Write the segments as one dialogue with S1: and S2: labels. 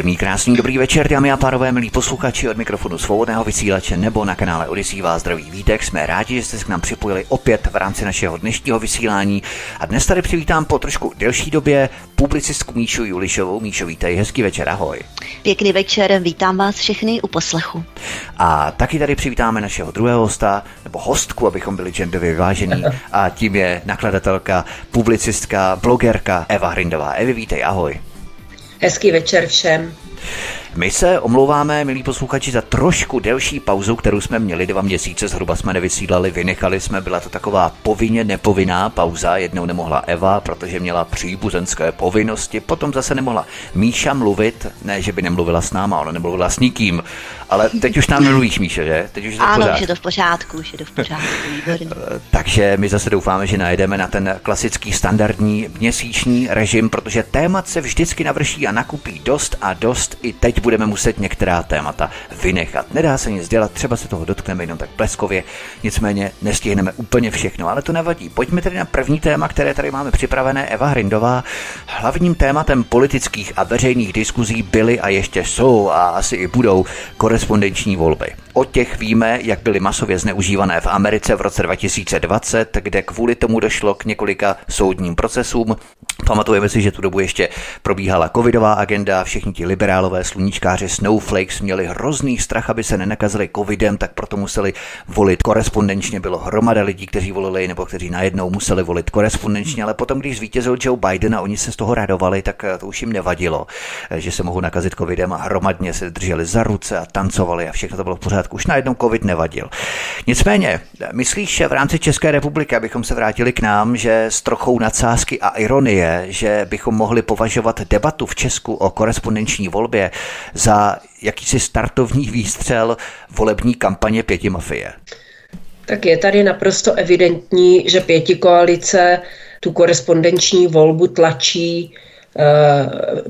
S1: Příjemný, krásný, dobrý večer, dámy a pánové, milí posluchači od mikrofonu svobodného vysílače nebo na kanále Odisí vás zdraví vítek. Jsme rádi, že jste se k nám připojili opět v rámci našeho dnešního vysílání. A dnes tady přivítám po trošku delší době publicistku Míšu Julišovou. Míšo, vítej, hezký večer, ahoj.
S2: Pěkný večer, vítám vás všechny u poslechu.
S1: A taky tady přivítáme našeho druhého hosta, nebo hostku, abychom byli genderově vyvážení. A tím je nakladatelka, publicistka, blogerka Eva Hrindová. Evi, vítej, ahoj.
S3: Hezký večer všem.
S1: My se omlouváme, milí posluchači, za trošku delší pauzu, kterou jsme měli dva měsíce, zhruba jsme nevysílali, vynechali jsme, byla to taková povinně nepovinná pauza, jednou nemohla Eva, protože měla příbuzenské povinnosti, potom zase nemohla Míša mluvit, ne, že by nemluvila s náma, ona nemluvila s nikým, ale teď už nám nemluvíš, Míše, že? Teď už je to
S2: ano,
S1: pořád.
S2: už je to v pořádku, už je to v pořádku, výborně.
S1: Takže my zase doufáme, že najdeme na ten klasický standardní měsíční režim, protože témat se vždycky navrší a nakupí dost a dost. I teď budeme muset některá témata vynechat. Nedá se nic dělat, třeba se toho dotkneme jenom tak pleskově, nicméně nestihneme úplně všechno, ale to nevadí. Pojďme tedy na první téma, které tady máme připravené. Eva Hrindová. Hlavním tématem politických a veřejných diskuzí byly a ještě jsou a asi i budou korespondenční volby. O těch víme, jak byly masově zneužívané v Americe v roce 2020, kde kvůli tomu došlo k několika soudním procesům. Pamatujeme si, že tu dobu ještě probíhala covidová agenda, všichni ti liberálové sluníčkáři Snowflakes měli hrozný strach, aby se nenakazili covidem, tak proto museli volit korespondenčně. Bylo hromada lidí, kteří volili nebo kteří najednou museli volit korespondenčně, ale potom, když zvítězil Joe Biden a oni se z toho radovali, tak to už jim nevadilo, že se mohou nakazit covidem a hromadně se drželi za ruce a tancovali a všechno to bylo v pořádku. Už najednou covid nevadil. Nicméně, myslíš že v rámci České republiky, abychom se vrátili k nám, že s trochou nadsázky a ironie, že bychom mohli považovat debatu v Česku o korespondenční volbě za jakýsi startovní výstřel volební kampaně pěti mafie?
S3: Tak je tady naprosto evidentní, že pěti koalice tu korespondenční volbu tlačí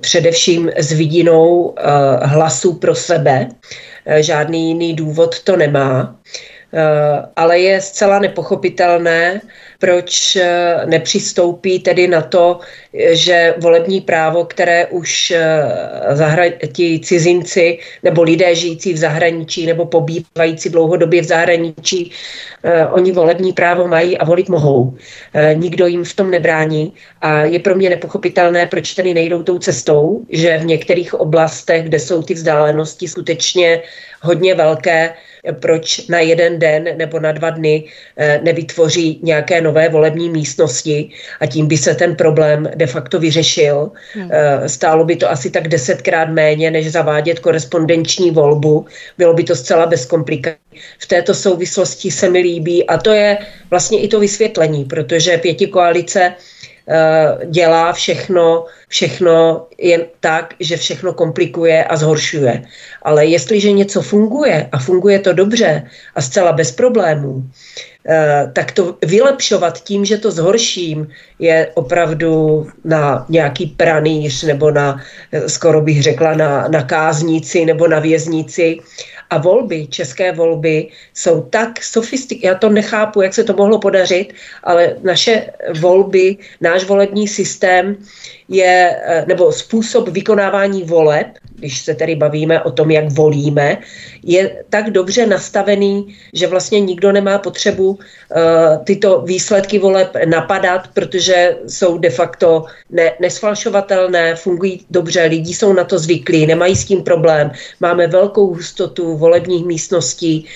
S3: především s vidinou uh, hlasů pro sebe. Uh, žádný jiný důvod to nemá. Ale je zcela nepochopitelné, proč eh, nepřistoupí tedy na to, že volební právo, které už eh, zahra- ti cizinci nebo lidé žijící v zahraničí nebo pobývající dlouhodobě v zahraničí, eh, oni volební právo mají a volit mohou. Nikdo jim v tom nebrání a je pro mě nepochopitelné, proč tedy nejdou tou cestou, že v některých oblastech, kde jsou ty vzdálenosti skutečně hodně velké, proč na jeden den nebo na dva dny nevytvoří nějaké nové volební místnosti a tím by se ten problém de facto vyřešil. Hmm. Eh, stálo by to asi tak desetkrát méně, než zavádět korespondenční volbu. Bylo by to zcela bez komplikací. V této souvislosti se mi líbí a to je vlastně i to vysvětlení, protože pěti koalice Eh, dělá všechno, všechno jen tak, že všechno komplikuje a zhoršuje. Ale jestliže něco funguje a funguje to dobře a zcela bez problémů, eh, tak to vylepšovat tím, že to zhorším, je opravdu na nějaký pranýř nebo na, eh, skoro bych řekla, na, na káznici nebo na věznici a volby, české volby, jsou tak sofistikované. Já to nechápu, jak se to mohlo podařit, ale naše volby, náš volební systém je, eh, nebo způsob vykonávání voleb, když se tedy bavíme o tom, jak volíme, je tak dobře nastavený, že vlastně nikdo nemá potřebu uh, tyto výsledky voleb napadat, protože jsou de facto ne, nesfalšovatelné, fungují dobře, lidi jsou na to zvyklí, nemají s tím problém. Máme velkou hustotu volebních místností,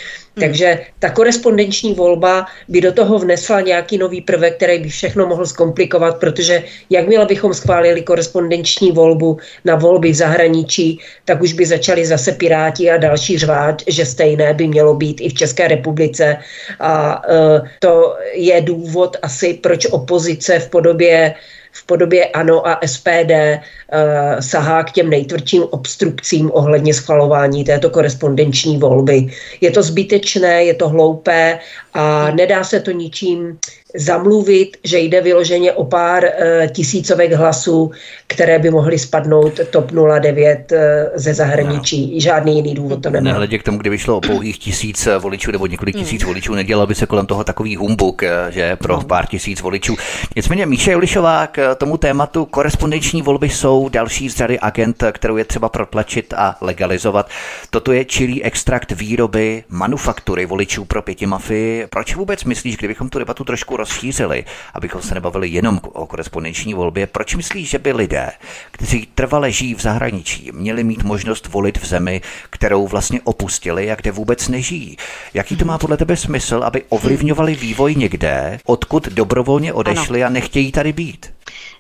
S3: Takže ta korespondenční volba by do toho vnesla nějaký nový prvek, který by všechno mohl zkomplikovat, protože jakmile bychom schválili korespondenční volbu na volby v zahraničí, tak už by začali zase Piráti a další řvát, že stejné by mělo být i v České republice. A uh, to je důvod asi, proč opozice v podobě v podobě ANO a SPD eh, sahá k těm nejtvrdším obstrukcím ohledně schvalování této korespondenční volby. Je to zbytečné, je to hloupé a nedá se to ničím zamluvit, že jde vyloženě o pár e, tisícovek hlasů, které by mohly spadnout TOP 09 e, ze zahraničí. No. Žádný jiný důvod to nemá.
S1: Nehledě k tomu, kdyby šlo o pouhých tisíc eh, voličů nebo několik tisíc hmm. voličů, nedělal by se kolem toho takový humbuk, že pro no. pár tisíc voličů. Nicméně Míše Julišová k tomu tématu korespondenční volby jsou další z řady agent, kterou je třeba protlačit a legalizovat. Toto je čilý extrakt výroby manufaktury voličů pro pěti mafii. Proč vůbec myslíš, kdybychom tu debatu trošku rozšířili, abychom se nebavili jenom o korespondenční volbě. Proč myslíš, že by lidé, kteří trvale žijí v zahraničí, měli mít možnost volit v zemi, kterou vlastně opustili a kde vůbec nežijí? Jaký to má podle tebe smysl, aby ovlivňovali vývoj někde, odkud dobrovolně odešli ano. a nechtějí tady být?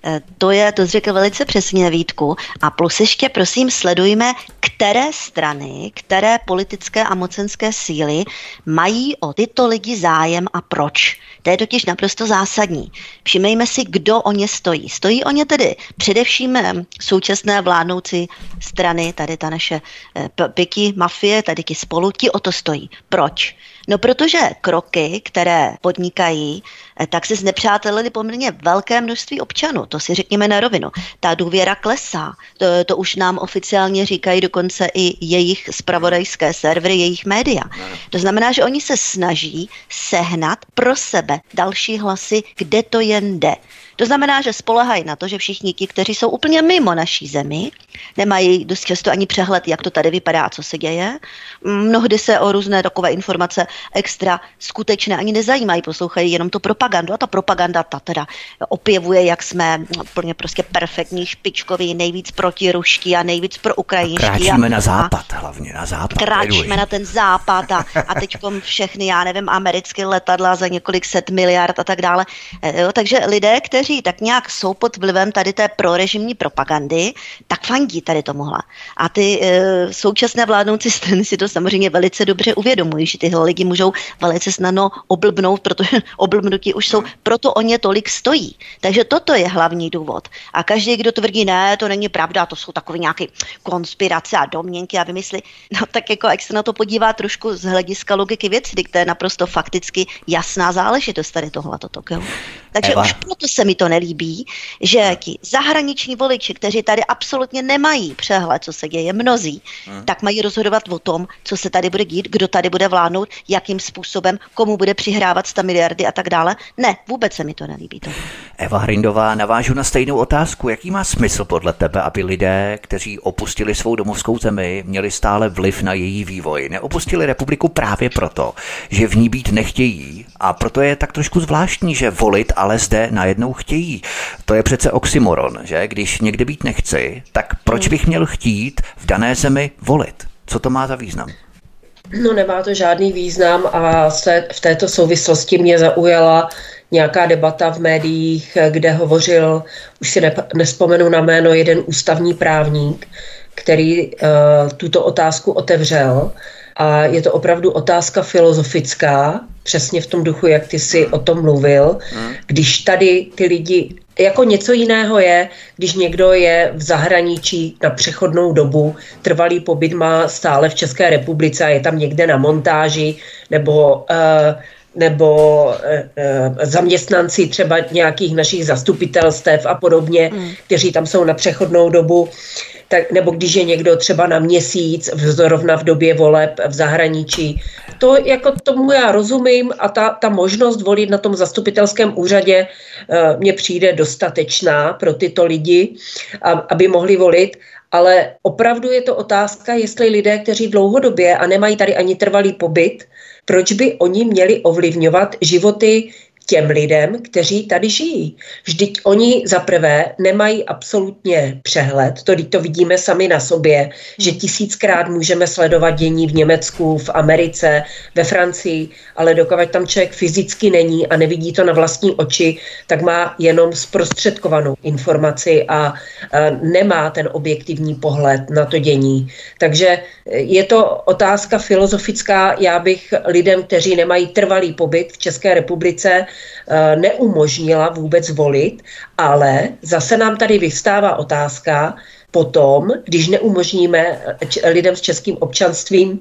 S2: Eh, to je, to řekl velice přesně Vítku. A plus ještě prosím sledujme, které strany, které politické a mocenské síly mají o tyto lidi zájem a proč. To je totiž naprosto zásadní. Všimejme si, kdo o ně stojí. Stojí o ně tedy především eh, současné vládnoucí strany, tady ta naše eh, piky, mafie, tady ti spolu, ti o to stojí. Proč? No protože kroky, které podnikají, tak se znepřátelili poměrně velké množství občanů. To si řekněme na rovinu. Ta důvěra klesá. To, to už nám oficiálně říkají dokonce i jejich spravodajské servery, jejich média. To znamená, že oni se snaží sehnat pro sebe další hlasy, kde to jen jde. To znamená, že spolehají na to, že všichni ti, kteří jsou úplně mimo naší zemi, nemají dost často ani přehled, jak to tady vypadá co se děje. Mnohdy se o různé takové informace extra skutečné ani nezajímají, poslouchají jenom tu propagandu a ta propaganda ta teda opěvuje, jak jsme plně prostě perfektní, špičkoví, nejvíc protiruští a nejvíc pro ukrajinští.
S1: Kráčíme a, na západ, hlavně na západ.
S2: Kráčíme na ten západ a, a teď všechny, já nevím, americké letadla za několik set miliard a tak dále. E, jo, takže lidé, kteří tak nějak jsou pod vlivem tady té prorežimní propagandy, tak fandí tady tomuhle. A ty e, současné vládnoucí strany si to samozřejmě velice dobře uvědomují, že tyhle lidi můžou velice snadno oblbnout, protože oblbnutí už jsou, proto o ně tolik stojí. Takže toto je hlavní důvod. A každý, kdo tvrdí, ne, to není pravda, to jsou takové nějaké konspirace a domněnky a vymysly, no tak jako, jak se na to podívá trošku z hlediska logiky věci, to je naprosto fakticky jasná záležitost tady tohle. Takže Eva. už proto se mi to nelíbí, že ti zahraniční voliči, kteří tady absolutně nemají přehled, co se děje, mnozí, hmm. tak mají rozhodovat o tom, co se tady bude dít, kdo tady bude vládnout, jakým způsobem, komu bude přihrávat 100 miliardy a tak dále. Ne, vůbec se mi to nelíbí. To.
S1: Eva Hrindová, navážu na stejnou otázku. Jaký má smysl podle tebe, aby lidé, kteří opustili svou domovskou zemi, měli stále vliv na její vývoj? Neopustili republiku právě proto, že v ní být nechtějí a proto je tak trošku zvláštní, že volit ale zde najednou chtějí. To je přece oxymoron, že? Když někde být nechci, tak proč bych měl chtít v dané zemi volit? Co to má za význam?
S3: No nemá to žádný význam a v této souvislosti mě zaujala nějaká debata v médiích, kde hovořil, už si ne, nespomenu na jméno, jeden ústavní právník, který uh, tuto otázku otevřel. A je to opravdu otázka filozofická, přesně v tom duchu, jak ty si o tom mluvil. Když tady ty lidi, jako něco jiného je, když někdo je v zahraničí na přechodnou dobu, trvalý pobyt má stále v České republice a je tam někde na montáži, nebo uh, nebo e, e, zaměstnanci třeba nějakých našich zastupitelstev a podobně, hmm. kteří tam jsou na přechodnou dobu, tak, nebo když je někdo třeba na měsíc, zrovna v době voleb v zahraničí. To jako tomu já rozumím a ta, ta možnost volit na tom zastupitelském úřadě e, mně přijde dostatečná pro tyto lidi, a, aby mohli volit, ale opravdu je to otázka, jestli lidé, kteří dlouhodobě a nemají tady ani trvalý pobyt, proč by oni měli ovlivňovat životy těm lidem, kteří tady žijí. Vždyť oni za prvé nemají absolutně přehled, to, to vidíme sami na sobě, že tisíckrát můžeme sledovat dění v Německu, v Americe, ve Francii, ale dokud tam člověk fyzicky není a nevidí to na vlastní oči, tak má jenom zprostředkovanou informaci a, a nemá ten objektivní pohled na to dění. Takže je to otázka filozofická. Já bych lidem, kteří nemají trvalý pobyt v České republice, neumožnila vůbec volit, ale zase nám tady vystává otázka, potom, když neumožníme lidem s českým občanstvím,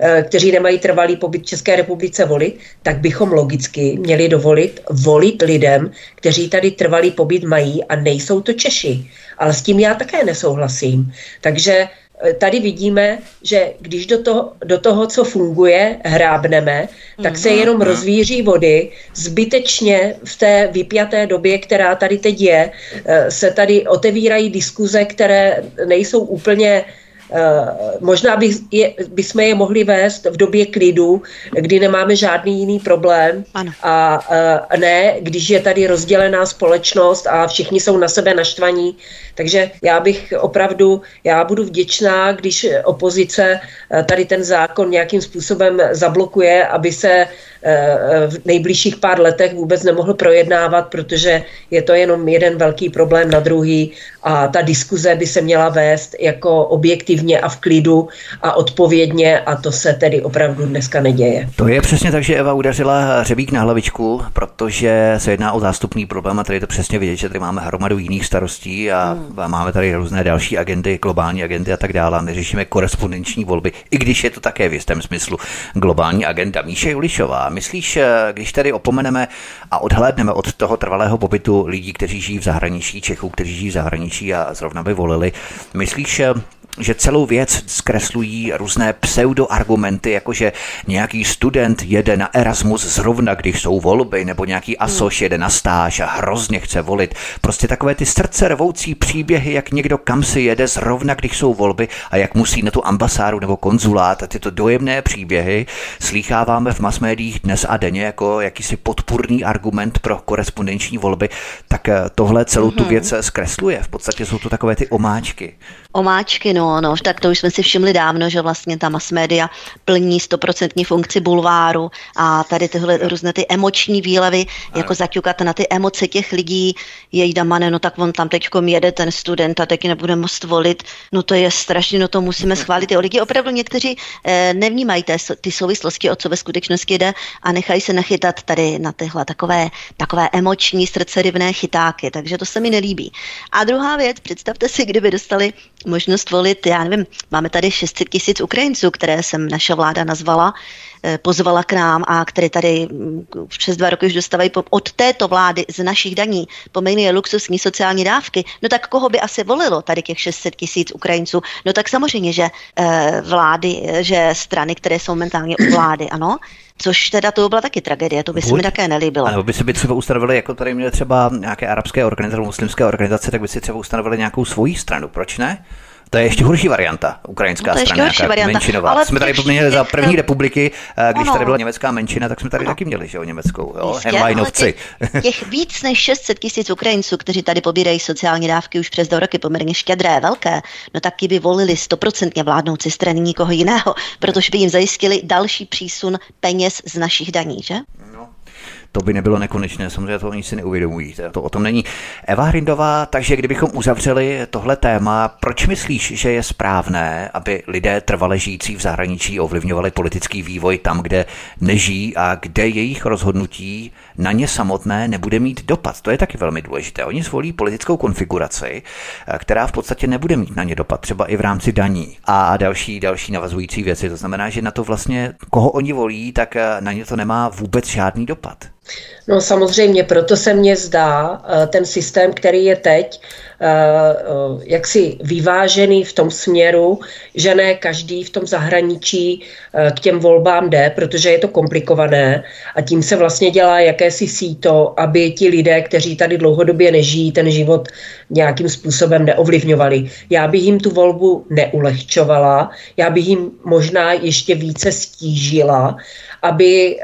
S3: eh, kteří nemají trvalý pobyt v České republice volit, tak bychom logicky měli dovolit volit lidem, kteří tady trvalý pobyt mají a nejsou to Češi. Ale s tím já také nesouhlasím. Takže tady vidíme, že když do toho, do toho, co funguje, hrábneme, tak se mhm. jenom mhm. rozvíří vody. Zbytečně v té vypjaté době, která tady teď je, eh, se tady otevírají diskuze, které nejsou úplně Eh, možná by, je, bychom je mohli vést v době klidu, kdy nemáme žádný jiný problém ano. a uh, ne, když je tady rozdělená společnost a všichni jsou na sebe naštvaní. Takže já bych opravdu, já budu vděčná, když opozice uh, tady ten zákon nějakým způsobem zablokuje, aby se Eh, v nejbližších pár letech vůbec nemohl projednávat, protože je to jenom jeden velký problém na druhý a ta diskuze by se měla vést jako objektivně a v klidu a odpovědně a to se tedy opravdu dneska neděje.
S1: To je přesně tak, že Eva udařila hřebík na hlavičku, protože se jedná o zástupný problém a tady je to přesně vidět, že tady máme hromadu jiných starostí a hmm. Máme tady různé další agendy, globální agendy a tak dále. My řešíme korespondenční volby, i když je to také v jistém smyslu globální agenda. Míše Julišová, myslíš, eh, když tady opomeneme a odhlédneme od toho trvalého pobytu lidí, kteří žijí v zahraničí, Čechů, kteří žijí v zahraničí a zrovna by volili, myslíš, eh, že celou věc zkreslují různé pseudoargumenty, jako že nějaký student jede na Erasmus zrovna, když jsou volby, nebo nějaký hmm. asoš jede na stáž a hrozně chce volit. Prostě takové ty srdce rvoucí příběhy, jak někdo kam si jede zrovna, když jsou volby a jak musí na tu ambasádu nebo konzulát a tyto dojemné příběhy slýcháváme v masmédiích dnes a denně jako jakýsi podpůrný argument pro korespondenční volby, tak eh, tohle celou tu hmm. věc zkresluje. V podstatě jsou to takové ty omáčky.
S2: Omáčky, no, no, tak to už jsme si všimli dávno, že vlastně ta mass media plní stoprocentní funkci bulváru a tady tyhle různé ty emoční výlevy, jako zaťukat na ty emoce těch lidí, její damane, no tak on tam teď jede ten student a teď nebude moct volit, no to je strašně, no to musíme schválit. Jo, lidi opravdu někteří eh, nevnímají té, ty souvislosti, o co ve skutečnosti jde a nechají se nachytat tady na tyhle takové, takové emoční srdcerivné chytáky, takže to se mi nelíbí. A druhá věc, představte si, kdyby dostali možnost volit, já nevím, máme tady 600 tisíc Ukrajinců, které jsem naše vláda nazvala, pozvala k nám a které tady mm, přes dva roky už dostávají od této vlády z našich daní poměrně luxusní sociální dávky, no tak koho by asi volilo tady těch 600 tisíc Ukrajinců? No tak samozřejmě, že eh, vlády, že strany, které jsou momentálně u vlády, ano, Což teda to byla taky tragédie, to by Buď, se mi také nelíbilo.
S1: Nebo by se by třeba ustanovili, jako tady měli třeba nějaké arabské organizace, muslimské organizace, tak by si třeba ustanovili nějakou svoji stranu, proč ne? To je ještě horší varianta, ukrajinská no to je strana, ještě horší varianta. menšinová. Ale jsme tady poměrně za první republiky, eh, když ano. tady byla německá menšina, tak jsme tady ano. taky měli, že jo, německou, jo, Hemlajnovci.
S2: Těch, těch, víc než 600 tisíc Ukrajinců, kteří tady pobírají sociální dávky už přes dva roky, poměrně štědré, velké, no taky by volili stoprocentně vládnoucí strany nikoho jiného, protože by jim zajistili další přísun peněz z našich daní, že?
S1: To by nebylo nekonečné, samozřejmě to oni si neuvědomují, to o tom není. Eva Hrindová, takže kdybychom uzavřeli tohle téma, proč myslíš, že je správné, aby lidé trvale žijící v zahraničí ovlivňovali politický vývoj tam, kde nežijí a kde jejich rozhodnutí na ně samotné nebude mít dopad? To je taky velmi důležité. Oni zvolí politickou konfiguraci, která v podstatě nebude mít na ně dopad, třeba i v rámci daní a další, další navazující věci. To znamená, že na to vlastně, koho oni volí, tak na ně to nemá vůbec žádný dopad.
S3: No samozřejmě, proto se mně zdá eh, ten systém, který je teď, eh, eh, jaksi vyvážený v tom směru, že ne každý v tom zahraničí k těm volbám jde, protože je to komplikované a tím se vlastně dělá jakési síto, aby ti lidé, kteří tady dlouhodobě nežijí, ten život nějakým způsobem neovlivňovali. Já bych jim tu volbu neulehčovala, já bych jim možná ještě více stížila, aby,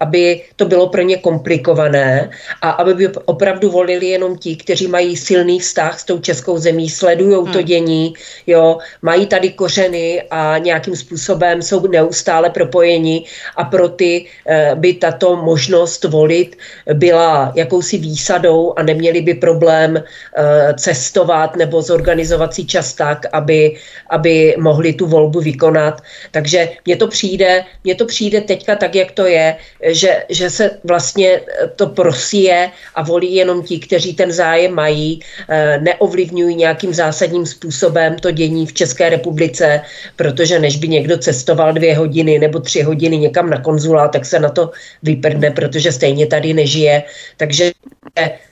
S3: aby to bylo pro ně komplikované a aby by opravdu volili jenom ti, kteří mají silný vztah s tou českou zemí, sledují hmm. to dění, jo, mají tady kořeny a nějakým způsobem jsou neustále propojeni a pro ty eh, by tato možnost volit byla jakousi výsadou a neměli by problém eh, cestovat nebo zorganizovat si čas tak, aby, aby mohli tu volbu vykonat. Takže mně to přijde, mně to přijde teďka tak, jak to je, že, že se vlastně to prosije a volí jenom ti, kteří ten zájem mají, eh, neovlivňují nějakým zásadním způsobem to dění v České republice, protože než by někdo cestoval dvě hodiny nebo tři hodiny někam na konzulát, tak se na to vyprdne, protože stejně tady nežije. Takže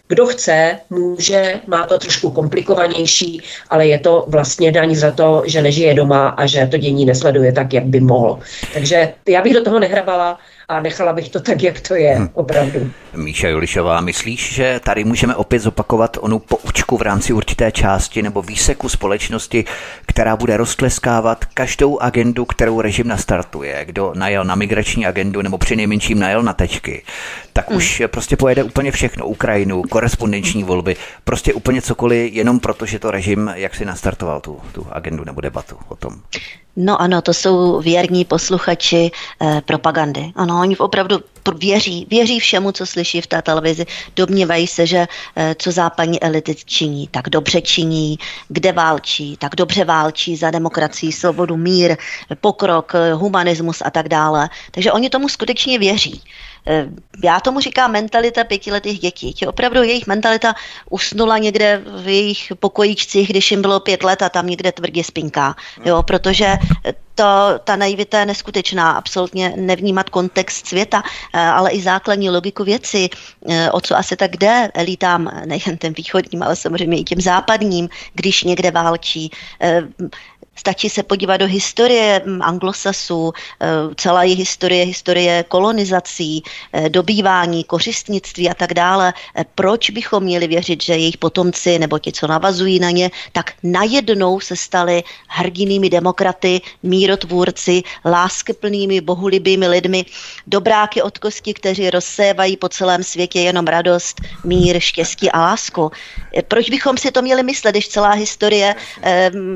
S3: kdo chce, může, má to trošku komplikovanější, ale je to vlastně daň za to, že nežije doma a že to dění nesleduje tak, jak by mohl. Takže já bych do toho nehrabala, a nechala bych to tak, jak to je, hm. opravdu.
S1: Míša Julišová, myslíš, že tady můžeme opět zopakovat onu poučku v rámci určité části nebo výseku společnosti, která bude roztleskávat každou agendu, kterou režim nastartuje? Kdo najel na migrační agendu nebo při nejmenším najel na tečky, tak hmm. už prostě pojede úplně všechno. Ukrajinu, korespondenční volby, prostě úplně cokoliv, jenom proto, že to režim jak si nastartoval tu, tu agendu nebo debatu o tom.
S2: No ano, to jsou věrní posluchači eh, propagandy. Ano, oni opravdu věří, věří všemu, co slyší v té televizi. Domnívají se, že eh, co západní elity činí, tak dobře činí, kde válčí, tak dobře válčí za demokracii, svobodu, mír, pokrok, eh, humanismus a tak dále. Takže oni tomu skutečně věří. Eh, já tomu říkám mentalita pětiletých dětí. Tě opravdu jejich mentalita usnula někde v jejich pokojíčcích, když jim bylo pět let a tam někde tvrdě spinká. Jo, protože to, ta naivita je neskutečná, absolutně nevnímat kontext světa, eh, ale i základní logiku věci, eh, o co asi tak jde elitám, nejen těm východním, ale samozřejmě i těm západním, když někde válčí. Stačí se podívat do historie mm, anglosasů, eh, celá je historie, historie kolonizací, eh, dobývání, kořistnictví a tak dále. Eh, proč bychom měli věřit, že jejich potomci nebo ti, co navazují na ně, tak najednou se stali hrdinými demokraty, mírotvůrci, láskyplnými, bohulibými lidmi, dobráky od kosti, kteří rozsévají po celém světě jenom radost, mír, štěstí a lásku. Proč bychom si to měli myslet, když celá historie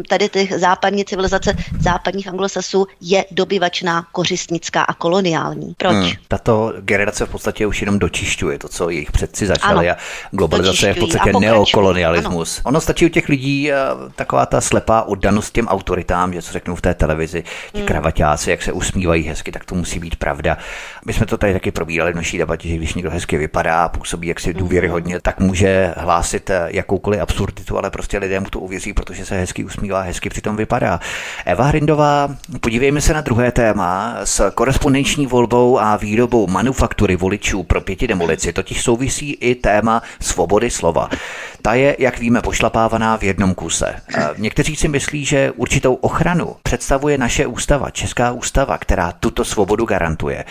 S2: tady těch západních západní civilizace západních anglosasů je dobyvačná, kořistnická a koloniální. Proč? Hmm.
S1: Tato generace v podstatě už jenom dočišťuje to, co jejich předci začali ano, a globalizace je v podstatě neokolonialismus. Ano. Ono stačí u těch lidí eh, taková ta slepá oddanost těm autoritám, že co řeknou v té televizi, ti hmm. kravaťáci, jak se usmívají hezky, tak to musí být pravda. My jsme to tady taky probírali v naší debatě, že když někdo hezky vypadá, působí jak si hmm. důvěryhodně, tak může hlásit eh, jakoukoliv absurditu, ale prostě lidé mu to uvěří, protože se hezky usmívá, hezky přitom vypadá vypadá. Eva Hrindová, podívejme se na druhé téma. S korespondenční volbou a výrobou manufaktury voličů pro pěti demolici totiž souvisí i téma svobody slova. Ta je, jak víme, pošlapávaná v jednom kuse. Někteří si myslí, že určitou ochranu představuje naše ústava, Česká ústava, která tuto svobodu garantuje.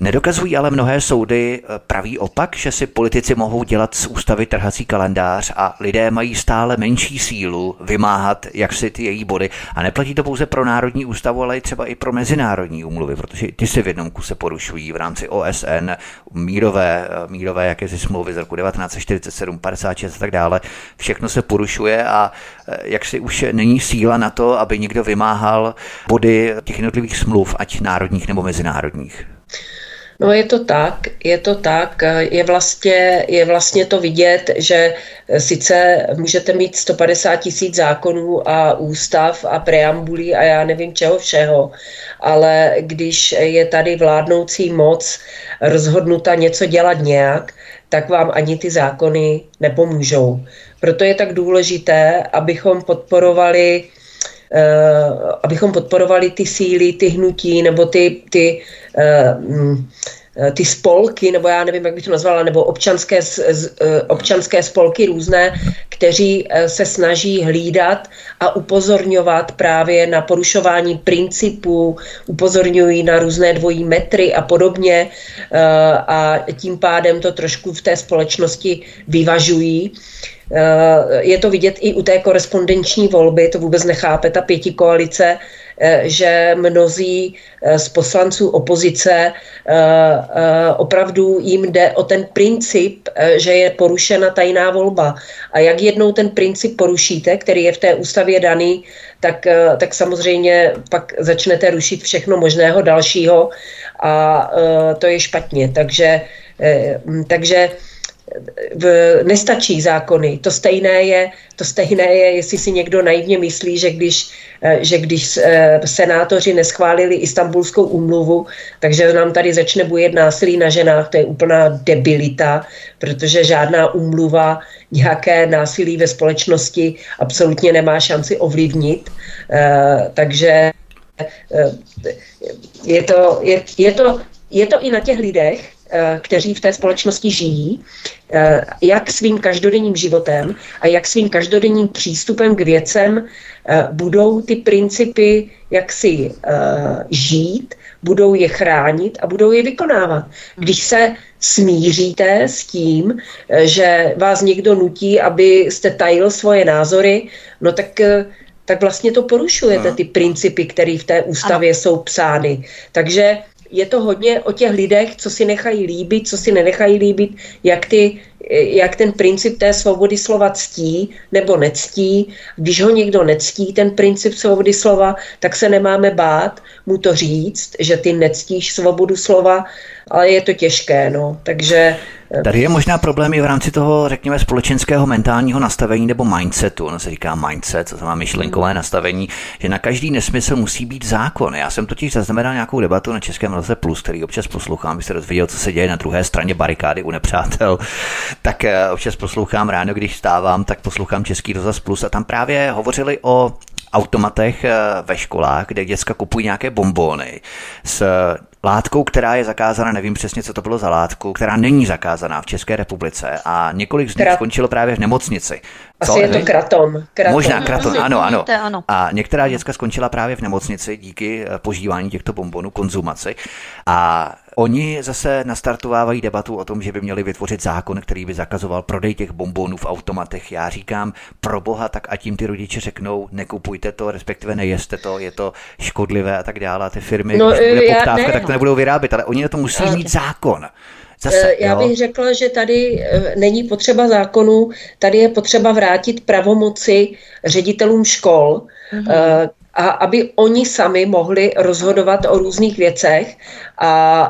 S1: Nedokazují ale mnohé soudy eh, pravý opak, že si politici mohou dělat z ústavy trhací kalendář a lidé mají stále menší sílu vymáhat jak si ty její body. A neplatí to pouze pro Národní ústavu, ale i třeba i pro mezinárodní úmluvy, protože ty se v jednom kuse porušují v rámci OSN, mírové, eh, mírové jakési smlouvy z roku 1947, 56 a tak dále. Všechno se porušuje a eh, jak si už není síla na to, aby někdo vymáhal body těch jednotlivých smluv, ať národních nebo mezinárodních.
S3: No je to tak, je to tak, je vlastně, je vlastně to vidět, že sice můžete mít 150 tisíc zákonů a ústav a preambulí a já nevím čeho všeho, ale když je tady vládnoucí moc rozhodnuta něco dělat nějak, tak vám ani ty zákony nepomůžou. Proto je tak důležité, abychom podporovali abychom podporovali ty síly, ty hnutí nebo ty, ty uh, Eh, ty spolky, nebo já nevím, jak bych to nazvala, nebo občanské, eh, občanské spolky různé, kteří eh, se snaží hlídat a upozorňovat právě na porušování principů, upozorňují na různé dvojí metry a podobně a tím pádem to trošku v té společnosti vyvažují. Je to vidět i u té korespondenční volby, to vůbec nechápe ta pěti koalice, že mnozí z poslanců opozice opravdu jim jde o ten princip, že je porušena tajná volba. A jak jednou ten princip porušíte, který je v té ústavě daný, tak, tak samozřejmě pak začnete rušit všechno možného dalšího a to je špatně. Takže, takže v, nestačí zákony. To stejné je, to stejné je, jestli si někdo naivně myslí, že když, eh, že když eh, senátoři neschválili istambulskou úmluvu, takže nám tady začne bujet násilí na ženách, to je úplná debilita, protože žádná úmluva nějaké násilí ve společnosti absolutně nemá šanci ovlivnit. Eh, takže je to, je, je, to, je to i na těch lidech, kteří v té společnosti žijí, eh, jak svým každodenním životem a jak svým každodenním přístupem k věcem eh, budou ty principy jaksi žít, budou je chránit a budou je vykonávat. Když se smíříte s tím, že vás někdo nutí, abyste tajil svoje názory, no tak tak vlastně to porušujete ty principy, které v té ústavě jsou psány. Takže je to hodně o těch lidech, co si nechají líbit, co si nenechají líbit, jak, ty, jak ten princip té svobody slova ctí nebo nectí. Když ho někdo nectí, ten princip svobody slova, tak se nemáme bát mu to říct, že ty nectíš svobodu slova, ale je to těžké. No. Takže
S1: Tady je možná problém i v rámci toho, řekněme, společenského mentálního nastavení nebo mindsetu. Ono se říká mindset, co to má myšlenkové mm. nastavení, že na každý nesmysl musí být zákon. Já jsem totiž zaznamenal nějakou debatu na Českém rozhlase Plus, který občas poslouchám, abyste dozvěděl, co se děje na druhé straně barikády u nepřátel. Tak eh, občas poslouchám ráno, když vstávám, tak poslouchám Český rozhlas Plus a tam právě hovořili o automatech eh, ve školách, kde děcka kupují nějaké bombóny s látkou, která je zakázána, nevím přesně, co to bylo za látku, která není zakázaná v České republice a několik z nich skončilo právě v nemocnici.
S3: Co? Asi je to kratom. kratom.
S1: Možná kratom, ano, ano. A některá děcka skončila právě v nemocnici díky eh, požívání těchto bombonů, konzumaci. A Oni zase nastartovávají debatu o tom, že by měli vytvořit zákon, který by zakazoval prodej těch bombonů v automatech. Já říkám, pro boha, tak a tím ty rodiče řeknou, nekupujte to, respektive nejeste to, je to škodlivé a tak dále. A ty firmy, no, když bude poptávka, ne, tak to nebudou vyrábět, ale oni na to musí mít zákon.
S3: Zase, eh, Já jo. bych řekla, že tady eh, není potřeba zákonu, tady je potřeba vrátit pravomoci ředitelům škol, mm-hmm a aby oni sami mohli rozhodovat o různých věcech a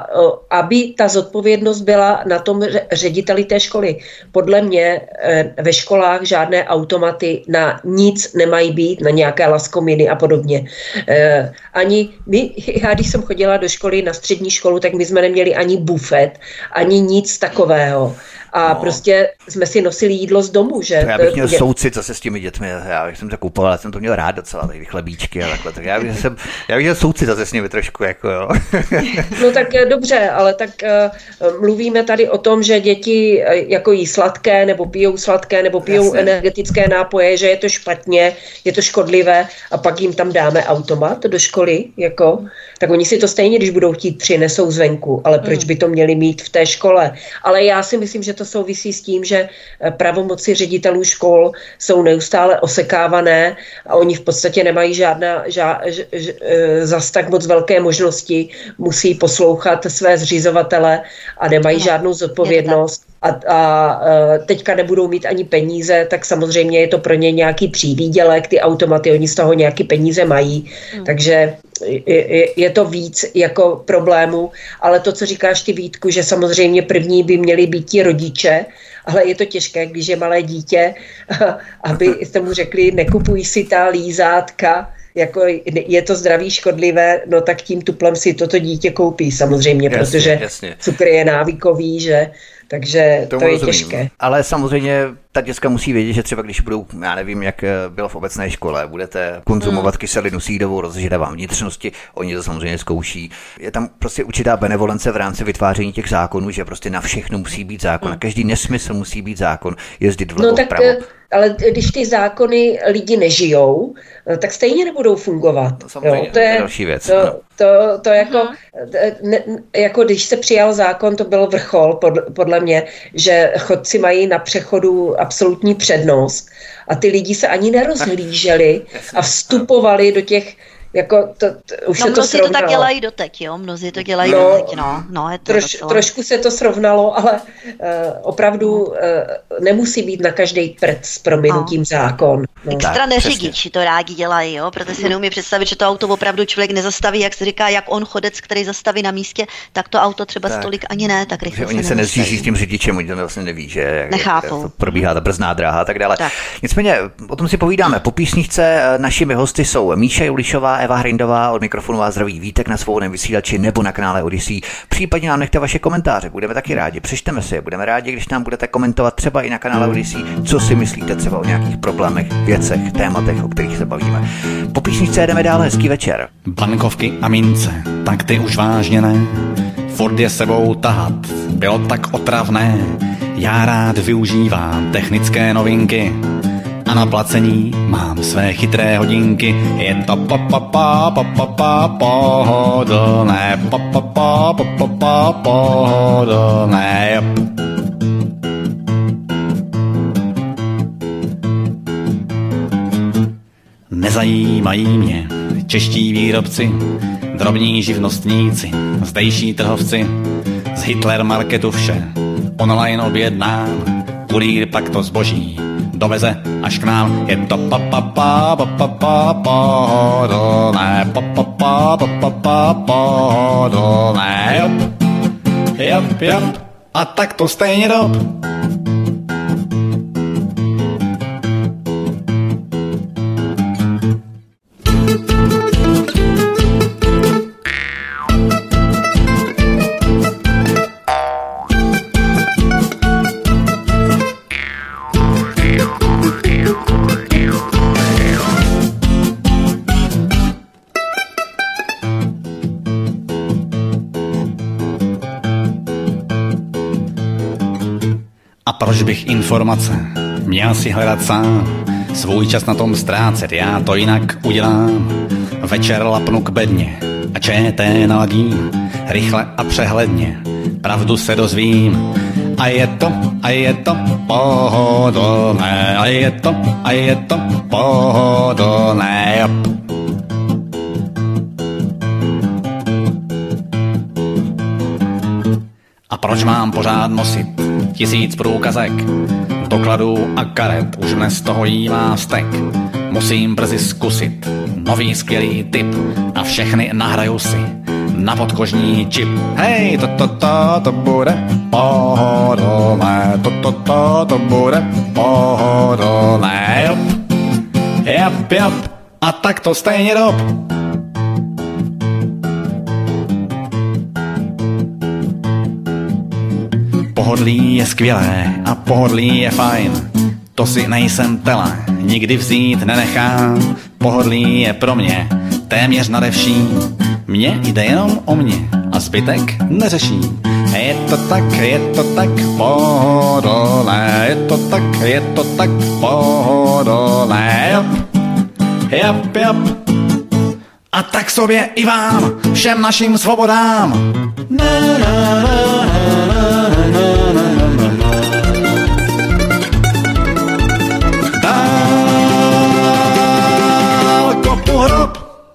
S3: aby ta zodpovědnost byla na tom řediteli té školy. Podle mě e, ve školách žádné automaty na nic nemají být, na nějaké laskominy a podobně. E, ani my, já když jsem chodila do školy, na střední školu, tak my jsme neměli ani bufet, ani nic takového a no. prostě jsme si nosili jídlo z domu, že?
S1: To já bych měl soucit zase s těmi dětmi, já bych jsem to kupoval, já jsem to měl rád docela, ty chlebíčky a takhle, tak já bych, jsem, já bych měl soucit zase s nimi trošku, jako jo.
S3: no tak eh, dobře, ale tak uh, mluvíme tady o tom, že děti uh, jako jí sladké, nebo pijou sladké, nebo pijou Jasně. energetické nápoje, že je to špatně, je to škodlivé a pak jim tam dáme automat do školy, jako, tak oni si to stejně, když budou chtít, přinesou zvenku, ale proč hmm. by to měli mít v té škole? Ale já si myslím, že to souvisí s tím, že eh, pravomoci ředitelů škol jsou neustále osekávané a oni v podstatě nemají žádná, žá, ž, ž, eh, zas tak moc velké možnosti, musí poslouchat své zřizovatele a nemají no, žádnou zodpovědnost a, a eh, teďka nebudou mít ani peníze, tak samozřejmě je to pro ně nějaký přívýdělek, ty automaty, oni z toho nějaký peníze mají, hmm. takže je, je to víc jako problémů, ale to, co říkáš ty Vítku, že samozřejmě první by měli být ti rodiče, ale je to těžké, když je malé dítě, aby jste mu řekli, nekupuj si ta lízátka, jako je to zdraví škodlivé, no tak tím tuplem si toto dítě koupí samozřejmě, jasně, protože jasně. cukr je návykový, že takže Tomu to je rozumím. těžké.
S1: Ale samozřejmě ta děcka musí vědět, že třeba když budou, já nevím, jak eh, bylo v obecné škole, budete konzumovat hmm. kyselinu sídovou, rozžede vám vnitřnosti, oni to samozřejmě zkouší. Je tam prostě určitá benevolence v rámci vytváření těch zákonů, že prostě na všechno musí být zákon, hmm. na každý nesmysl musí být zákon, jezdit vlevo, no, tak, vpravo.
S3: Ale když ty zákony lidi nežijou, tak stejně nebudou fungovat.
S1: To, samozřejmě, jo, to je další věc.
S3: To, to, to jako, ne, jako když se přijal zákon, to byl vrchol, podle, podle mě, že chodci mají na přechodu absolutní přednost a ty lidi se ani nerozhlíželi a vstupovali do těch Jako to, to, už
S2: no,
S3: se to
S2: mnozí to tak dělají doteď, jo, mnozí to dělají no, doteď, no. no je to
S3: troš, trošku se to srovnalo, ale uh, opravdu uh, nemusí být na každý prd s prominutím no. zákon.
S2: No. Extra neřidiči to rádi dělají, jo, protože si neumí představit, že to auto opravdu člověk nezastaví, jak se říká, jak on chodec, který zastaví na místě, tak to auto třeba tak. stolik ani ne, tak rychle.
S1: Že oni se nezjíždí s tím řidičem, oni to vlastně neví, že jak, jak to probíhá ta brzná dráha a tak dále. Tak. Nicméně, o tom si povídáme. Po písničce eh, našimi hosty jsou Míša Julišová, Eva Hrindová, od mikrofonu vás zdraví Vítek na svobodném vysílači nebo na kanále Odyssey. Případně nám nechte vaše komentáře, budeme taky rádi. Přečteme si je, budeme rádi, když nám budete komentovat třeba i na kanále Odyssey, co si myslíte třeba o nějakých problémech, věcech, tématech, o kterých se bavíme. Po písničce jdeme dále, hezký večer.
S4: Bankovky a mince, tak ty už vážně ne. Ford je sebou tahat, bylo tak otravné. Já rád využívám technické novinky a na placení mám své chytré hodinky. Je to pa pa pa pa pa pa pohodlné, pa pa pa pa pa pa pohodlné. Nezajímají mě čeští výrobci, drobní živnostníci, zdejší trhovci, z Hitler marketu vše, online objednám, kurýr pak to zboží doveze až k nám. Je to pa pa pa pa pa pa pohodlné, pa pa pa pa pa pa pohodlné, jop, jop, jop, a tak to stejně dob. Proč bych informace měl si hledat sám? Svůj čas na tom ztrácet, já to jinak udělám. Večer lapnu k bedně a ČT naladím, rychle a přehledně, pravdu se dozvím. A je to, a je to pohodlné, a je to, a je to pohodlné. A proč mám pořád nosit tisíc průkazek, dokladů a karet, už dnes toho jí má stek. Musím brzy zkusit nový skvělý tip a všechny nahraju si na podkožní čip. Hej, to, to, to, to bude pohodlné, to, to, to, to bude pohodlné, jop, jop, jop, a tak to stejně dob. Pohodlí je skvělé a pohodlí je fajn. To si nejsem tela, nikdy vzít nenechám. Pohodlí je pro mě téměř nade vším. Mně jde jenom o mě a zbytek neřeší. Je to tak, je to tak pohodlné, je to tak, je to tak pohodlné, jop, jop, jop. A tak sobě i vám, všem našim svobodám. Na, na, na, na, na. her.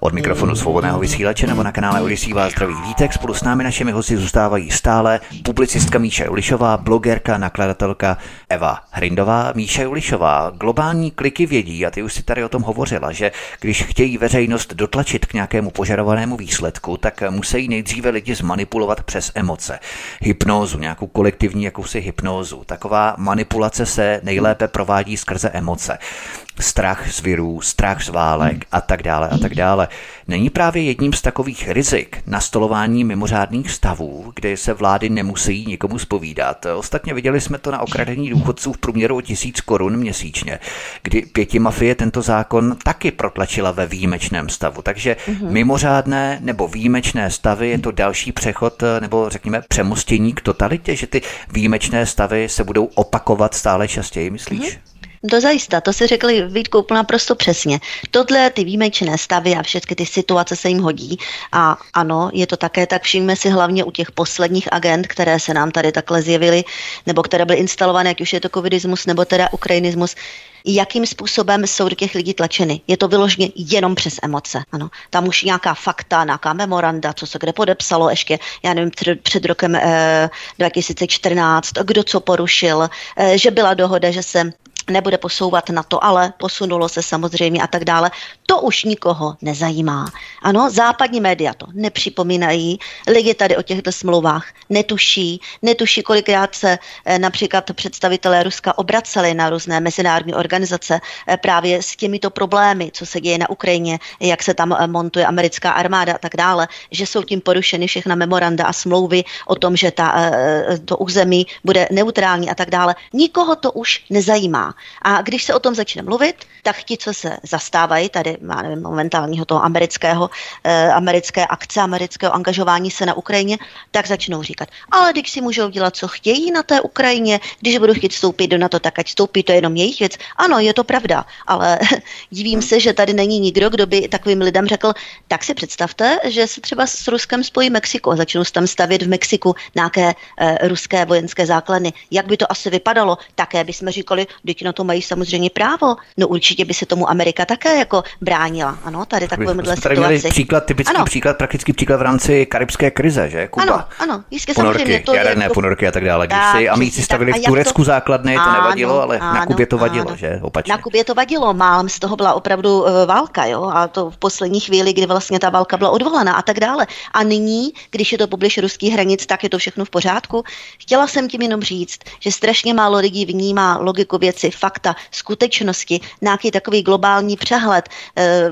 S1: Od mikrofonu svobodného vysílače nebo na kanále Odisí vás zdraví Vítek. Spolu s námi našimi hosty zůstávají stále publicistka Míša Julišová, blogerka, nakladatelka Eva Hrindová. Míša Julišová, globální kliky vědí, a ty už si tady o tom hovořila, že když chtějí veřejnost dotlačit k nějakému požadovanému výsledku, tak musí nejdříve lidi zmanipulovat přes emoce. Hypnózu, nějakou kolektivní jakousi hypnózu. Taková manipulace se nejlépe provádí skrze emoce strach z virů, strach z válek a tak dále a tak dále. Není právě jedním z takových rizik nastolování mimořádných stavů, kde se vlády nemusí nikomu spovídat. Ostatně viděli jsme to na okradení důchodců v průměru o tisíc korun měsíčně, kdy pěti mafie tento zákon taky protlačila ve výjimečném stavu. Takže mm-hmm. mimořádné nebo výjimečné stavy je to další přechod nebo řekněme přemostění k totalitě, že ty výjimečné stavy se budou opakovat stále častěji, myslíš?
S2: To zajista, to si řekli Vítku naprosto přesně. Tohle ty výjimečné stavy a všechny ty situace se jim hodí. A ano, je to také tak, všimme si hlavně u těch posledních agent, které se nám tady takhle zjevily, nebo které byly instalované, jak už je to covidismus, nebo teda ukrajinismus, jakým způsobem jsou do těch lidí tlačeny. Je to vyloženě jenom přes emoce. Ano. Tam už nějaká fakta, nějaká memoranda, co se kde podepsalo ještě, já nevím, před, před rokem eh, 2014, kdo co porušil, eh, že byla dohoda, že se nebude posouvat na to, ale posunulo se samozřejmě a tak dále. To už nikoho nezajímá. Ano, západní média to nepřipomínají, lidi tady o těchto smlouvách netuší, netuší, kolikrát se eh, například představitelé Ruska obraceli na různé mezinárodní organizace eh, právě s těmito problémy, co se děje na Ukrajině, jak se tam eh, montuje americká armáda a tak dále, že jsou tím porušeny všechna memoranda a smlouvy o tom, že ta, to území bude neutrální a tak dále. Nikoho to už nezajímá. A když se o tom začne mluvit, tak ti, co se zastávají tady, má nevím, momentálního toho amerického, eh, americké akce, amerického angažování se na Ukrajině, tak začnou říkat, ale když si můžou dělat, co chtějí na té Ukrajině, když budou chtít vstoupit do NATO, tak ať vstoupí, to je jenom jejich věc. Ano, je to pravda, ale divím se, že tady není nikdo, kdo by takovým lidem řekl, tak si představte, že se třeba s Ruskem spojí Mexiko a začnou tam stavět v Mexiku nějaké eh, ruské vojenské základny. Jak by to asi vypadalo? Také bychom říkali, teď na to mají samozřejmě právo. No určitě by se tomu Amerika také jako bránila. Ano, tady takovémhle
S1: situaci. Tady měli příklad, typický ano. příklad, praktický příklad v rámci karibské krize, že? Kuba.
S2: Ano, ano, jistě
S1: ponorky, samozřejmě. To jaderné jako... ponorky a tak dále. Když tak, si Amici stavili v Turecku to... základny, to nevadilo, ale ano, na Kubě to vadilo, ano. že? Opačně.
S2: Na Kubě to vadilo, málem z toho byla opravdu uh, válka, jo, a to v poslední chvíli, kdy vlastně ta válka byla odvolaná a tak dále. A nyní, když je to poblíž ruských hranic, tak je to všechno v pořádku. Chtěla jsem tím jenom říct, že strašně málo lidí vnímá logiku věci, fakta, skutečnosti, nějaký takový globální přehled, eh,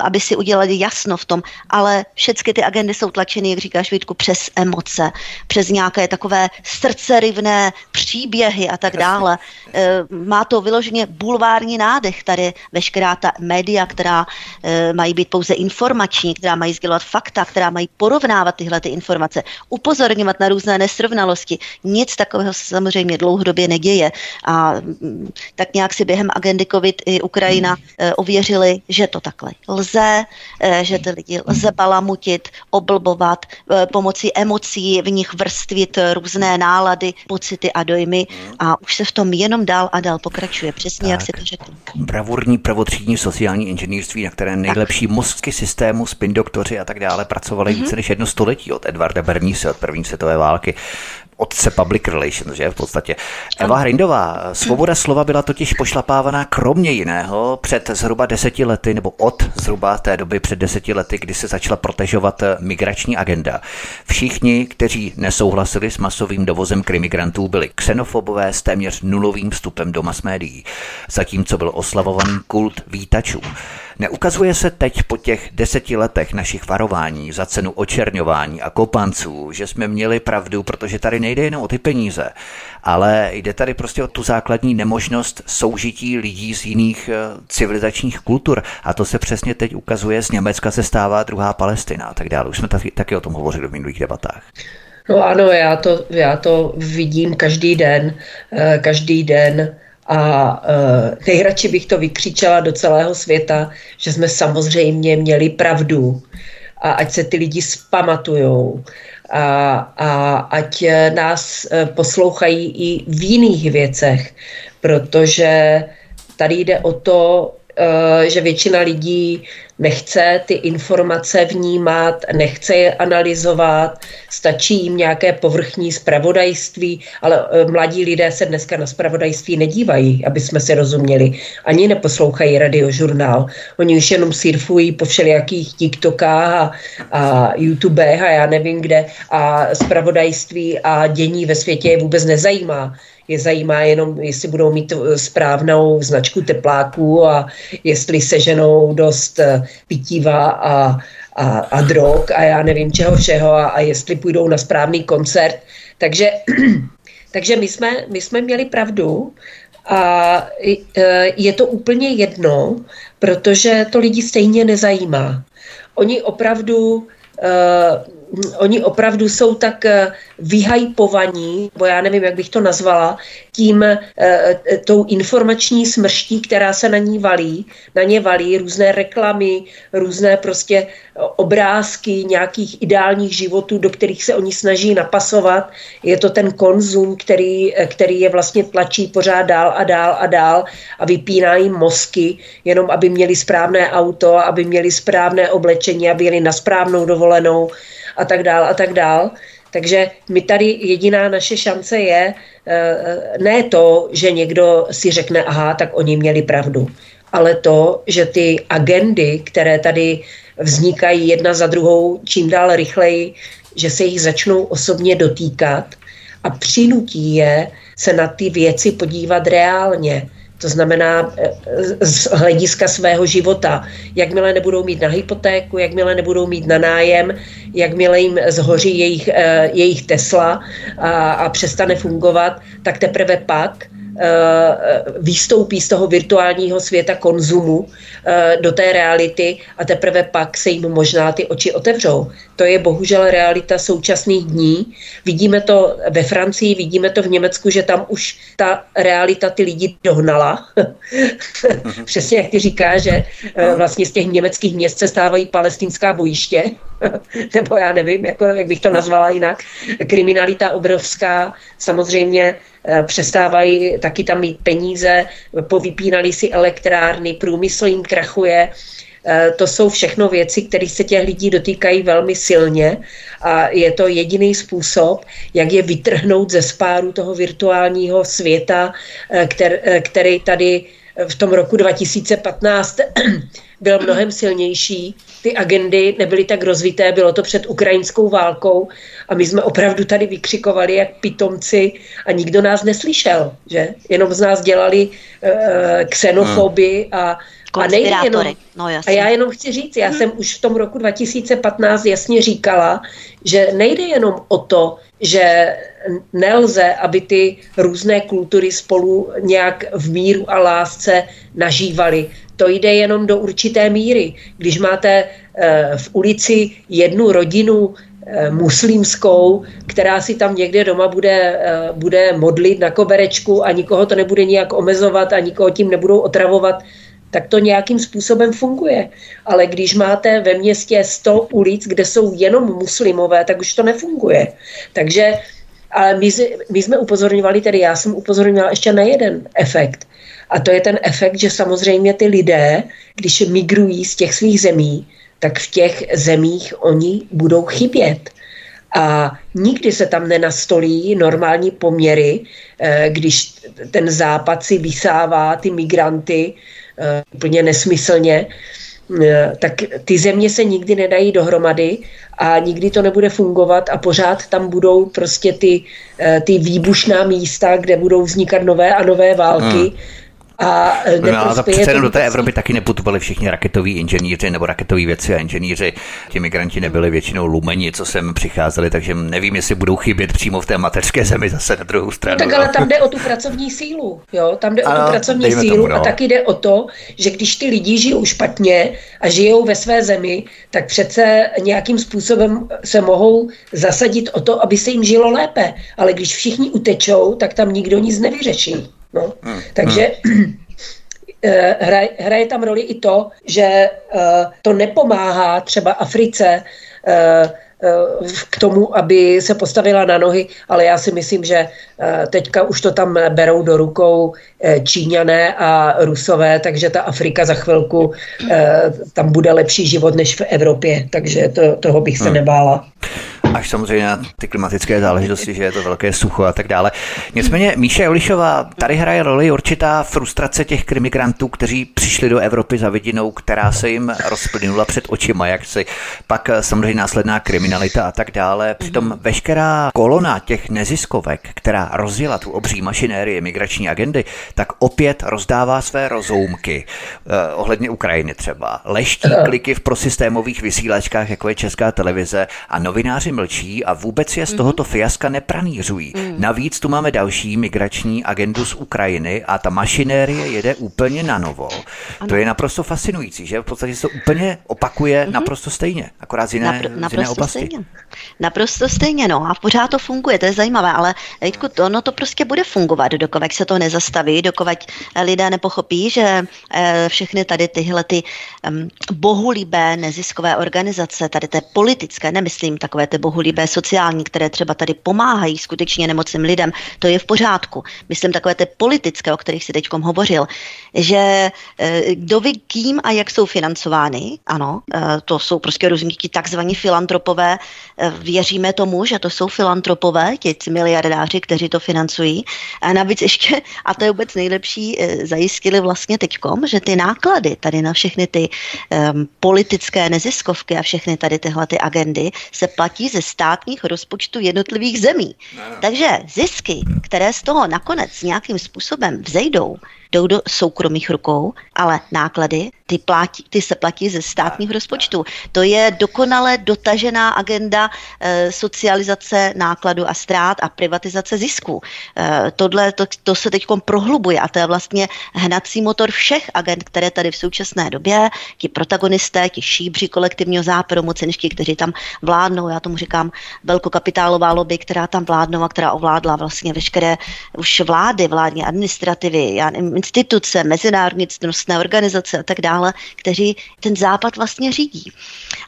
S2: aby si udělali jasno v tom, ale všechny ty agendy jsou tlačeny, jak říkáš Vítku, přes emoce, přes nějaké takové srdcerivné příběhy a tak dále. Eh, má to vyloženě bulvární nádech tady veškerá ta média, která eh, mají být pouze informační, která mají sdělovat fakta, která mají porovnávat tyhle ty informace, upozorňovat na různé nesrovnalosti. Nic takového se samozřejmě dlouhodobě neděje. A mm, tak nějak si během agendy COVID i Ukrajina eh, ověřili, že to takhle lze, eh, že ty lidi lze balamutit, oblbovat, eh, pomocí emocí v nich vrstvit různé nálady, pocity a dojmy a už se v tom jenom dál a dál pokračuje. Přesně tak. jak si to řekl.
S1: Bravurní prvotřídní sociální inženýrství, na které nejlepší tak. mozky systému, spin doktoři a tak dále pracovali mm-hmm. více než jedno století od Edvarda Berníse od první světové války otce public relations, že v podstatě. Eva Hrindová, svoboda slova byla totiž pošlapávaná kromě jiného před zhruba deseti lety, nebo od zhruba té doby před deseti lety, kdy se začala protežovat migrační agenda. Všichni, kteří nesouhlasili s masovým dovozem krimigrantů, byli xenofobové s téměř nulovým vstupem do mass médií, zatímco byl oslavovaný kult vítačů. Neukazuje se teď po těch deseti letech našich varování za cenu očerňování a kopanců, že jsme měli pravdu, protože tady nejde jenom o ty peníze, ale jde tady prostě o tu základní nemožnost soužití lidí z jiných eh, civilizačních kultur. A to se přesně teď ukazuje, z Německa se stává druhá Palestina a tak dále. Už jsme taky, taky o tom hovořili v minulých debatách.
S3: No ano, já to, já to vidím každý den, eh, každý den a uh, nejradši bych to vykřičela do celého světa, že jsme samozřejmě měli pravdu a ať se ty lidi spamatujou a, a ať nás uh, poslouchají i v jiných věcech, protože tady jde o to, uh, že většina lidí nechce ty informace vnímat, nechce je analyzovat, stačí jim nějaké povrchní spravodajství, ale e, mladí lidé se dneska na spravodajství nedívají, aby jsme si rozuměli. Ani neposlouchají radiožurnál. Oni už jenom surfují po všelijakých TikTokách a, a YouTubech a já nevím kde a spravodajství a dění ve světě je vůbec nezajímá je zajímá jenom, jestli budou mít e, správnou značku tepláků a jestli seženou dost e, pitiva a, a, a drog a já nevím čeho všeho a, a jestli půjdou na správný koncert. Takže, takže my, jsme, my jsme měli pravdu a e, je to úplně jedno, protože to lidi stejně nezajímá. Oni opravdu oni opravdu jsou tak eh, vyhajpovaní, bo já nevím, jak bych to nazvala, tím e, tou informační smrští, která se na ní valí, na ně valí různé reklamy, různé prostě obrázky nějakých ideálních životů, do kterých se oni snaží napasovat. Je to ten konzum, který, který je vlastně tlačí pořád dál a dál a dál a vypíná jim mozky, jenom aby měli správné auto, aby měli správné oblečení, aby jeli na správnou dovolenou a tak dál a tak dál. Takže my tady jediná naše šance je eh, ne to, že někdo si řekne, aha, tak oni měli pravdu, ale to, že ty agendy, které tady vznikají jedna za druhou čím dál rychleji, že se jich začnou osobně dotýkat a přinutí je se na ty věci podívat reálně. To znamená eh, z hlediska svého života. Jakmile nebudou mít na hypotéku, jakmile nebudou mít na nájem, jakmile jim zhoří jejich, eh, jejich Tesla a, a přestane fungovat, tak teprve pak výstoupí z toho virtuálního světa konzumu eh, do té reality a teprve pak se jim možná ty oči otevřou. To je bohužel realita současných dní. Vidíme to ve Francii, vidíme to v Německu, že tam už ta realita ty lidi dohnala. Přesně jak ty říká, že eh, vlastně z těch německých měst se stávají palestinská bojiště, nebo já nevím, jako, jak bych to nazvala jinak. Kriminalita obrovská, samozřejmě Eh, přestávají taky tam mít peníze, povypínali si elektrárny, průmysl jim krachuje. Eh, to jsou všechno věci, které se těch lidí dotýkají velmi silně a je to jediný způsob, jak je vytrhnout ze spáru toho virtuálního světa, eh, který, který tady v tom roku 2015 byl mnohem silnější. Ty agendy nebyly tak rozvité, bylo to před ukrajinskou válkou a my jsme opravdu tady vykřikovali jak pitomci a nikdo nás neslyšel, že? Jenom z nás dělali uh, xenofoby a
S2: a, jenom, no,
S3: a já jenom chci říct, já hmm. jsem už v tom roku 2015 jasně říkala, že nejde jenom o to, že nelze, aby ty různé kultury spolu nějak v míru a lásce nažívaly. To jde jenom do určité míry. Když máte eh, v ulici jednu rodinu eh, muslimskou, která si tam někde doma bude, eh, bude modlit na koberečku a nikoho to nebude nijak omezovat a nikoho tím nebudou otravovat, tak to nějakým způsobem funguje. Ale když máte ve městě 100 ulic, kde jsou jenom muslimové, tak už to nefunguje. Takže ale my, my jsme upozorňovali, tedy já jsem upozorňovala ještě na jeden efekt. A to je ten efekt, že samozřejmě ty lidé, když migrují z těch svých zemí, tak v těch zemích oni budou chybět. A nikdy se tam nenastolí normální poměry, eh, když ten západ si vysává ty migranty úplně nesmyslně, eh, tak ty země se nikdy nedají dohromady a nikdy to nebude fungovat a pořád tam budou prostě ty, ty výbušná místa, kde budou vznikat nové a nové války. A
S1: no, ale přece jenom do té Evropy taky neputovali všichni raketoví inženýři nebo raketoví věci a inženýři. Ti migranti nebyli většinou lumeni, co sem přicházeli, takže nevím, jestli budou chybět přímo v té mateřské zemi zase na druhou stranu.
S3: No, tak ale tam jde o tu pracovní sílu. Jo? Tam jde ano, o tu pracovní sílu tomu, no. a taky jde o to, že když ty lidi žijou špatně a žijou ve své zemi, tak přece nějakým způsobem se mohou zasadit o to, aby se jim žilo lépe. Ale když všichni utečou, tak tam nikdo nic nevyřeší. No. Hmm. Takže hmm. Eh, hraje, hraje tam roli i to, že uh, to nepomáhá třeba Africe uh, k tomu, aby se postavila na nohy, ale já si myslím, že teďka už to tam berou do rukou Číňané a Rusové, takže ta Afrika za chvilku tam bude lepší život než v Evropě, takže to, toho bych se hmm.
S1: Až samozřejmě na ty klimatické záležitosti, že je to velké sucho a tak dále. Nicméně Míše Jolišová, tady hraje roli určitá frustrace těch krimigrantů, kteří přišli do Evropy za vidinou, která se jim rozplynula před očima, jak si pak samozřejmě následná kriminalita a tak dále. Přitom veškerá kolona těch neziskovek, která rozjela tu obří mašinérii migrační agendy, tak opět rozdává své rozoumky eh, ohledně Ukrajiny třeba. Leští kliky v prosystémových vysílačkách, jako je Česká televize a novináři Mlčí a vůbec je z tohoto fiaska nepranířují. Navíc tu máme další migrační agendu z Ukrajiny a ta mašinérie jede úplně na novo. To je naprosto fascinující, že v podstatě se to úplně opakuje naprosto stejně, akorát z jiné,
S2: Napr-
S1: z jiné
S2: naprosto
S1: oblasti.
S2: stejně. Naprosto stejně, no a pořád to funguje, to je zajímavé, ale Jitku, to, no to prostě bude fungovat, dokud se to nezastaví, dokud lidé nepochopí, že eh, všechny tady tyhle ty bohulibé neziskové organizace, tady té politické, nemyslím takové ty bohulibé sociální, které třeba tady pomáhají skutečně nemocným lidem, to je v pořádku. Myslím takové ty politické, o kterých si teď hovořil, že eh, kdo ví kým a jak jsou financovány, ano, eh, to jsou prostě různí ti takzvaní filantropové, eh, věříme tomu, že to jsou filantropové, ti miliardáři, kteří to financují. A navíc ještě, a to je vůbec nejlepší, zajistili vlastně teďkom, že ty náklady tady na všechny ty um, politické neziskovky a všechny tady tyhle ty agendy se platí ze státních rozpočtů jednotlivých zemí. Takže zisky, které z toho nakonec nějakým způsobem vzejdou, jdou do soukromých rukou, ale náklady, ty, platí, ty se platí ze státních rozpočtů. To je dokonale dotažená agenda e, socializace nákladu a ztrát a privatizace zisků. E, tohle, to, to se teď prohlubuje a to je vlastně hnací motor všech agent, které tady v současné době, ti protagonisté, ti šíbři kolektivního západu, mocenští, kteří tam vládnou, já tomu říkám velkokapitálová lobby, která tam vládnou a která ovládla vlastně veškeré už vlády, vládní administrativy, já nevím, instituce, mezinárodní ctnostné organizace a tak dále, kteří ten západ vlastně řídí.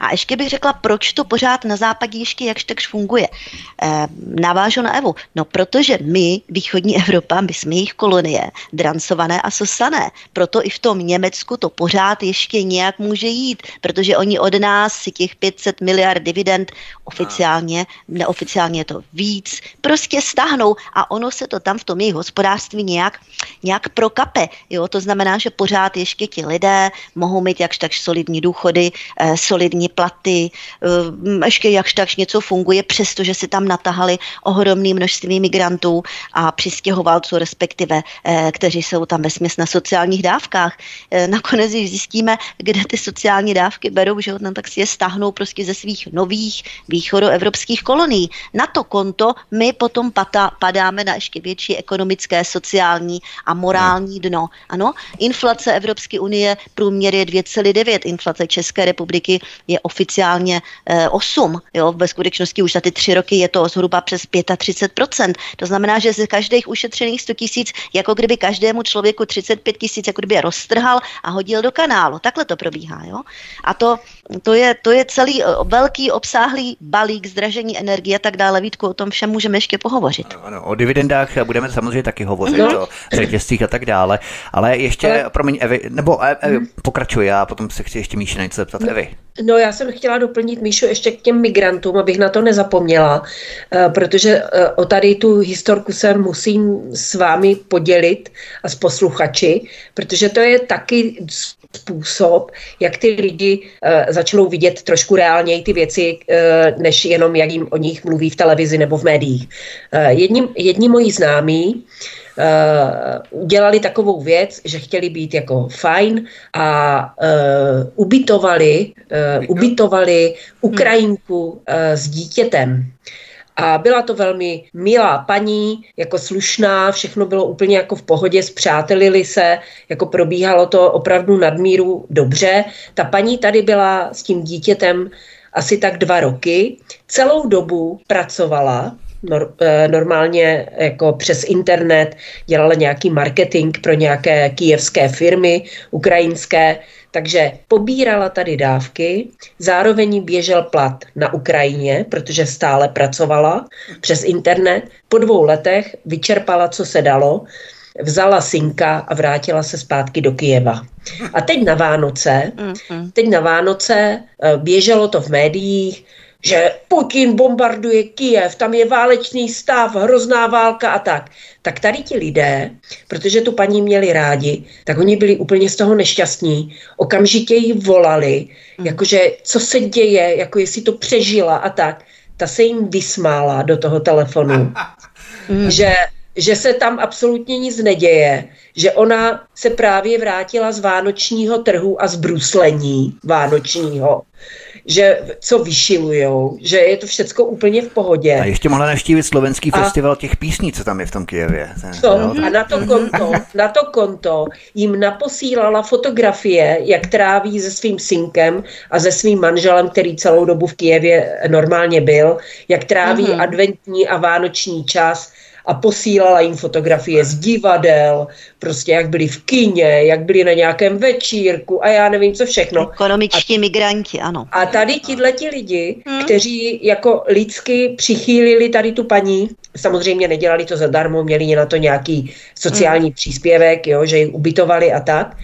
S2: A ještě bych řekla, proč to pořád na západě ještě jakž takž funguje. E, navážu na Evu. No protože my, východní Evropa, my jsme jejich kolonie, drancované a sosané. Proto i v tom Německu to pořád ještě nějak může jít, protože oni od nás si těch 500 miliard dividend oficiálně, neoficiálně je to víc, prostě stáhnou a ono se to tam v tom jejich hospodářství nějak, nějak prokape. Jo? To znamená, že pořád ještě ti lidé mohou mít jakž tak solidní důchody, eh, solidní platy, eh, ještě jakž tak něco funguje, přestože si tam natahali ohromné množství migrantů a přistěhovalců, respektive, eh, kteří jsou tam ve směs na sociálních dávkách. Eh, nakonec, když zjistíme, kde ty sociální dávky berou, že no, tak si je stáhnou prostě ze svých nových východoevropských kolonií. Na to konto my potom pata, padáme na ještě větší ekonomické, sociální a morální dno. Ano, inflace Evropské unie průměr je 2,9, inflace České republiky je oficiálně eh, 8. Jo, ve skutečnosti už za ty tři roky je to zhruba přes 35%. To znamená, že z každých ušetřených 100 tisíc, jako kdyby každému člověku 35 tisíc, jako kdyby je roztrhal a hodil do kanálu. Takhle to probíhá. Jo? A to, to, je, to je celý eh, velký obsáhlý balík zdražení energie a tak dále. Vítku, o tom všem můžeme ještě pohovořit.
S1: Ano, ano, o dividendách budeme samozřejmě taky hovořit,
S3: No.
S1: o řetězcích a tak dále, ale ještě,
S3: Ale-
S1: promiň, Evi, nebo e, e, pokračuj, já potom se chci ještě Míši na něco zeptat, Evi.
S3: No já jsem chtěla doplnit Míšu ještě k těm migrantům, abych na to nezapomněla, eh, protože o tady tu historku se musím s vámi podělit a s posluchači, protože to je taky způsob, jak ty lidi eh, začnou vidět trošku reálněji ty věci, eh, než jenom jak jim o nich mluví v televizi nebo v médiích. Eh, jedni, jedni moji známí uh, udělali takovou věc, že chtěli být jako fajn a uh, ubytovali, uh, ubytovali Ukrajinku uh, s dítětem. A byla to velmi milá paní, jako slušná, všechno bylo úplně jako v pohodě, zpřátelili se, jako probíhalo to opravdu nadmíru dobře. Ta paní tady byla s tím dítětem asi tak dva roky. Celou dobu pracovala, eh, normálně jako přes internet, dělala nějaký marketing pro nějaké kijevské firmy, ukrajinské, takže pobírala tady dávky, zároveň běžel plat na Ukrajině, protože stále pracovala přes internet. Po dvou letech vyčerpala, co se dalo, vzala synka a vrátila se zpátky do Kijeva. A teď na Vánoce,
S2: Mhm.
S3: teď na Vánoce eh, běželo to v médiích, že Putin bombarduje Kijev, tam je válečný stav, hrozná válka a tak. Tak tady ti lidé, protože tu paní měli rádi, tak oni byli úplně z toho nešťastní. Okamžitě jí volali, jakože co se děje, jako jestli to přežila a tak. Ta se jim vysmála do toho telefonu, že, že se tam absolutně nic neděje, že ona se právě vrátila z vánočního trhu a z bruslení vánočního, že co vyšilujou, že je to všecko úplně v pohodě.
S1: A ještě mohla navštívit slovenský a... festival těch písní, co tam je v tom Kijevě.
S3: To, a na to konto, na to konto jim naposílala fotografie, jak tráví se svým synkem a se svým manželem, který celou dobu v Kijevě normálně byl, jak tráví mm-hmm. adventní a vánoční čas a posílala jim fotografie z divadel, prostě jak byli v kině, jak byli na nějakém večírku a já nevím, co všechno.
S2: Ekonomičtí a, migranti, ano.
S3: A tady tihleti lidi, hmm. kteří jako lidsky přichýlili tady tu paní, samozřejmě nedělali to zadarmo, měli na to nějaký sociální hmm. příspěvek, jo, že ji ubytovali a tak,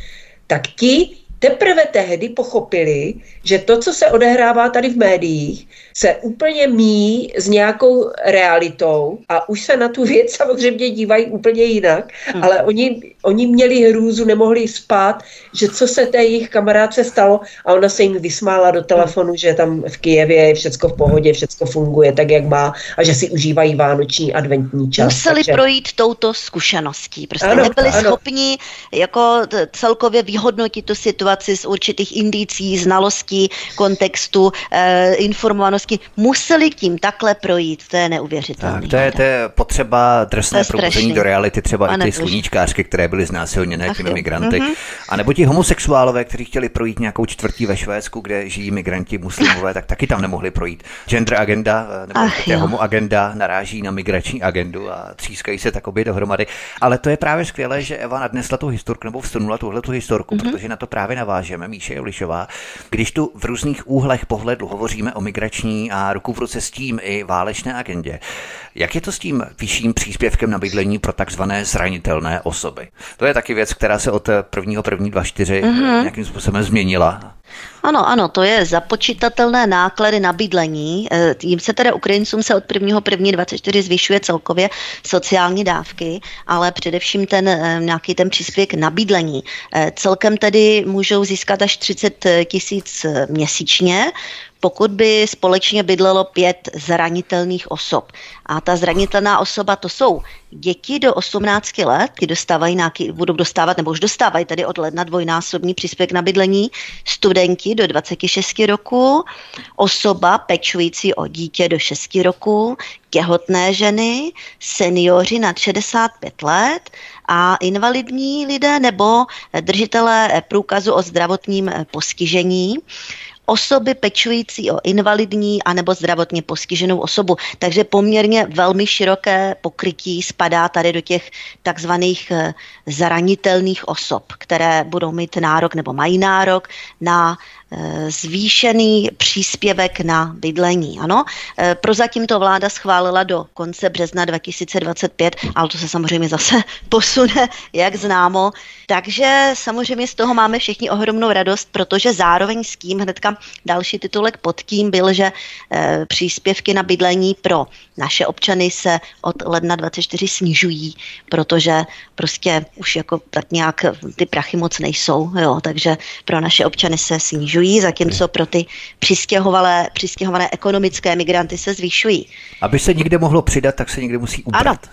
S3: tak ti teprve tehdy pochopili, že to, co se odehrává tady v médiích, se úplně míjí s nějakou realitou a už se na tu věc samozřejmě dívají úplně jinak, hmm. ale oni, oni měli hrůzu, nemohli spát, že co se té jejich kamarádce stalo a ona se jim vysmála do telefonu, že tam v Kijevě je všecko v pohodě, všecko funguje tak, jak má a že si užívají vánoční adventní čas.
S2: Museli takže... projít touto zkušeností, prostě ano, nebyli ano. schopni jako celkově vyhodnotit tu situaci z určitých indicí, znalostí, kontextu, eh, informovanosti, museli tím takhle projít, to je neuvěřitelné.
S1: Tak, to je, to je potřeba drsné probuzení do reality, třeba i ty sluníčkářky, které byly znásilněné těmi migranty. Mm-hmm. A nebo ti homosexuálové, kteří chtěli projít nějakou čtvrtí ve Švédsku, kde žijí migranti muslimové, tak taky tam nemohli projít. Gender agenda nebo Ach, homo agenda naráží na migrační agendu a třískají se takoby dohromady. Ale to je právě skvělé, že Eva nadnesla tu historku nebo vstunula tuhle tu historku, mm-hmm. protože na to právě navážeme, Míše Jolišová. Když tu v různých úhlech pohledu hovoříme o migrační a ruku v ruce s tím i válečné agendě, jak je to s tím vyšším příspěvkem na bydlení pro takzvané zranitelné osoby? To je taky věc, která se od 1.1.24 mm-hmm. nějakým způsobem změnila.
S2: Ano, ano, to je započítatelné náklady na bydlení. E, tím se teda Ukrajincům se od 1.1.24 zvyšuje celkově sociální dávky, ale především ten e, nějaký ten příspěvek na bydlení. E, celkem tedy můžou získat až 30 tisíc měsíčně, pokud by společně bydlelo pět zranitelných osob. A ta zranitelná osoba to jsou děti do 18 let, ty dostávají nějaký, budou dostávat, nebo už dostávají tady od ledna dvojnásobný příspěvek na bydlení, studenti do 26 roku, osoba pečující o dítě do 6 roku, těhotné ženy, seniori nad 65 let a invalidní lidé nebo držitelé průkazu o zdravotním postižení osoby pečující o invalidní anebo zdravotně postiženou osobu. Takže poměrně velmi široké pokrytí spadá tady do těch takzvaných eh, zranitelných osob, které budou mít nárok nebo mají nárok na zvýšený příspěvek na bydlení. Ano, eh, prozatím to vláda schválila do konce března 2025, ale to se samozřejmě zase posune, jak známo. Takže samozřejmě z toho máme všichni ohromnou radost, protože zároveň s tím hnedka další titulek pod tím byl, že eh, příspěvky na bydlení pro naše občany se od ledna 24 snižují, protože prostě už jako tak nějak ty prachy moc nejsou, jo, takže pro naše občany se snižují snižují, zatímco pro ty přistěhovalé, přistěhované ekonomické migranty se zvyšují.
S1: Aby se někde mohlo přidat, tak se někde musí ubrat.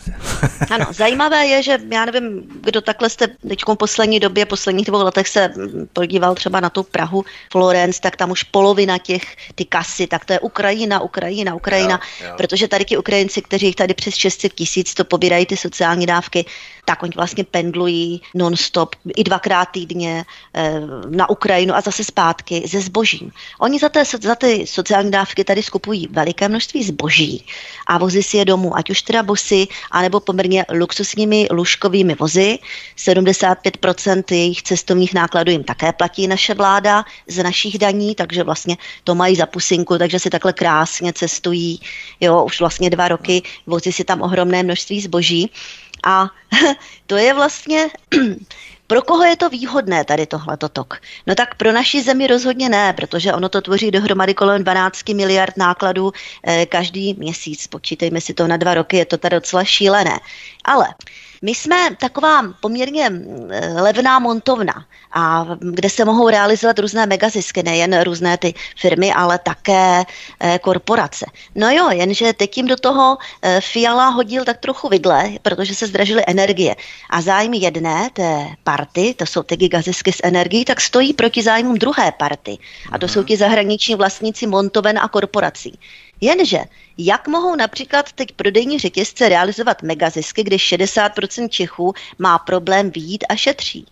S2: Ano, ano zajímavé je, že já nevím, kdo takhle jste teď v poslední době, posledních dvou letech se podíval třeba na tu Prahu, Florence, tak tam už polovina těch, ty kasy, tak to je Ukrajina, Ukrajina, Ukrajina, jo, jo. protože tady ti Ukrajinci, kteří tady přes 600 tisíc to pobírají ty sociální dávky, tak oni vlastně pendlují non-stop i dvakrát týdně eh, na Ukrajinu a zase zpátky se zbožím. Oni za, té, za ty sociální dávky tady skupují veliké množství zboží a vozí si je domů, ať už teda bosy, anebo poměrně luxusními lůžkovými vozy. 75% jejich cestovních nákladů jim také platí naše vláda z našich daní, takže vlastně to mají za pusinku, takže si takhle krásně cestují, jo, už vlastně dva roky, vozí si tam ohromné množství zboží. A to je vlastně pro koho je to výhodné tady tohle tok? No tak pro naši zemi rozhodně ne, protože ono to tvoří dohromady kolem 12 miliard nákladů eh, každý měsíc. Počítejme si to na dva roky, je to tady docela šílené. Ale My jsme taková poměrně eh, levná montovna, a kde se mohou realizovat různé megazisky, nejen různé ty firmy, ale také eh, korporace. No jo, jenže teď jim do toho eh, Fiala hodil tak trochu vidle, protože se zdražily energie. A zájmy jedné, té party, to jsou ty gigazisky s energií, tak stojí proti zájmům druhé party. A to jsou ti zahraniční vlastníci montoven a korporací. Jenže, jak mohou například teď prodejní řetězce realizovat megazisky, když 60% Čechů má problém výjít a šetří?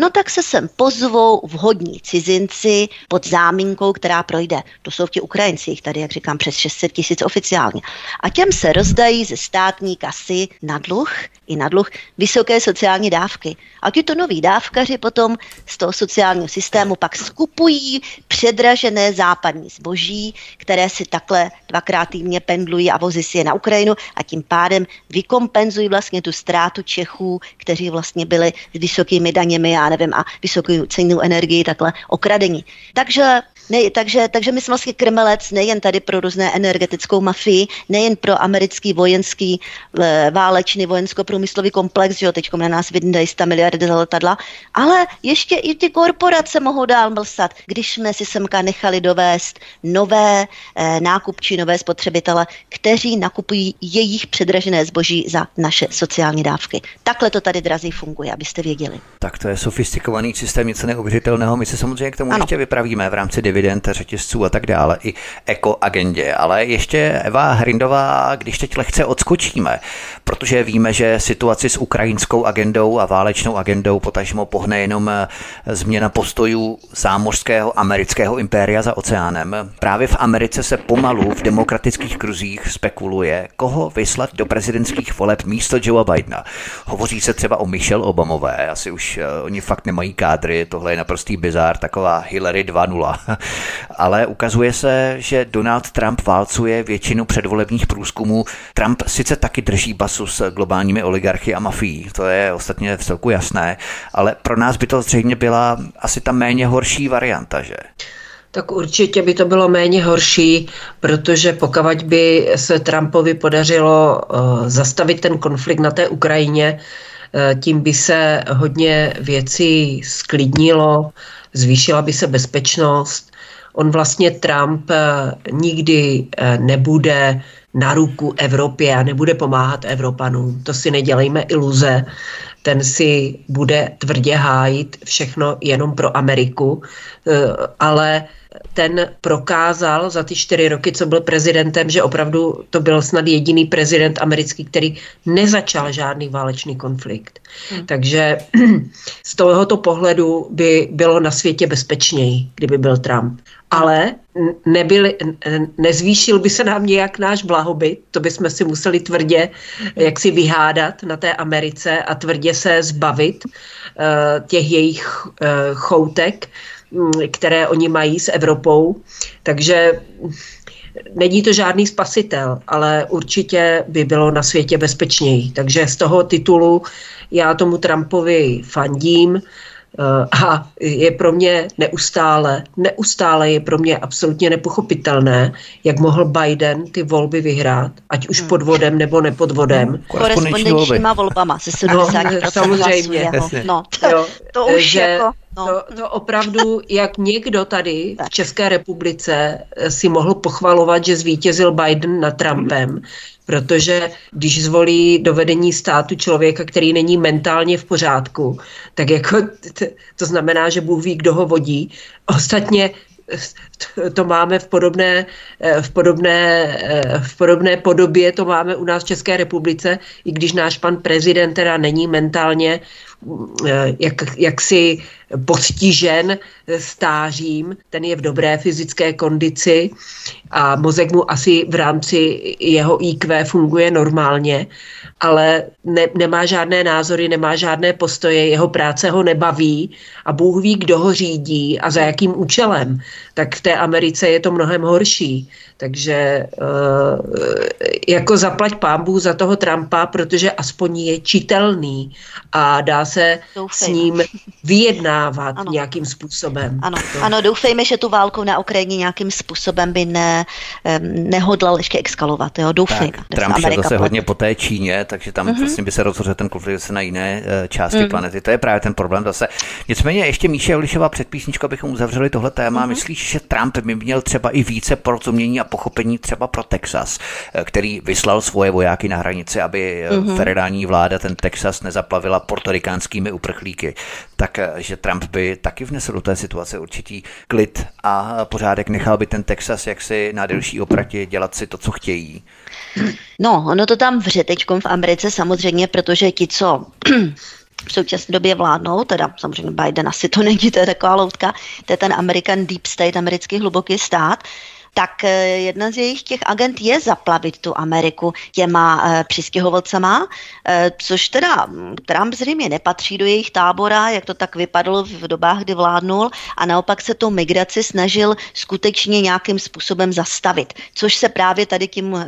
S2: No tak se sem pozvou vhodní cizinci pod záminkou, která projde. To jsou ti Ukrajinci, jich tady, jak říkám, přes 600 tisíc oficiálně. A těm se rozdají ze státní kasy na dluh i na dluh vysoké sociální dávky. A tito noví dávkaři potom z toho sociálního systému pak skupují předražené západní zboží, které si takhle dvakrát týdně pendlují a vozí si je na Ukrajinu a tím pádem vykompenzují vlastně tu ztrátu Čechů, kteří vlastně byli s vysokými daněmi, já nevím, a vysokou cenou energii takhle okradení. Takže ne, takže, takže my jsme vlastně krmelec nejen tady pro různé energetickou mafii, nejen pro americký vojenský e, válečný vojensko-průmyslový komplex, že jo, teď na nás vydají 100 miliardy za letadla, ale ještě i ty korporace mohou dál mlsat, když jsme si semka nechali dovést nové e, nákupčí, nové spotřebitele, kteří nakupují jejich předražené zboží za naše sociální dávky. Takhle to tady drazí funguje, abyste věděli.
S1: Tak to je sofistikovaný systém, něco neuvěřitelného. My se samozřejmě k tomu ano. ještě vypravíme v rámci dividend dividend, řetězců a tak dále, i ekoagendě. Ale ještě Eva Hrindová, když teď lehce odskočíme, protože víme, že situaci s ukrajinskou agendou a válečnou agendou potažmo pohne jenom eh, změna postojů zámořského amerického impéria za oceánem. Právě v Americe se pomalu v demokratických kruzích spekuluje, koho vyslat do prezidentských voleb místo Joea Bidena. Hovoří se třeba o Michelle Obamové, asi už uh, oni fakt nemají kádry, tohle je naprostý bizár, taková Hillary 2.0. ale ukazuje se, že Donald Trump válcuje většinu předvolebních průzkumů. Trump sice taky drží basu s globálními oligarchy a mafií, to je ostatně v celku jasné, ale pro nás by to zřejmě byla asi ta méně horší varianta, že?
S3: Tak určitě by to bylo méně horší, protože pokud by se Trumpovi podařilo uh, zastavit ten konflikt na té Ukrajině, uh, tím by se hodně věcí sklidnilo, zvýšila by se bezpečnost, on vlastně Trump eh, nikdy eh, nebude na ruku Evropě a nebude pomáhat Evropanům. To si nedělejme iluze. Ten si bude tvrdě hájit všechno jenom pro Ameriku, eh, ale ten prokázal za ty čtyři roky, co byl prezidentem, že opravdu to byl snad jediný prezident americký, který nezačal žádný válečný konflikt. Hmm. Takže z tohoto pohledu by bylo na světě bezpečněji, kdyby byl Trump. Ale nebyl, nezvýšil by se nám nějak náš blahobyt, to bychom si museli tvrdě jak si vyhádat na té Americe a tvrdě se zbavit uh, těch jejich uh, choutek, které oni mají s Evropou. Takže není to žádný spasitel, ale určitě by bylo na světě bezpečněji. Takže z toho titulu já tomu Trumpovi fandím. Eh, a je pro mě neustále, neustále je pro mě absolutně nepochopitelné, jak mohl Biden ty volby vyhrát, ať už hmm. podvodem nebo nepodvodem. Hmm.
S2: Korespondenčníma volbama se 70% no, samozřejmě. No, to, jo, to už že, jako...
S3: No. To, to opravdu, jak někdo tady v České republice si mohl pochvalovat, že zvítězil Biden nad Trumpem, protože když zvolí do vedení státu člověka, který není mentálně v pořádku, tak jako to znamená, že Bůh ví, kdo ho vodí. Ostatně to máme v podobné, v, podobné, v podobné podobě, to máme u nás v České republice, i když náš pan prezident teda není mentálně jak, jaksi postižen stářím, ten je v dobré fyzické kondici a mozek mu asi v rámci jeho IQ funguje normálně, ale ne, nemá žádné názory, nemá žádné postoje, jeho práce ho nebaví a Bůh ví, kdo ho řídí a za jakým účelem. tak v té Americe je to mnohem horší. Takže eh, jako zaplať pámbu za toho Trumpa, protože aspoň je čitelný a dá se s ním vyjednávat ano. nějakým způsobem.
S2: Ano. ano, doufejme, že tu válku na Ukrajině nějakým způsobem by ne, nehodlal ještě exkalovat. Jo? Doufejme. Tak,
S1: Trump šel zase hodně po té Číně, takže tam mm-hmm. vlastně by se rozhodl ten konflikt na jiné uh, části mm. planety. To je právě ten problém zase. Nicméně ještě Míše Ulišová před písničkou, abychom uzavřeli tohle téma. Mm-hmm. Myslíš, že Trump by měl třeba i více porozumění a pochopení třeba pro Texas, eh, který vyslal svoje vojáky na hranici, aby mm-hmm. federální vláda ten Texas nezaplavila portorikánskými uprchlíky, tak eh, že Trump by taky vnesl do té situace určitý klid a pořádek, nechal by ten Texas jaksi na delší opratě dělat si to, co chtějí.
S2: No, ono to tam vře v Americe samozřejmě, protože ti, co v současné době vládnou, teda samozřejmě Biden asi to není, to je taková loutka, to je ten American Deep State, americký hluboký stát, tak eh, jedna z jejich těch agent je zaplavit tu Ameriku těma e, přistěhovalcema, e, což teda Trump zřejmě nepatří do jejich tábora, jak to tak vypadlo v dobách, kdy vládnul a naopak se tu migraci snažil skutečně nějakým způsobem zastavit, což se právě tady tím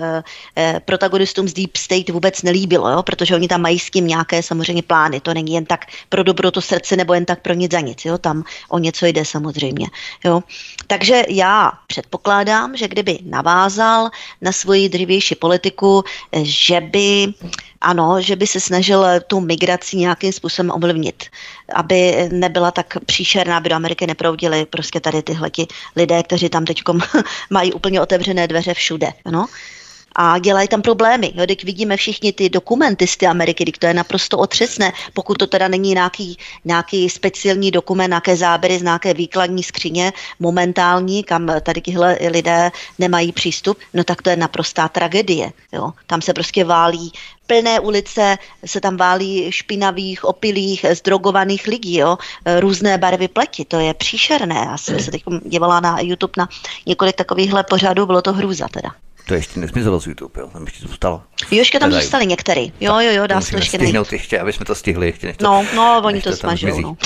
S2: protagonistům z Deep State vůbec nelíbilo, jo? protože oni tam mají s tím nějaké samozřejmě plány, to není jen tak pro dobro to srdce nebo jen tak pro nic za nic, jo? tam o něco jde samozřejmě. Jo? Takže já předpokládám, předpokládám, že kdyby navázal na svoji dřívější politiku, že by ano, že by se snažil tu migraci nějakým způsobem ovlivnit, aby nebyla tak příšerná, aby do Ameriky neproudili prostě tady tyhle lidé, kteří tam teď mají úplně otevřené dveře všude. No? A dělají tam problémy. Jo, teď vidíme všichni ty dokumenty z té Ameriky, teď to je naprosto otřesné, pokud to teda není nějaký, nějaký speciální dokument, nějaké záběry z nějaké výkladní skříně momentální, kam tady tyhle lidé nemají přístup, no tak to je naprostá tragédie. Jo. Tam se prostě válí plné ulice se tam válí špinavých, opilých, zdrogovaných lidí, jo? různé barvy pleti, to je příšerné. Já jsem se teď dívala na YouTube na několik takovýchhle pořadů, bylo to hrůza teda.
S1: To ještě nesmizelo z YouTube, jo? tam ještě zůstalo.
S2: Jo, ještě tam zůstaly některý. Jo, jo, jo, dá se to ještě
S1: stihnout ještě, aby jsme to stihli. Ještě než
S2: to, no, no, oni to smaží. No.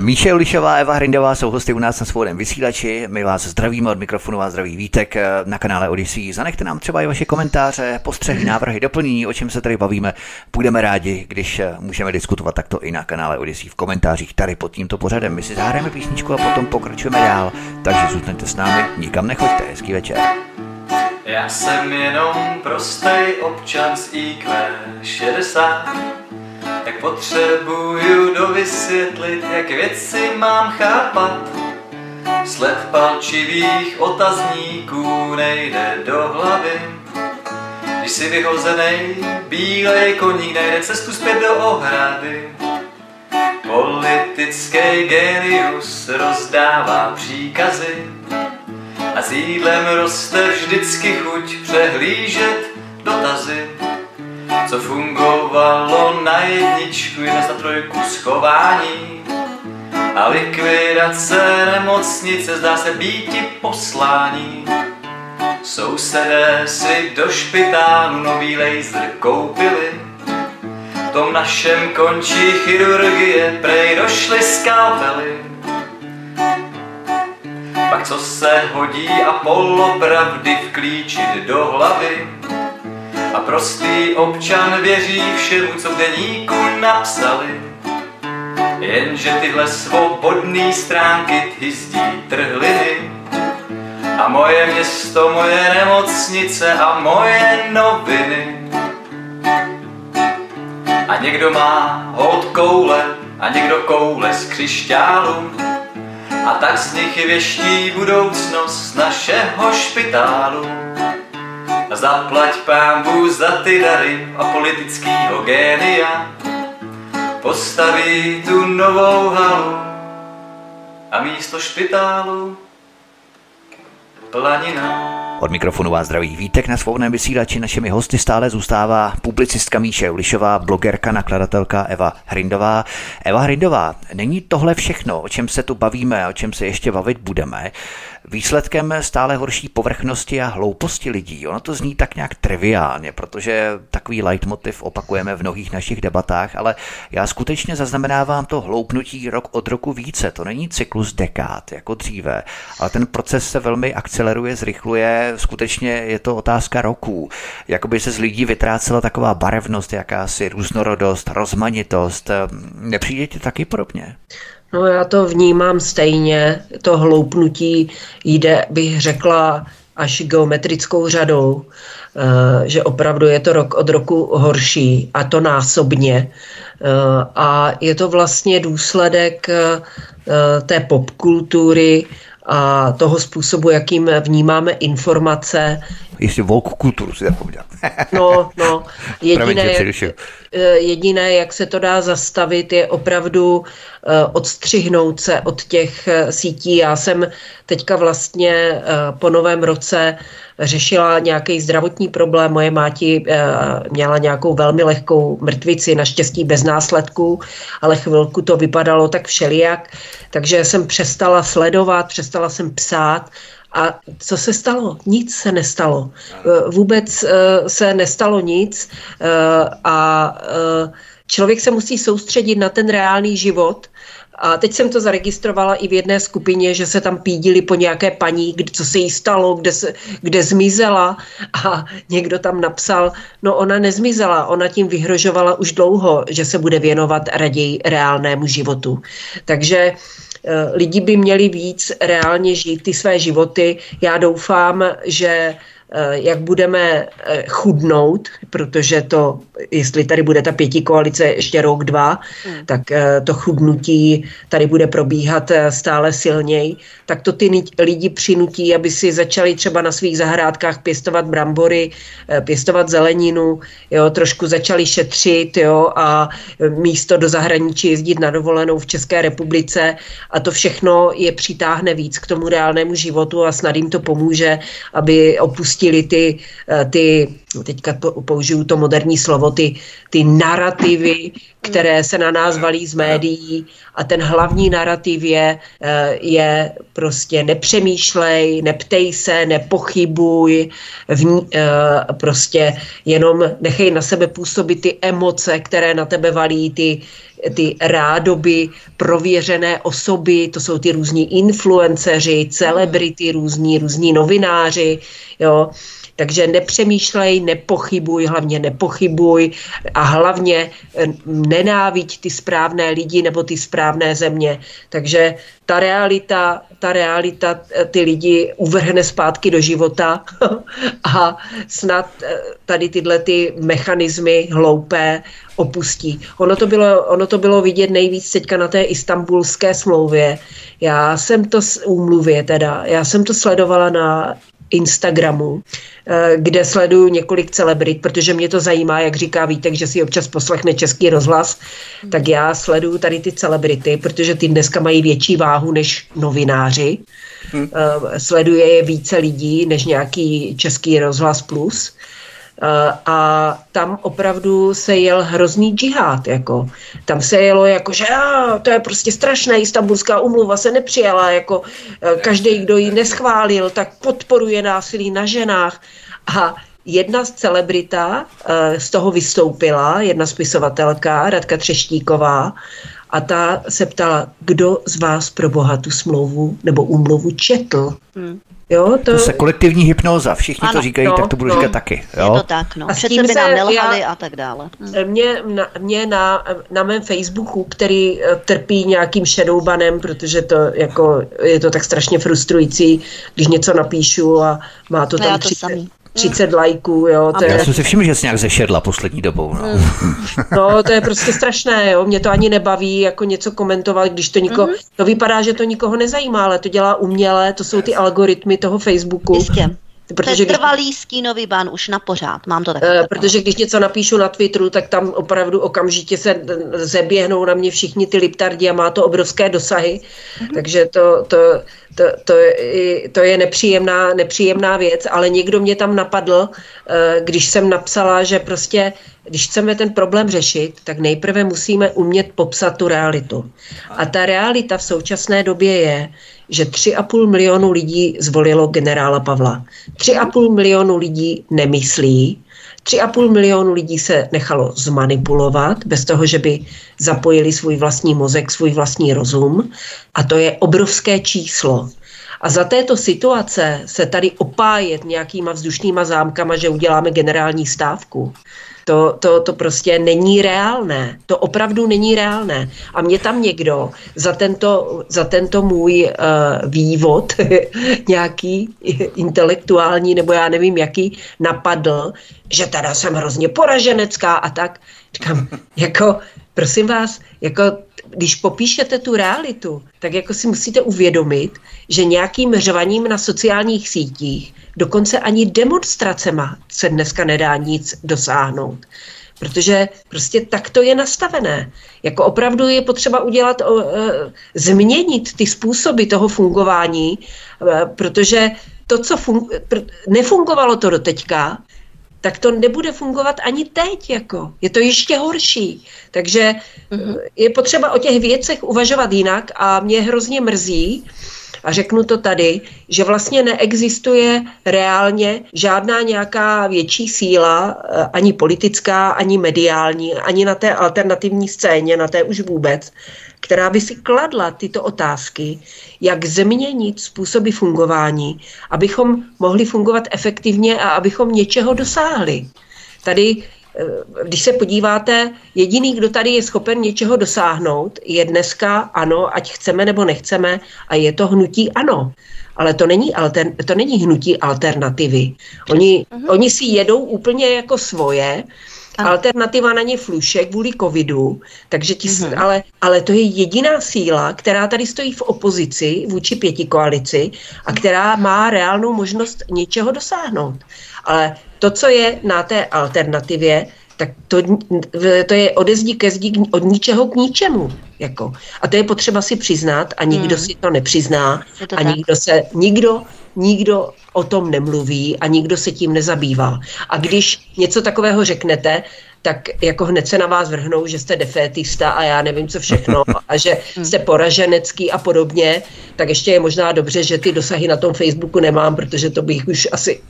S1: Míše Ulišová, Eva Hrindová jsou hosty u nás na svobodném vysílači. My vás zdravíme od mikrofonu vás zdraví Vítek eh, na kanále Odyssey. Zanechte nám třeba i vaše komentáře, postřehy, návrhy, doplnění, o čem se tady bavíme. Budeme rádi, když eh, můžeme diskutovat takto i na kanále Odyssey v komentářích tady pod tímto pořadem. My si zahrajeme písničku a potom pokračujeme dál. Takže zůstaňte s námi, nikam nechoďte. Hezký večer.
S5: Já jsem jenom prostej občan z IQ 60 Tak potřebuju dovysvětlit, jak věci mám chápat. Sled palčivých otazníků nejde do hlavy. Když si vyhozenej bílej koník najde cestu zpět do ohrady. Politický genius rozdává příkazy a s jídlem roste vždycky chuť přehlížet dotazy. Co fungovalo na jedničku, jedna na trojku schování. A likvidace nemocnice zdá se býti poslání. Sousedé si do špitálu nový laser koupili. V tom našem končí chirurgie, prej došly skalpely pak co se hodí a polopravdy vklíčit do hlavy. A prostý občan věří všemu, co v deníku napsali. Jenže tyhle svobodné stránky hyzdí trhliny. A moje město, moje nemocnice a moje noviny. A někdo má hod koule a někdo koule z křišťálu a tak z nich věští budoucnost našeho špitálu. A zaplať pámbu za ty dary a politickýho génia, postaví tu novou halu a místo špitálu planina.
S1: Od mikrofonu vás zdraví Vítek na svobodném vysílači. Našimi hosty stále zůstává publicistka Míše Ulišová, blogerka, nakladatelka Eva Hrindová. Eva Hrindová, není tohle všechno, o čem se tu bavíme, o čem se ještě bavit budeme. Výsledkem stále horší povrchnosti a hlouposti lidí. Ono to zní tak nějak triviálně, protože takový leitmotiv opakujeme v mnohých našich debatách, ale já skutečně zaznamenávám to hloupnutí rok od roku více. To není cyklus dekád, jako dříve, ale ten proces se velmi akceleruje, zrychluje, skutečně je to otázka roků. Jakoby se z lidí vytrácela taková barevnost, jakási různorodost, rozmanitost. Nepřijde ti taky podobně?
S3: No já to vnímám stejně. To hloupnutí jde, bych řekla, až geometrickou řadou, eh, že opravdu je to rok od roku horší a to násobně. Eh, a je to vlastně důsledek eh, té popkultury a toho způsobu, jakým vnímáme informace.
S1: Jestli woke kulturu si zapomněl.
S3: no, no. Jediné, Eh, jediné, jak se to dá zastavit, je opravdu eh, odstřihnout se od těch eh, sítí. Já jsem teďka vlastně po novém roce řešila nějaký zdravotní problém. Moje máti měla nějakou velmi lehkou mrtvici, naštěstí bez následků, ale chvilku to vypadalo tak všelijak. Takže jsem přestala sledovat, přestala jsem psát a co se stalo? Nic se nestalo. Eh, vůbec eh, se nestalo nic eh, a člověk se musí soustředit na ten reálný život, a teď jsem to zaregistrovala i v jedné skupině, že se tam pídili po nějaké paní, co se jí stalo, kde, se, kde zmizela a někdo tam napsal, no ona nezmizela, ona tím vyhrožovala už dlouho, že se bude věnovat raději reálnému životu. Takže Eh, lidi by měli víc reálně žít ty své životy. Já doufám, že jak budeme eh, chudnout, protože to, jestli tady bude ta pěti koalice ještě rok, dva, hmm. tak eh, to chudnutí tady bude probíhat stále silněji, tak to ty lidi přinutí, aby si začali třeba na svých zahrádkách pěstovat brambory, pěstovat zeleninu, jo, trošku začali šetřit jo, a místo do zahraničí jezdit na dovolenou v České republice a to všechno je přitáhne víc k tomu reálnému životu a snad jim to pomůže, aby opustili opustili ty, eh, ty teďka použiju to moderní slovo, ty, ty narrativy, které se na nás valí z médií. A ten hlavní narrativ je, eh, je prostě nepřemýšlej, neptej se, nepochybuj, v, eh, prostě jenom nechej na sebe působit ty emoce, které na tebe valí, ty, ty rádoby prověřené osoby, to jsou ty různí influenceři, celebrity, různí, různí novináři, jo, takže nepřemýšlej, nepochybuj, hlavně nepochybuj a hlavně eh, nenáviď ty správné lidi nebo ty správné země. Takže ta realita, ta realita eh, ty lidi uvrhne zpátky do života a snad eh, tady tyhle ty mechanismy hloupé opustí. Ono to, bylo, ono to bylo vidět nejvíc teďka na té istambulské smlouvě. Já jsem to úmluvě teda, já jsem to sledovala na Instagramu, eh, kde sleduju několik celebrit, protože mě to zajímá, jak říká Vítek, že si občas poslechne český rozhlas, tak já sleduju tady ty celebrity, protože ty dneska mají větší váhu než novináři. Hmm. Sleduje je více lidí než nějaký český rozhlas plus. A tam opravdu se jel hrozný džihad. Jako. Tam se jelo jako, že a, to je prostě strašné, istambulská umluva se nepřijala, jako eh, každý, kdo ji neschválil, tak podporuje násilí na ženách. A jedna z celebrita eh, z toho vystoupila, jedna spisovatelka, Radka Třeštíková, a ta se ptala, kdo z vás pro boha tu smlouvu nebo úmluvu četl. Hmm.
S1: Jo, to... to se kolektivní hypnoza, všichni ano, to říkají, no, tak to budu no. říkat taky. Jo?
S2: Je to tak, no. A Přece by nám nelhali já, a tak dále.
S3: Hm. Mě, na, mě na, na mém Facebooku, který eh, trpí nějakým shadowbanem, protože to jako, je to tak strašně frustrující, když něco napíšu a má to tam 30, 30 lajků, jo.
S1: To je... Já jsem si všiml, že jsi nějak zešedla poslední dobou. No.
S3: no, to je prostě strašné, jo. Mě to ani nebaví jako něco komentovat, když to nikoho, mm-hmm. to vypadá, že to nikoho nezajímá, ale to dělá uměle, to jsou ty algoritmy toho Facebooku.
S2: Jistě. Protože to je trvalý když, stínový ban už na pořád, mám to tak.
S3: Uh, protože když něco napíšu na Twitteru, tak tam opravdu okamžitě se zeběhnou na mě všichni ty liptardi a má to obrovské dosahy, mm-hmm. takže to, to, to, to, je, to je nepříjemná, nepříjemná věc, ale někdo mě tam napadl, uh, když jsem napsala, že prostě když chceme ten problém řešit, tak nejprve musíme umět popsat tu realitu. A ta realita v současné době je, že 3,5 milionu lidí zvolilo generála Pavla. 3,5 milionu lidí nemyslí, 3,5 milionu lidí se nechalo zmanipulovat bez toho, že by zapojili svůj vlastní mozek, svůj vlastní rozum. A to je obrovské číslo. A za této situace se tady opájet nějakýma vzdušnýma zámkama, že uděláme generální stávku, to, to, to prostě není reálné. To opravdu není reálné. A mě tam někdo za tento, za tento můj uh, vývod nějaký intelektuální nebo já nevím jaký napadl, že teda jsem hrozně poraženecká a tak. Říkám, jako, prosím vás, jako když popíšete tu realitu, tak jako si musíte uvědomit, že nějakým řvaním na sociálních sítích, dokonce ani demonstracema se dneska nedá nic dosáhnout. Protože prostě tak to je nastavené. Jako opravdu je potřeba udělat, e, změnit ty způsoby toho fungování, e, protože to, co fun- nefungovalo to do teďka, tak to nebude fungovat ani teď. Jako. Je to ještě horší. Takže mm-hmm. je potřeba o těch věcech uvažovat jinak a mě hrozně mrzí, a řeknu to tady, že vlastně neexistuje reálně žádná nějaká větší síla, eh, ani politická, ani mediální, ani na té alternativní scéně, na té už vůbec, která by si kladla tyto otázky, jak změnit způsoby fungování, abychom mohli fungovat efektivně a abychom něčeho dosáhli. Tady eh, když se podíváte, jediný, kdo tady je schopen něčeho dosáhnout, je dneska ano, ať chceme nebo nechceme, a je to hnutí ano. Ale to není, alter, to není hnutí alternativy. Oni, uh-huh. oni si jedou úplně jako svoje, ano. Alternativa na ně fluše kvůli covidu, takže ti, mm-hmm. ale, ale to je jediná síla, která tady stojí v opozici vůči pěti koalici a která má reálnou možnost něčeho dosáhnout. Ale to, co je na té alternativě, tak to, to je ode zdí ke zdí od ničeho k ničemu. Jako. A to je potřeba si přiznat a nikdo hmm. si to nepřizná to a nikdo se, nikdo, nikdo o tom nemluví a nikdo se tím nezabývá. A když něco takového řeknete, tak jako hned se na vás vrhnou, že jste defétista a já nevím co všechno a že jste poraženecký a podobně, tak ještě je možná dobře, že ty dosahy na tom Facebooku nemám, protože to bych už asi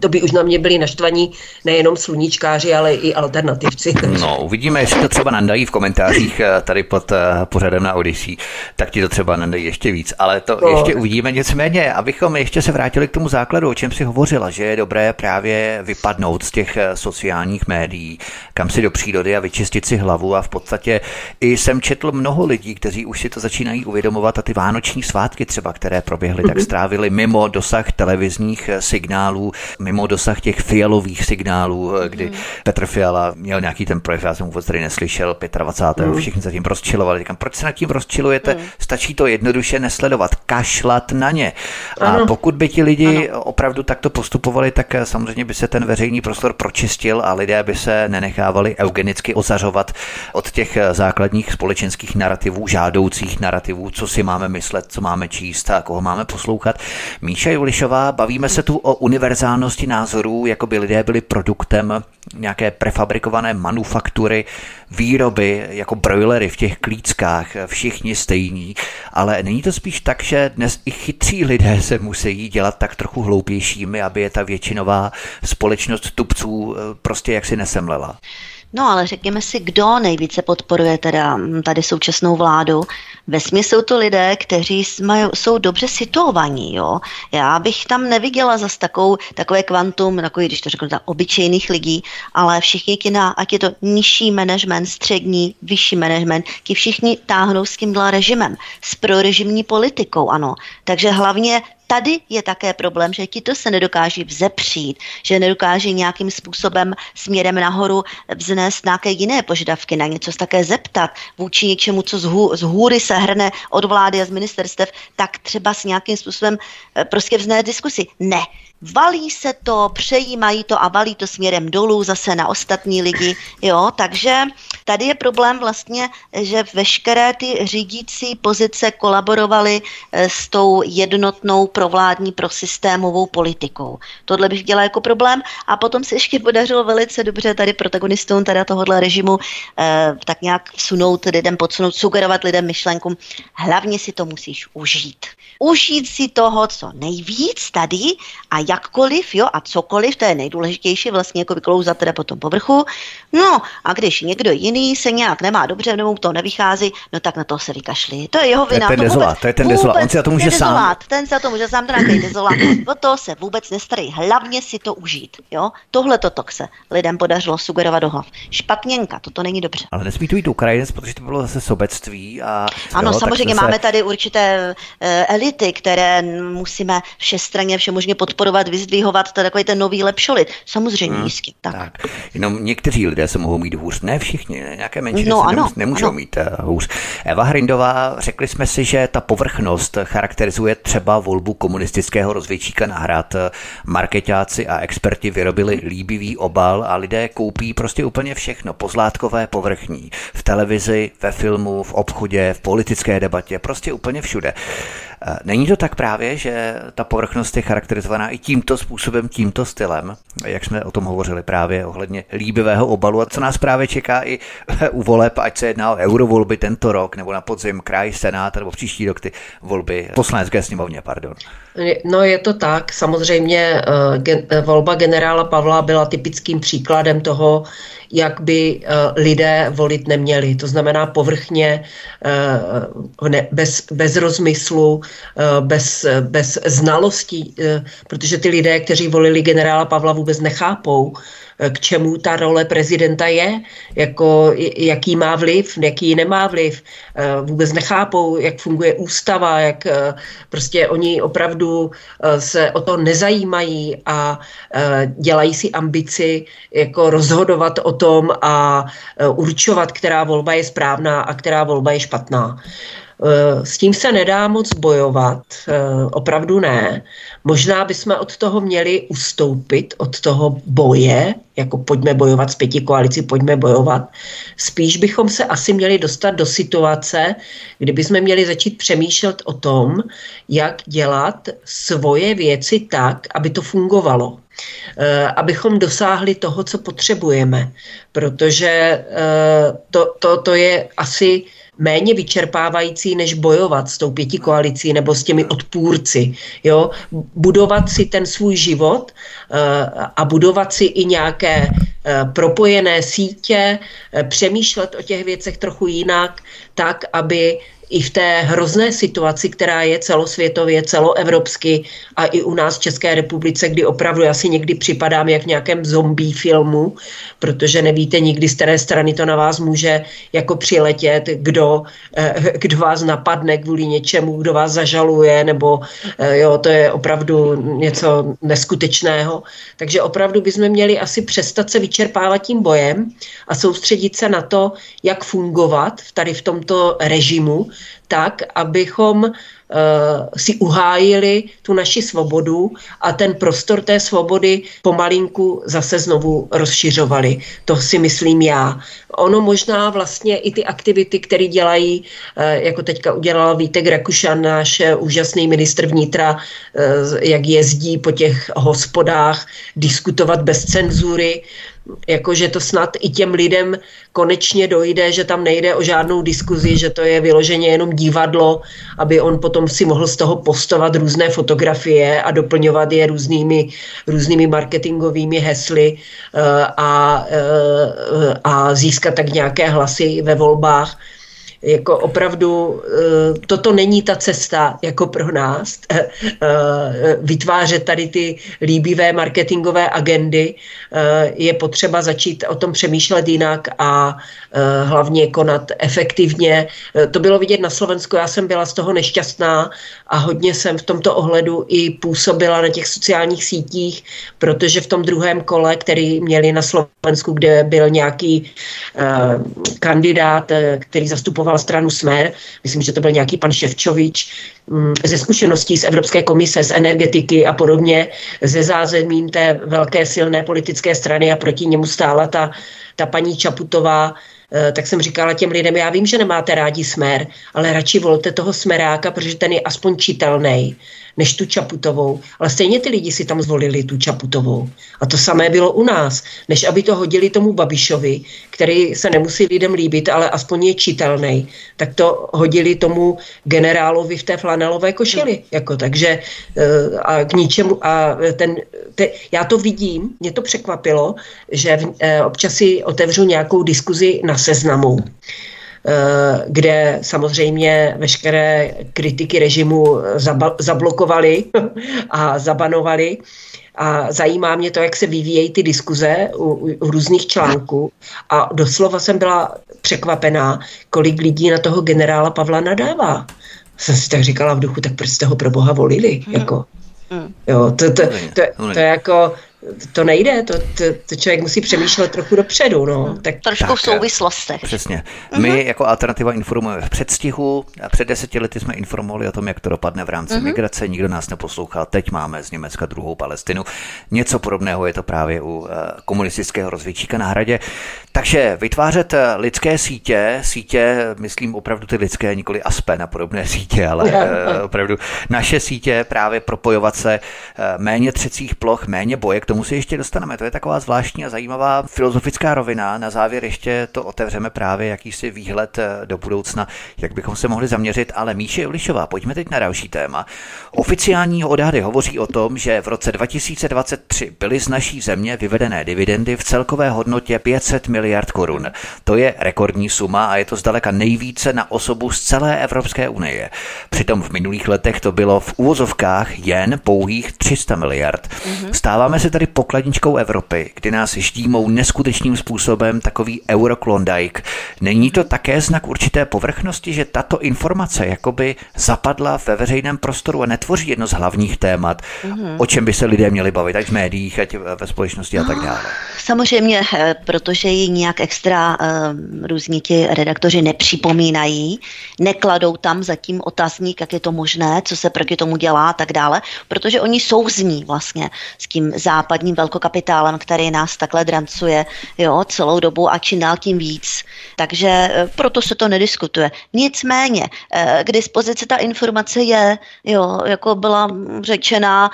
S3: to by už na mě byli naštvaní nejenom sluníčkáři, ale i alternativci.
S1: No, uvidíme, jestli to třeba nandají v komentářích eh, tady pod eh, pořadem na Odyssey, tak ti to třeba nandají ještě víc, ale to no. ještě uvidíme nicméně, abychom ještě se vrátili k tomu základu, o čem si hovořila, že je dobré právě vypadnout z těch eh, sociálních médií, kam si do přírody a vyčistit si hlavu a v podstatě i jsem četl mnoho lidí, kteří už si to začínají uvědomovat a ty vánoční svátky třeba, které proběhly, mm-hmm. tak mhm. strávili mimo dosah televizních signálů mimo dosah těch fialových signálů, eh, kdy mm. Petr Fiala měl nějaký ten projev, já jsem vůbec tady neslyšel, 25. Mm. všichni se tím rozčilovali. Říkám, proč se nad tím rozčilujete? Mm. Stačí to jednoduše nesledovat, kašlat na ně. A ano. pokud by ti lidi ano. opravdu takto postupovali, tak eh, samozřejmě by se ten veřejný prostor pročistil a lidé by se nenechávali eugenicky ozařovat od těch eh, základních společenských narrativů, žádoucích narrativů, co si máme myslet, co máme číst a koho máme poslouchat. Míša Julišová, bavíme se tu o univerzálnosti různosti názorů, jako by lidé byli produktem nějaké prefabrikované manufaktury, výroby, jako brojlery v těch klíckách, všichni stejní, ale není to spíš tak, že dnes i chytří lidé se musí dělat tak trochu hloupějšími, aby je ta většinová společnost tupců eh, prostě jaksi nesemlela.
S2: No ale řekněme si, kdo nejvíce podporuje teda tady současnou vládu. Ve jsou to lidé, kteří jsou dobře situovaní. Jo? Já bych tam neviděla zas takovou, takové kvantum, takový, když to řeknu, obyčejných lidí, ale všichni kina, ať je to nižší management, střední, vyšší management, ti všichni táhnou s tímhle režimem, s prorežimní politikou, ano. Takže hlavně tady je také problém, že ti to se nedokáží vzepřít, že nedokáží nějakým způsobem směrem nahoru vznést nějaké jiné požadavky, na něco také zeptat vůči něčemu, co z, z hůry se hrne od vlády a z ministerstev, tak třeba s nějakým způsobem eh, prostě vznést diskusi. Ne, valí se to, přejímají to a valí to směrem dolů zase na ostatní lidi, jo, takže tady je problém vlastně, že veškeré ty řídící pozice kolaborovaly eh, s tou jednotnou provládní prosystémovou politikou. Tohle bych dělala jako problém a potom se ještě podařilo velice dobře tady protagonistům teda tohohle režimu eh, tak nějak vsunout lidem, podsunout, sugerovat lidem myšlenku, hlavně si to musíš užít. Užít si toho, co nejvíc tady a jakkoliv, jo, a cokoliv, to je nejdůležitější, vlastně jako vyklouzat teda po tom povrchu. No a když někdo jiný se nějak nemá dobře, nebo mu to nevychází, no tak na to se vykašli. To je jeho vina.
S1: To je ten dezolát, to je ten dezolát, on si to může sám.
S2: Ten za to může sám, to je dezolát. O to se vůbec nestarí, hlavně si to užít, jo. Tohle to se lidem podařilo sugerovat do hlav. Špatněnka, toto není dobře.
S1: Ale nesmí to jít Ukrajinec, protože to bylo zase sobectví. A,
S2: ano, jo, samozřejmě máme tady určité uh, elity, které musíme všestranně všemožně podporovat, vyzdvihovat, to je takový ten nový lepšolit. Samozřejmě hmm, jistě. Tak. tak.
S1: Jenom někteří lidé se mohou mít hůř, ne všichni, ne? nějaké menšiny no, se ano, nemůžou ano. mít uh, hůř. Eva Hrindová, řekli jsme si, že ta povrchnost charakterizuje třeba volbu komunistického rozvědčíka na hrad. Marketáci a experti vyrobili líbivý obal a lidé koupí prostě úplně všechno, pozlátkové, povrchní, v televizi, ve filmu, v obchodě, v politické debatě, prostě úplně všude. Eh, není to tak právě, že ta povrchnost je charakterizovaná i tímto způsobem, tímto stylem, jak jsme o tom hovořili právě ohledně líbivého obalu a co nás právě čeká i u voleb, ať se jedná o eurovolby tento rok, nebo na podzim kraj, senát, nebo příští rok ty volby poslanecké sněmovně, pardon.
S3: No je to tak, samozřejmě uh, volba generála Pavla byla typickým příkladem toho, jak by eh, lidé volit neměli. To znamená povrchně, eh, bez, bez rozmyslu, eh, bez, bez znalostí, protože ty lidé, kteří volili generála Pavla, vůbec nechápou, k čemu ta role prezidenta je, jako, jaký má vliv, jaký nemá vliv. Eh, vůbec nechápou, jak funguje ústava, jak eh, prostě oni opravdu eh, se o to nezajímají a dělají si ambici jako rozhodovat o tom a určovat, která volba je správná a která volba je špatná. Eh, s tím se nedá moc bojovat, eh, opravdu ne. Možná bychom od toho měli ustoupit, od toho boje, jako pojďme bojovat s pěti koalici, pojďme bojovat. Spíš bychom se asi měli dostat do situace, kdy bychom měli začít přemýšlet o tom, jak dělat svoje věci tak, aby to fungovalo. Eh, abychom dosáhli toho, co potřebujeme. Protože to, to, to je asi méně vyčerpávající, než bojovat s tou pěti koalicí nebo s těmi odpůrci. Jo? Budovat si ten svůj život uh, a budovat si i nějaké uh, propojené sítě, uh, přemýšlet o těch věcech trochu jinak, tak, aby i v té hrozné situaci, která je celosvětově, celoevropsky a i u nás v České republice, kdy opravdu já si někdy připadám jak v nějakém zombie filmu, protože nevíte nikdy, z které strany to na vás může jako přiletět, kdo, eh, kdo vás napadne kvůli něčemu, kdo vás zažaluje, nebo eh, jo, to je opravdu něco neskutečného. Takže opravdu bychom měli asi přestat se vyčerpávat tím bojem a soustředit se na to, jak fungovat tady v tomto režimu, tak, abychom uh, si uhájili tu naši svobodu a ten prostor té svobody pomalinku zase znovu rozšiřovali. To si myslím já. Ono možná vlastně i ty aktivity, které dělají, uh, jako teďka udělal Vítek Rakušan, náš uh, úžasný ministr vnitra, jak jezdí po těch hospodách, diskutovat bez cenzury, jakože to snad i těm lidem konečně dojde, že tam nejde o žádnou diskuzi, že to je vyloženě jenom divadlo, aby on potom si mohl z toho postovat různé fotografie a doplňovat je různými, různými marketingovými hesly uh, a, uh, a získat tak nějaké hlasy ve volbách jako opravdu eh, toto není ta cesta jako pro nás eh, eh, vytvářet tady ty líbivé marketingové agendy. Je potřeba začít o tom přemýšlet jinak a hlavně konat efektivně. To bylo vidět na Slovensku, já jsem byla z toho nešťastná a hodně jsem v tomto ohledu i působila na těch sociálních sítích, protože v tom druhém kole, který měli na Slovensku, kde byl nějaký kandidát, který zastupoval reprezentoval stranu Smer, myslím, že to byl nějaký pan Ševčovič, mm, ze zkušeností z Evropské komise, z energetiky a podobně, ze zázemím té velké silné politické strany a proti němu stála ta, ta paní Čaputová, Eh, tak jsem říkala těm lidem, já vím, že nemáte rádi smer, ale radši volte toho smeráka, protože ten je aspoň čitelný než tu Čaputovou. Ale stejně ty lidi si tam zvolili tu Čaputovou. A to samé bylo u nás, než aby to hodili tomu Babišovi, který se nemusí lidem líbit, ale aspoň je čitelný, tak to hodili tomu generálovi v té flanelové košili. Jako, takže eh, a k ničemu, a ten, te, já to vidím, mě to překvapilo, že v, eh, občas si otevřu nějakou diskuzi na seznamu kde samozřejmě veškeré kritiky režimu zablokovali a zabanovali. A zajímá mě to, jak se vyvíjejí ty diskuze u, u různých článků. A doslova jsem byla překvapená, kolik lidí na toho generála Pavla nadává. Jsem si tak říkala v duchu, tak proč jste ho pro boha volili? Hmm. Jako, hmm. Jo, to, to, to, to, to, jako, to nejde, to, to, to člověk musí přemýšlet trochu dopředu. No. Hmm.
S2: Tak, Trošku tak, v souvislostech.
S1: Přesně. My uh-huh. jako alternativa informujeme v předstihu. Před deseti lety jsme informovali o tom, jak to dopadne v rámci uh-huh. migrace. Nikdo nás neposlouchal. Teď máme z Německa druhou Palestinu. Něco podobného je to právě u uh, komunistického rozvědčíka na hradě. Takže vytvářet eh, lidské sítě, sítě, myslím opravdu ty lidské, nikoli Aspen a podobné sítě, ale uh, opravdu naše sítě, právě propojovat se uh, méně třecích ploch, méně boje, tomu se ještě dostaneme. To je taková zvláštní a zajímavá filozofická rovina. Na závěr ještě to otevřeme právě jakýsi výhled eh, do budoucna, jak bychom se mohli zaměřit. Ale Míše Julišová, pojďme teď na další téma. Oficiální odhady hovoří o tom, že v roce 2023 byly z naší země vyvedené dividendy v celkové hodnotě 500 miliard korun. To je rekordní suma a je to zdaleka nejvíce na osobu z celé Evropské unie. Přitom v minulých letech to bylo v úvozovkách jen pouhých 300 miliard. Mm-hmm. Stáváme se tady pokladničkou Evropy, kdy nás ždímou neskutečným způsobem takový euroklondajk. Není to také znak určité povrchnosti, že tato informace jakoby zapadla ve veřejném prostoru a netvoří jedno z hlavních témat, mm-hmm. o čem by se lidé měli bavit, ať v médiích, ať ve společnosti a tak ah, dále?
S2: Samozřejmě, eh, protože ji nějak extra uh, různí ti redaktoři nepřipomínají, nekladou tam zatím otazník, jak je to možné, co se proti tomu dělá a tak dále, protože oni souzní vlastně s tím západním velkokapitálem, který nás takhle drancuje jo, celou dobu a čím dál tím víc. Takže eh, proto se to nediskutuje. Nicméně, eh, k dispozici ta informace je, jo, jako byla řečená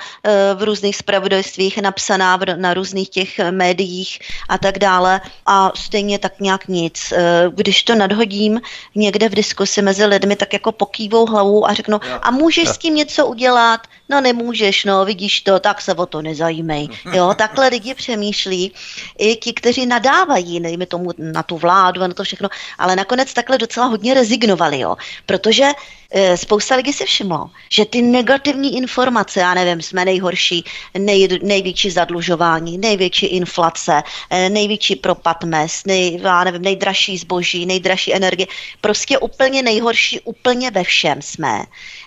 S2: v různých spravodajstvích, napsaná na různých těch médiích a tak dále a stejně tak nějak nic. Když to nadhodím někde v diskusi mezi lidmi, tak jako pokývou hlavou a řeknou, a můžeš s tím něco udělat? No nemůžeš, no vidíš to, tak se o to nezajímej. Jo, takhle lidi přemýšlí. I ti, kteří nadávají, nejme tomu na tu vládu a na to všechno, ale nakonec takhle docela hodně rezignovali, jo. Protože spousta lidí si všimlo, že ty negativní informace, já nevím, jsme nejhorší, nej, největší zadlužování, největší inflace, e, největší propad mest, nej, já nevím, nejdražší zboží, nejdražší energie, prostě úplně nejhorší, úplně ve všem jsme.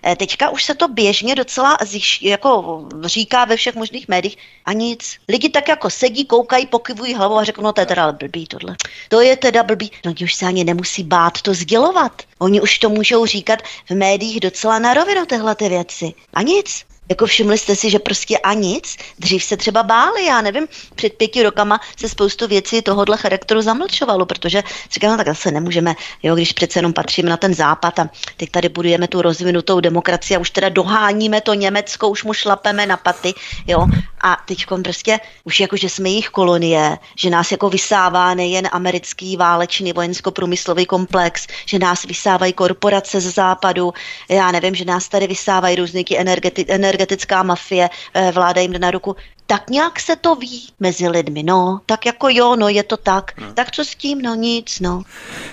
S2: E, teďka už se to běžně docela zjiš, jako říká ve všech možných médiích a nic. Lidi tak jako sedí, koukají, pokyvují hlavou a řeknou, no to je teda blbý tohle. To je teda blbý. No oni už se ani nemusí bát to sdělovat. Oni už to můžou říkat v médiích docela na rovinu tyhle ty věci. A nic. Jako všimli jste si, že prostě a nic. Dřív se třeba báli, já nevím, před pěti rokama se spoustu věcí tohohle charakteru zamlčovalo, protože říkám, no, tak zase nemůžeme, jo, když přece jenom patříme na ten západ a teď tady budujeme tu rozvinutou demokracii a už teda doháníme to Německo, už mu šlapeme na paty, jo, a teď prostě už jako, že jsme jejich kolonie, že nás jako vysává nejen americký válečný vojensko-průmyslový komplex, že nás vysávají korporace z západu, já nevím, že nás tady vysávají různé energeti- energetická mafie, eh, vláda jim na ruku tak nějak se to ví mezi lidmi, no, tak jako jo, no je to tak, hmm. tak co s tím, no nic, no.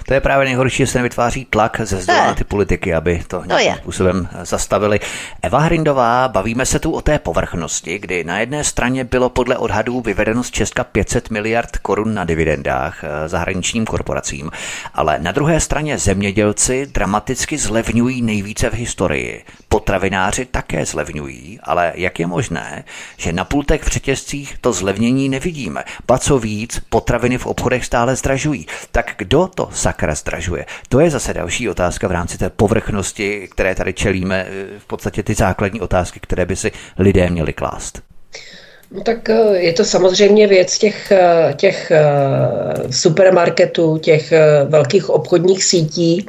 S1: To je právě nejhorší, že se nevytváří tlak ze zdola na ty politiky, aby to, to nějakým je. způsobem zastavili. Eva Hrindová, bavíme se tu o té povrchnosti, kdy na jedné straně bylo podle odhadů vyvedeno z Česka 500 miliard korun na dividendách eh, zahraničním korporacím, ale na druhé straně zemědělci dramaticky zlevňují nejvíce v historii. Potravináři také zlevňují, ale jak je možné, že na pultech v řetězcích to zlevnění nevidíme. Ba co víc, potraviny v obchodech stále zdražují. Tak kdo to sakra zdražuje? To je zase další otázka v rámci té povrchnosti, které tady čelíme, v podstatě ty základní otázky, které by si lidé měli klást.
S3: No tak eh, je to samozřejmě věc těch, eh, těch eh, supermarketů, těch velkých obchodních sítí.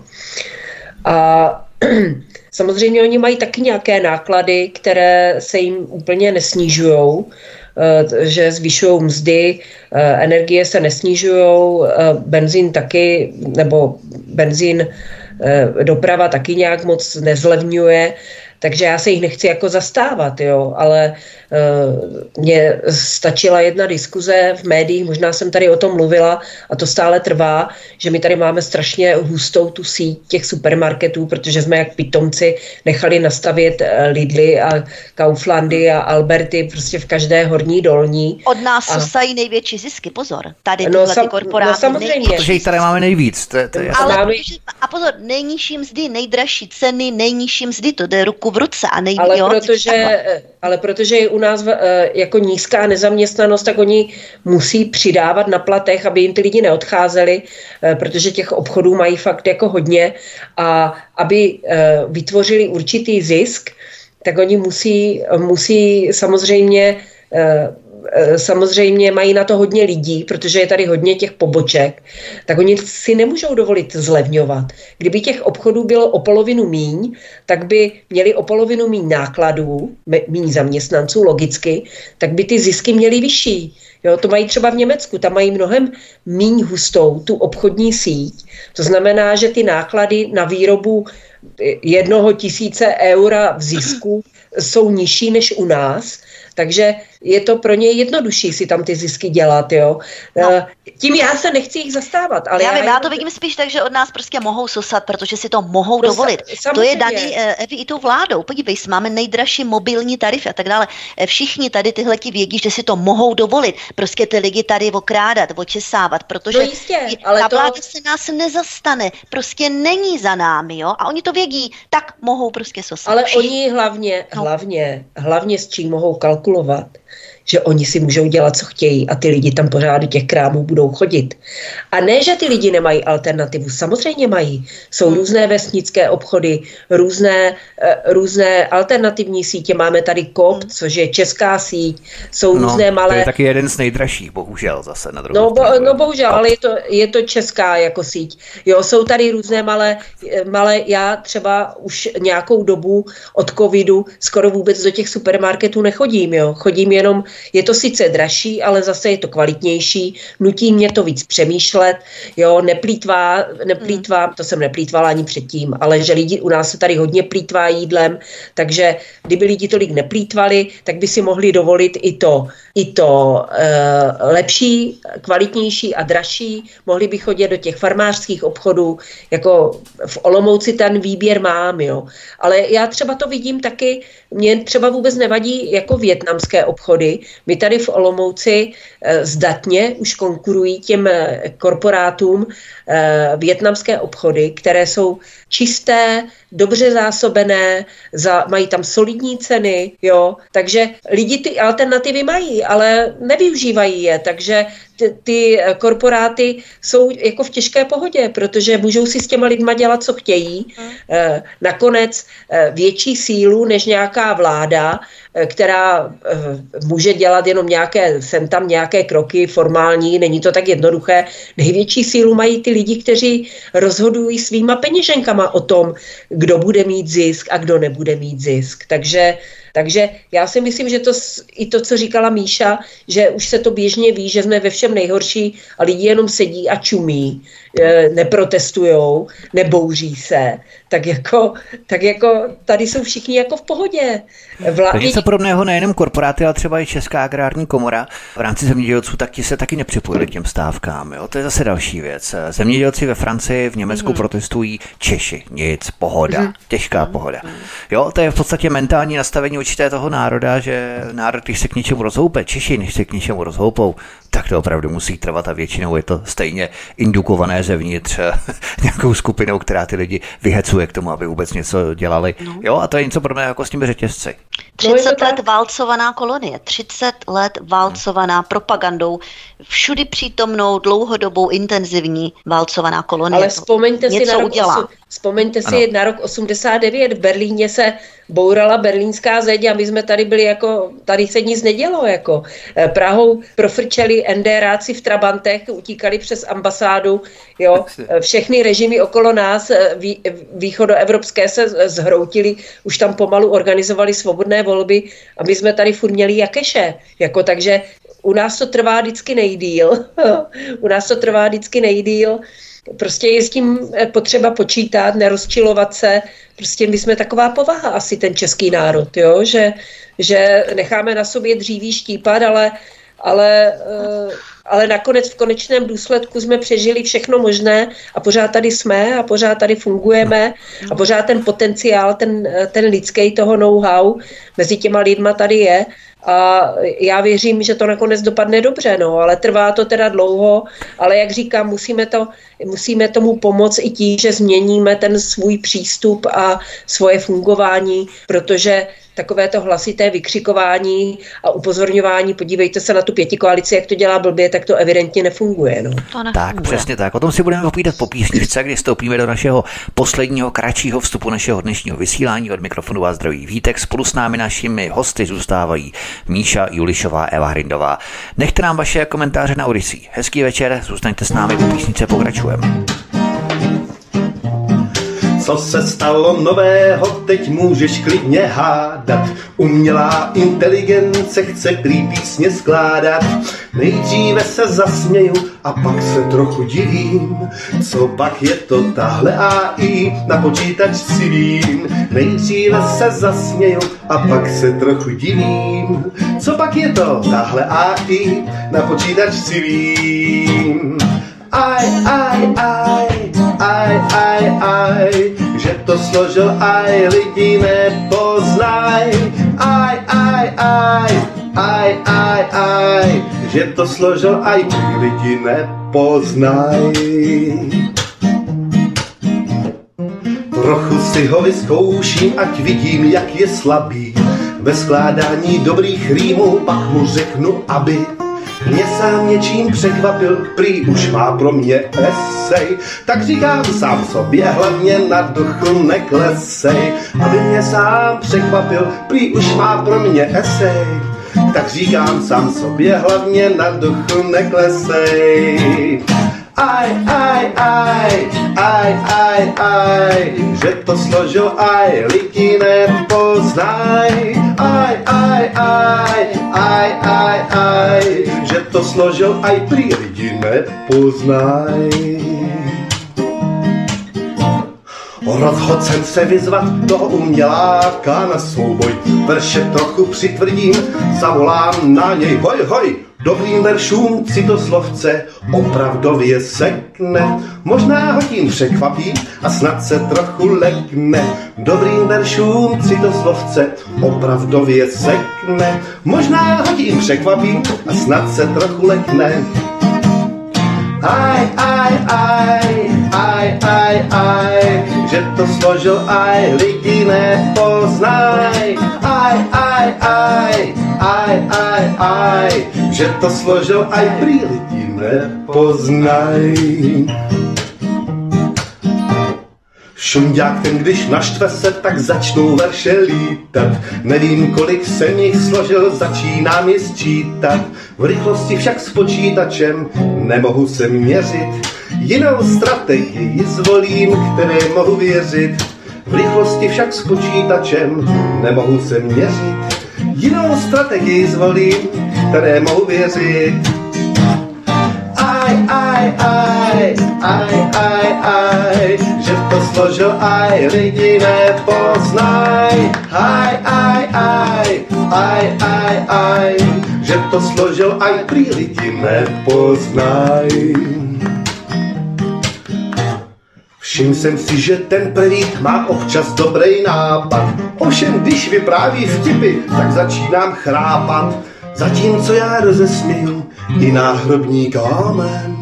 S3: A samozřejmě oni mají taky nějaké náklady, které se jim úplně nesnižují, že zvyšují mzdy, energie se nesnižují, benzín taky, nebo benzín doprava taky nějak moc nezlevňuje, takže já se jich nechci jako zastávat, jo, ale uh, mně stačila jedna diskuze v médiích, možná jsem tady o tom mluvila a to stále trvá, že my tady máme strašně hustou tu síť těch supermarketů, protože jsme jak pitomci nechali nastavit uh, Lidly a Kauflandy a Alberty prostě v každé horní dolní.
S2: Od nás a... sosají největší zisky, pozor. Tady
S3: no, sam, ty korporáty. No samozřejmě.
S1: Protože jich tady máme nejvíc. To, to je
S2: Ale máme... a pozor, nejnižší mzdy, nejdražší ceny, nejnižší mzdy, to jde ruku v ruce a nejví,
S3: ale, jo, protože, ale protože je u nás eh, jako nízká nezaměstnanost, tak oni musí přidávat na platech, aby jim ty lidi neodcházeli, eh, protože těch obchodů mají fakt jako hodně. A aby eh, vytvořili určitý zisk, tak oni musí, musí samozřejmě samozřejmě mají na to hodně lidí, protože je tady hodně těch poboček, tak oni si nemůžou dovolit zlevňovat. Kdyby těch obchodů bylo o polovinu míň, tak by měli o polovinu míň nákladů, míň zaměstnanců logicky, tak by ty zisky měly vyšší. Jo, to mají třeba v Německu, tam mají mnohem míň hustou tu obchodní síť. To znamená, že ty náklady na výrobu jednoho tisíce eura v zisku jsou nižší než u nás takže je to pro ně jednodušší si tam ty zisky dělat, jo. No. Eh, tím já se nechci jich zastávat. Ale
S2: já,
S3: já,
S2: já to vidím spíš tak, že od nás prostě mohou sosat, protože si to mohou no, dovolit. Samozřejmě. To je daný eh, Evi i tou vládou. Podívej, máme nejdražší mobilní tarify a tak dále. Eh, všichni tady tyhle ti vědí, že si to mohou dovolit. Prostě ty lidi tady okrádat, očesávat, protože
S3: no jistě, ale
S2: ta
S3: to...
S2: vláda se nás nezastane. Prostě není za námi, jo. A oni to vědí, tak mohou prostě sosat.
S3: Ale všichni. oni hlavně, no. hlavně, hlavně s čím mohou kalkulovat, že oni si můžou dělat, co chtějí a ty lidi tam pořád do těch krámů budou chodit. A ne, že ty lidi nemají alternativu, samozřejmě mají. Jsou různé vesnické obchody, různé, eh, různé alternativní sítě. Máme tady KOP, hmm. což je česká síť, jsou no, různé malé... To
S1: je taky jeden z nejdražších, bohužel zase na druhou
S3: no, bo, no bohužel, ale je to, je to česká jako síť. Jo, jsou tady různé malé, malé, já třeba už nějakou dobu od covidu skoro vůbec do těch supermarketů nechodím, jo. Chodím jenom je to sice dražší, ale zase je to kvalitnější, nutí mě to víc přemýšlet, jo, neplýtvá, neplýtvá, hmm. to jsem neplýtvala ani předtím, ale že lidi u nás se tady hodně plýtvá jídlem, takže kdyby lidi tolik neplýtvali, tak by si mohli dovolit i to, i to e, lepší, kvalitnější a dražší, mohli by chodit do těch farmářských obchodů, jako v Olomouci ten výběr mám, jo. Ale já třeba to vidím taky, mě třeba vůbec nevadí jako větnamské obchody, my tady v Olomouci eh, zdatně už konkurují těm eh, korporátům větnamské obchody, které jsou čisté, dobře zásobené, za, mají tam solidní ceny, jo, takže lidi ty alternativy mají, ale nevyužívají je, takže ty, ty korporáty jsou jako v těžké pohodě, protože můžou si s těma lidma dělat, co chtějí. Hmm. Nakonec větší sílu než nějaká vláda, která může dělat jenom nějaké, sem tam nějaké kroky formální, není to tak jednoduché. Největší sílu mají ty lidi, kteří rozhodují svýma peněženkama o tom, kdo bude mít zisk a kdo nebude mít zisk. Takže takže já si myslím, že to i to, co říkala Míša, že už se to běžně ví, že jsme ve všem nejhorší a lidi jenom sedí a čumí, neprotestujou, nebouří se, tak jako, tak jako tady jsou všichni jako v pohodě.
S1: Vla... To něco podobného nejenom korporáty, ale třeba i Česká agrární komora v rámci zemědělců tak ti se taky nepřipojili k těm stávkám. Jo? To je zase další věc. Zemědělci ve Francii, v Německu mm-hmm. protestují Češi. Nic, pohoda, mm-hmm. těžká mm-hmm. pohoda. Jo, to je v podstatě mentální nastavení určité toho národa, že národ, když se k něčemu rozhoupe, Češi, než se k něčemu rozhoupou, tak to opravdu musí trvat a většinou je to stejně indukované zevnitř nějakou skupinou, která ty lidi vyhecuje k tomu, aby vůbec něco dělali. No. Jo, a to je něco podobného jako s těmi řetězci.
S2: 30 let válcovaná kolonie, 30 let válcovaná propagandou, všudy přítomnou, dlouhodobou, intenzivní válcovaná kolonie.
S3: Ale vzpomeňte si, na rok, udělá. vzpomeňte si na rok 89, v Berlíně se bourala berlínská zeď a my jsme tady byli jako, tady se nic nedělo, jako eh, Prahou profrčeli NDRáci v Trabantech, utíkali přes ambasádu, jo, eh, všechny režimy okolo nás eh, vý, východoevropské se zhroutili, už tam pomalu organizovali svobodné volby a my jsme tady furt měli jakeše, jako takže u nás to trvá vždycky nejdíl, u nás to trvá vždycky nejdíl, prostě je s tím potřeba počítat, nerozčilovat se, prostě my jsme taková povaha asi ten český národ, jo? Že, že necháme na sobě dříví štípat, ale, ale, eh, ale nakonec v konečném důsledku jsme přežili všechno možné a pořád tady jsme a pořád tady fungujeme a pořád ten potenciál, ten, ten lidský toho know-how mezi těma lidma tady je. A já věřím, že to nakonec dopadne dobře, no, ale trvá to teda dlouho, ale jak říkám, musíme, to, musíme tomu pomoct i tím, že změníme ten svůj přístup a svoje fungování, protože takové to hlasité vykřikování a upozorňování, podívejte se na tu pěti koalici, jak to dělá blbě, tak to evidentně nefunguje. No. To
S1: nefunguje. Tak, přesně tak. O tom si budeme povídat po písničce, kdy stoupíme do našeho posledního kratšího vstupu našeho dnešního vysílání. Od mikrofonu vás zdraví Vítek. Spolu s námi našimi hosty zůstávají Míša Julišová, Eva Hrindová. Nechte nám vaše komentáře na Odyssey. Hezký večer, zůstaňte s námi, po písnice pokračujeme.
S6: Co se stalo nového, teď můžeš klidně hádat. Umělá inteligence chce prý písně skládat. Nejdříve se zasměju a pak se trochu divím. Co pak je to tahle AI na počítač si vím. Nejdříve se zasměju a pak se trochu divím. Co pak je to tahle AI na počítač si vím. Aj, aj, aj, aj, aj, aj, že to složil aj lidi nepoznaj. Aj, aj, aj, aj, aj, aj, že to složil aj lidi nepoznaj. Trochu si ho vyzkouším, ať vidím, jak je slabý. Ve skládání dobrých rýmů pak mu řeknu, aby mě sám něčím překvapil, prý už má pro mě esej, tak říkám sám sobě, hlavně na duchu neklesej, aby mě sám překvapil, prý už má pro mě esej, tak říkám sám sobě, hlavně na duchu neklesej. Aj, aj, aj, aj, aj, aj, že to složil aj, lidi nepoznaj. Aj, aj, aj, aj, aj, aj, že to složil aj pri lidi nepoznaj. Rozhodl jsem se vyzvat toho uměláka na souboj. Verše trochu přitvrdím, zavolám na něj hoj, hoj. Dobrým veršům citoslovce opravdově sekne. Možná ho tím překvapí a snad se trochu lekne. Dobrým veršům citoslovce opravdově sekne. Možná ho tím překvapí a snad se trochu lekne. Aj, aj, aj, aj, aj, aj, že to složil aj lidi nepoznaj. Aj, aj, aj, aj, aj, aj, že to složil aj pri lidi nepoznaj. Šunďák ten, když naštve se, tak začnou verše lítat. Nevím, kolik jsem jich složil, začínám je sčítat. V rychlosti však s počítačem nemohu se měřit. Jinou strategii zvolím, které mohu věřit. V rychlosti však s počítačem nemohu se měřit. Jinou strategii zvolím, které mohu věřit. Aj, aj, aj, aj, aj, aj, že to složil aj lidi nepoznaj. Aj, aj, aj, aj, aj, aj, že to složil aj pri lidi nepoznaj. Všiml jsem si, že ten prevít má občas dobrý nápad. Ovšem, když vypráví vtipy, tak začínám chrápat. Zatímco já rozesměju i náhrobní kámen.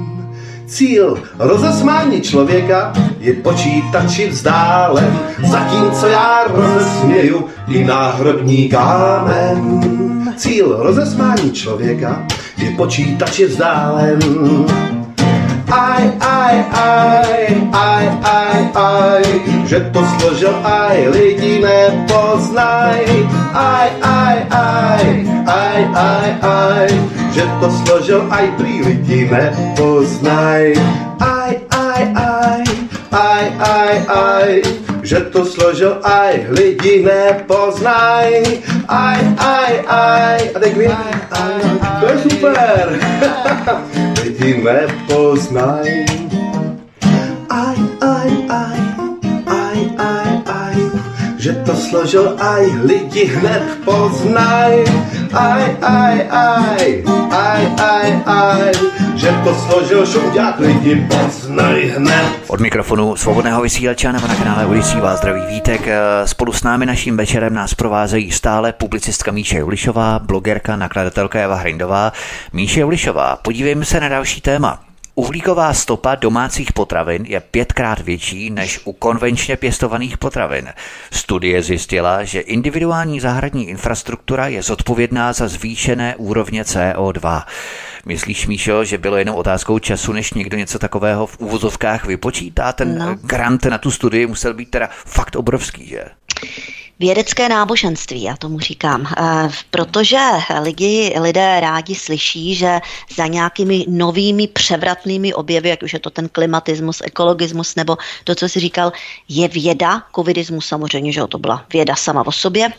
S6: Cíl rozesmání člověka je počítači vzdálen, zatímco já rozesměju i náhrobní kámen. Cíl rozesmání člověka je počítači vzdálen. Aj, aj, aj, aj, aj, aj, že to složil aj, lidi nepoznaj. Aj, aj, aj, aj, aj, aj, že to složil aj, prý lidi nepoznaj. Aj, aj, aj, aj, aj, aj, že to složil aj, lidi nepoznaj. Aj, aj, aj, a teď aj, to je super. lidi nepoznaj. Aj, aj, aj, aj, aj, aj, že to složil aj, lidi hned poznaj. Aj, aj, aj, aj, aj, aj, že to složil šuďák, lidi poznaj hned.
S1: Od mikrofonu svobodného vysílače nebo na kanále Odisí vás zdraví Vítek. Spolu s námi naším večerem nás provázejí stále publicistka Míše Julišová, blogerka, nakladatelka Eva Hrindová. Míše Julišová, podívejme se na další téma. Uhlíková stopa domácích potravin je pětkrát větší než u konvenčně pěstovaných potravin. Studie zjistila, že individuální zahradní infrastruktura je zodpovědná za zvýšené úrovně CO2. Myslíš, Míšo, že bylo jenom otázkou času, než někdo něco takového v úvozovkách vypočítá? Ten no. grant na tu studii musel být teda fakt obrovský, že?
S2: Vědecké náboženství, já tomu říkám, eh, protože lidi, lidé rádi slyší, že za nějakými novými převratnými objevy, jak už je to ten klimatismus, ekologismus nebo to, co si říkal, je věda, covidismus samozřejmě, že to byla věda sama o sobě.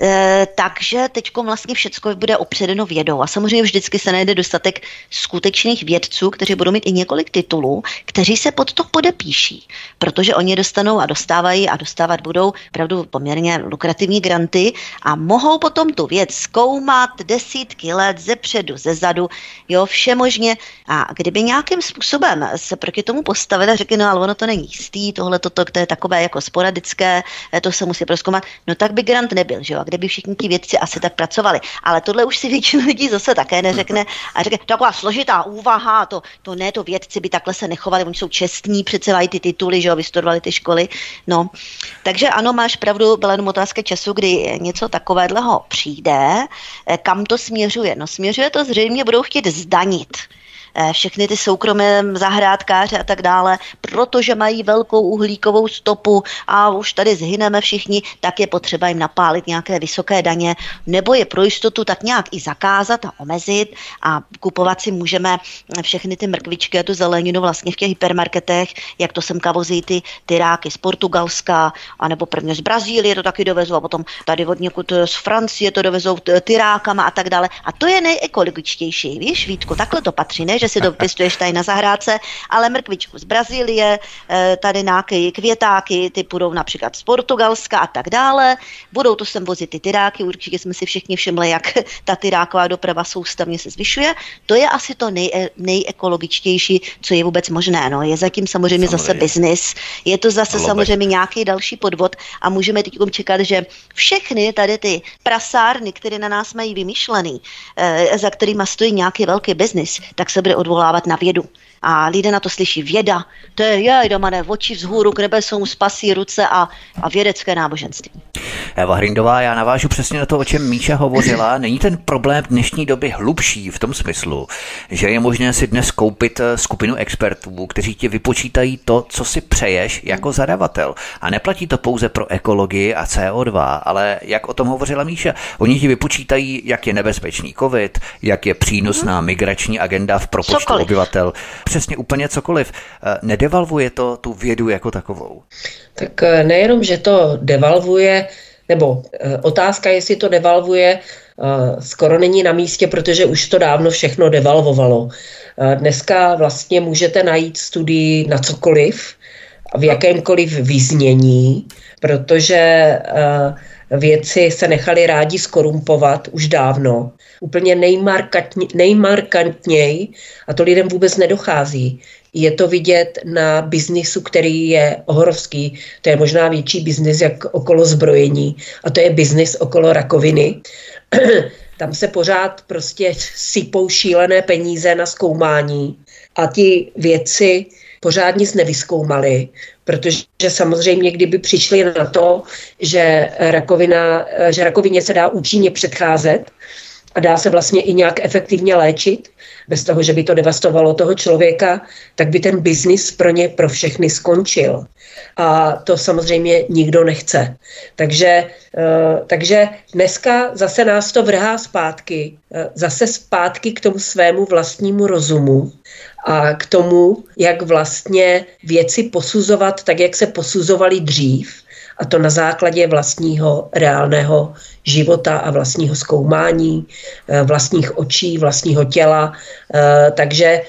S2: E, takže teď vlastně všechno bude opředeno vědou. A samozřejmě vždycky se najde dostatek skutečných vědců, kteří budou mít i několik titulů, kteří se pod to podepíší, protože oni dostanou a dostávají a dostávat budou opravdu poměrně lukrativní granty a mohou potom tu věc zkoumat desítky let ze předu, ze zadu, jo, všemožně. A kdyby nějakým způsobem se proti tomu postavili a řekli, no ale ono to není jistý, tohle toto, to je takové jako sporadické, to se musí proskoumat, no tak by grant nebyl, že jo kde by všichni ti vědci asi tak pracovali. Ale tohle už si většina lidí zase také neřekne a řekne, taková složitá úvaha, to, to ne, to vědci by takhle se nechovali, oni jsou čestní, přece mají ty tituly, že jo, vystudovali ty školy. No, takže ano, máš pravdu, byla jenom otázka času, kdy něco takového přijde. Eh, kam to směřuje? No směřuje to zřejmě, budou chtít zdanit všechny ty soukromé zahrádkáře a tak dále, protože mají velkou uhlíkovou stopu a už tady zhyneme všichni, tak je potřeba jim napálit nějaké vysoké daně, nebo je pro jistotu tak nějak i zakázat a omezit a kupovat si můžeme všechny ty mrkvičky a tu zeleninu vlastně v těch hypermarketech, jak to semka vozí ty tyráky z Portugalska, anebo prvně z Brazílie to taky dovezou a potom tady od někud z Francie to dovezou tyrákama a tak dále. A to je nejekologičtější, víš, Vítku, takhle to patří, ne, že si to pěstuješ tady na zahrádce, ale mrkvičku z Brazílie, eh, tady nějaké květáky, ty půjdou například z Portugalska a tak dále. Budou to sem vozit ty tyráky, určitě jsme si všichni všimli, jak ta tyráková doprava soustavně se zvyšuje. To je asi to nej, nejekologičtější, co je vůbec možné. No. Je zatím samozřejmě, samozřejmě. zase biznis, je to zase Lobe. samozřejmě nějaký další podvod a můžeme teď čekat, že všechny tady ty prasárny, které na nás mají vymýšlený, eh, za kterými stojí nějaký velký biznis, tak se bude odvolávat na vědu a lidé na to slyší věda, to je jej, doma ne, oči vzhůru k nebesům, spasí ruce a, a vědecké náboženství.
S1: Eva Hrindová, já navážu přesně na to, o čem Míša hovořila. Není ten problém dnešní doby hlubší v tom smyslu, že je možné si dnes koupit eh, skupinu expertů, kteří ti vypočítají to, co si přeješ jako zadavatel. A neplatí to pouze pro ekologii a CO2, ale jak o tom hovořila Míša, oni ti vypočítají, jak je nebezpečný COVID, jak je přínosná migrační agenda v propočtu Cokoliv. obyvatel přesně úplně cokoliv. Eh, nedevalvuje to tu vědu jako takovou?
S3: Tak eh, nejenom, že to devalvuje, nebo eh, otázka, jestli to devalvuje, skoro není na místě, protože už to dávno všechno devalvovalo. Dneska vlastně můžete najít studii na cokoliv, v jakémkoliv vyznění, protože věci se nechali rádi skorumpovat už dávno úplně nejmarkantněji a to lidem vůbec nedochází. Je to vidět na biznisu, který je ohorovský. To je možná větší biznis jak okolo zbrojení a to je biznis okolo rakoviny. Tam se pořád prostě sypou šílené peníze na zkoumání a ti věci pořád nic nevyskoumali, protože samozřejmě, kdyby přišli na to, že, rakovina, že rakovině se dá účinně předcházet a dá se vlastně i nějak efektivně léčit, bez toho, že by to devastovalo toho člověka, tak by ten biznis pro ně, pro všechny skončil. A to samozřejmě nikdo nechce. Takže, uh, takže dneska zase nás to vrhá zpátky, uh, zase zpátky k tomu svému vlastnímu rozumu a k tomu, jak vlastně věci posuzovat tak, jak se posuzovaly dřív, a to na základě vlastního reálného života a vlastního zkoumání, eh, vlastních očí, vlastního těla. Takže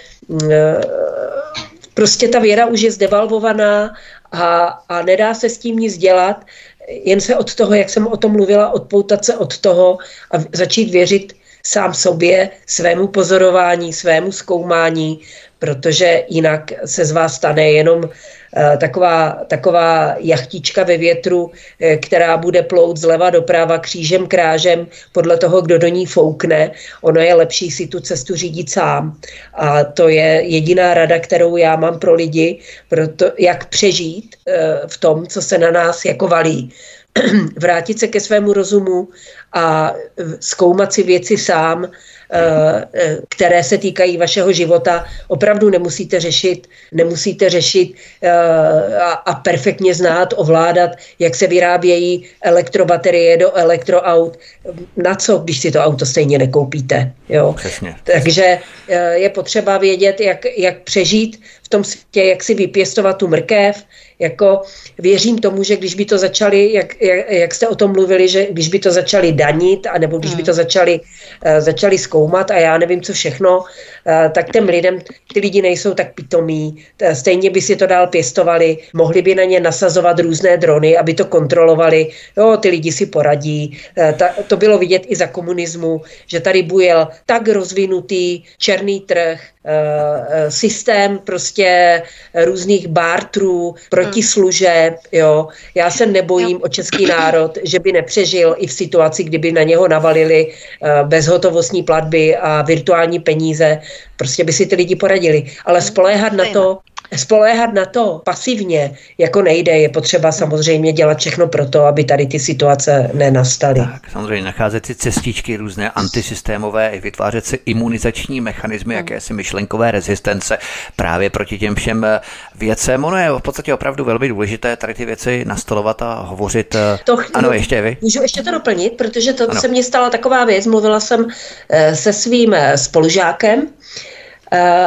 S3: prostě ta věra už je zdevalvovaná a, a nedá se s tím nic dělat, jen se od toho, jak jsem o tom mluvila, odpoutat se od toho a začít věřit sám sobě, svému pozorování, svému zkoumání, protože jinak se z vás stane jenom Eh, taková, taková jachtička ve větru, eh, která bude plout zleva doprava křížem krážem podle toho, kdo do ní foukne. Ono je lepší si tu cestu řídit sám. A to je jediná rada, kterou já mám pro lidi, proto, jak přežít eh, v tom, co se na nás jako valí. Vrátit se ke svému rozumu a zkoumat si věci sám, Eh, eh, které se týkají vašeho života, opravdu nemusíte řešit, nemusíte řešit eh, a, perfektně znát, ovládat, jak se vyrábějí elektrobaterie do elektroaut. Na co, když si to auto stejně nekoupíte? Jo?
S1: Přesně.
S3: Takže je potřeba vědět, jak, jak přežít v tom světě, jak si vypěstovat tu mrkev, jako věřím tomu, že když by to začali, jak, jak, jak jste o tom mluvili, že když by to začali danit, anebo když by to hmm. začali, uh, začali zkoumat a já nevím, co všechno, uh, tak těm lidem, ty lidi nejsou tak pitomí, stejně by si to dál pěstovali, mohli by na ně nasazovat různé drony, aby to kontrolovali, jo, ty lidi si poradí. Ta, to bylo vidět i za komunismu, že tady bujel tak rozvinutý černý trh, systém prostě různých bartrů, protislužeb, jo. Já se nebojím o český národ, že by nepřežil i v situaci, kdyby na něho navalili uh, bezhotovostní platby a virtuální peníze. Prostě by si ty lidi poradili. Ale spoléhat na to, spoléhat na to pasivně jako nejde. Je potřeba samozřejmě dělat všechno pro to, aby tady ty situace nenastaly.
S1: Tak, samozřejmě nacházet si cestičky různé antisystémové i vytvářet si imunizační mechanismy, hmm. jakési myšlenkové rezistence právě proti těm všem eh, věcem. Ono je v podstatě opravdu velmi důležité tady ty věci nastolovat a hovořit. Eh,
S3: to,
S1: ano, ještě vy.
S3: Můžu ještě to doplnit, protože to ano. se mně stala taková věc. Mluvila jsem eh, se svým spolužákem,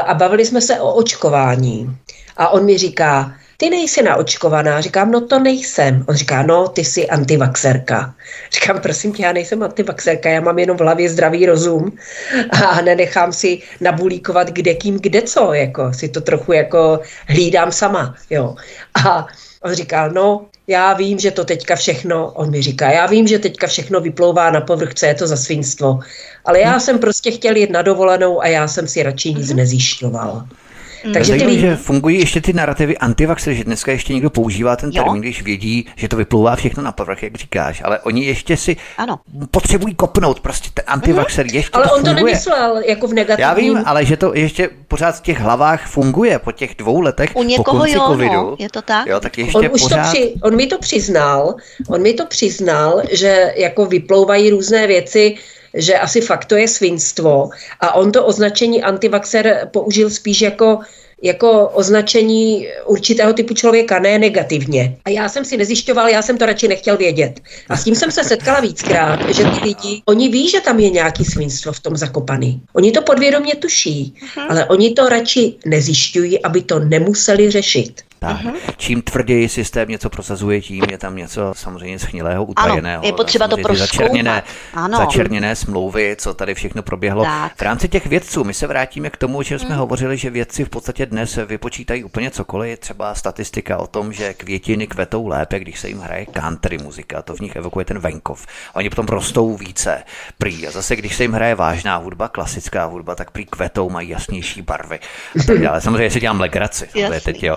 S3: a bavili jsme se o očkování. A on mi říká, ty nejsi naočkovaná. Říkám, no to nejsem. On říká, no ty jsi antivaxerka. Říkám, prosím tě, já nejsem antivaxerka, já mám jenom v hlavě zdravý rozum a nenechám si nabulíkovat kde kým, kde co, jako si to trochu jako hlídám sama, jo. A on říkal, no, já vím, že to teďka všechno, on mi říká, já vím, že teďka všechno vyplouvá na povrch, co je to za svinstvo, ale já hm. jsem prostě chtěl jít na dovolenou a já jsem si radši nic mhm. nezjišťoval.
S1: Mm. Takže ty lidi... že fungují ještě ty narrativy antivaxer, že dneska ještě někdo používá ten termín, jo. když vědí, že to vyplouvá všechno na povrch, jak říkáš, ale oni ještě si ano. potřebují kopnout, prostě ten antivaxer mm. ještě
S3: Ale
S1: to
S3: on
S1: funguje.
S3: to nemyslel jako v negativním.
S1: Já vím, ale že to ještě pořád v těch hlavách funguje po těch dvou letech
S2: U někoho
S1: po konci
S2: jo,
S1: covidu.
S2: No, je to tak?
S1: Jo, tak ještě
S3: on, už
S1: pořád...
S3: to při, on mi to přiznal, on mi to přiznal, že jako vyplouvají různé věci, že asi fakt to je svinstvo a on to označení antivaxer použil spíš jako jako označení určitého typu člověka, ne negativně. A já jsem si nezjišťoval, já jsem to radši nechtěl vědět. A s tím jsem se setkala víckrát, že ty lidi, oni ví, že tam je nějaký svinstvo v tom zakopaný. Oni to podvědomě tuší, uh-huh. ale oni to radši nezjišťují, aby to nemuseli řešit.
S1: Tak. Uh-huh. Čím tvrději systém něco prosazuje, tím je tam něco samozřejmě schnilého, utajeného.
S2: Ano, je potřeba to
S1: začerněné, ano. začerněné smlouvy, co tady všechno proběhlo. Tak. V rámci těch vědců, my se vrátíme k tomu, že jsme hmm. hovořili, že vědci v podstatě dnes vypočítají úplně cokoliv. Třeba statistika o tom, že květiny kvetou lépe, když se jim hraje country muzika, to v nich evokuje ten venkov. Oni potom rostou více. Prý. A zase, když se jim hraje vážná hudba, klasická hudba, tak prý kvetou mají jasnější barvy. Ale samozřejmě si dělám legraci. Teď, jo.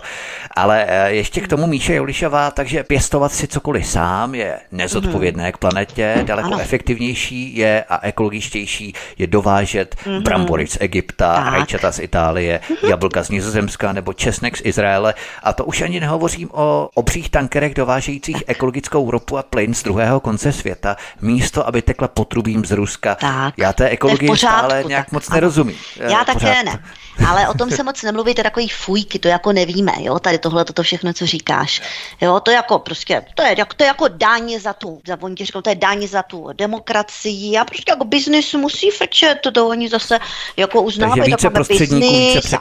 S1: Ale eh, ještě k tomu Míše Julišová, takže pěstovat si cokoliv sám je nezodpovědné k planetě, daleko ano. efektivnější je a ekologičtější je dovážet mm-hmm. brambory z Egypta, tak. rajčata z Itálie, jablka z Nizozemska nebo česnek z Izraele. A to už ani nehovořím o obřích tankerech dovážejících ekologickou ropu a plyn z druhého konce světa, místo aby tekla potrubím z Ruska.
S2: Tak.
S1: Já té ekologii stále nějak tak, moc ano. nerozumím.
S2: Já také ne. Ale o tom se moc nemluví, to je takový fujky, to jako nevíme, jo, tady tohle, toto všechno, co říkáš. Jo, to jako prostě, to je, to je jako dáně za tu, za oni ti říkal, to je dáně za tu demokracii a prostě jako biznis musí frčet, to oni zase jako uznávají
S1: Takže více prostředníků, více.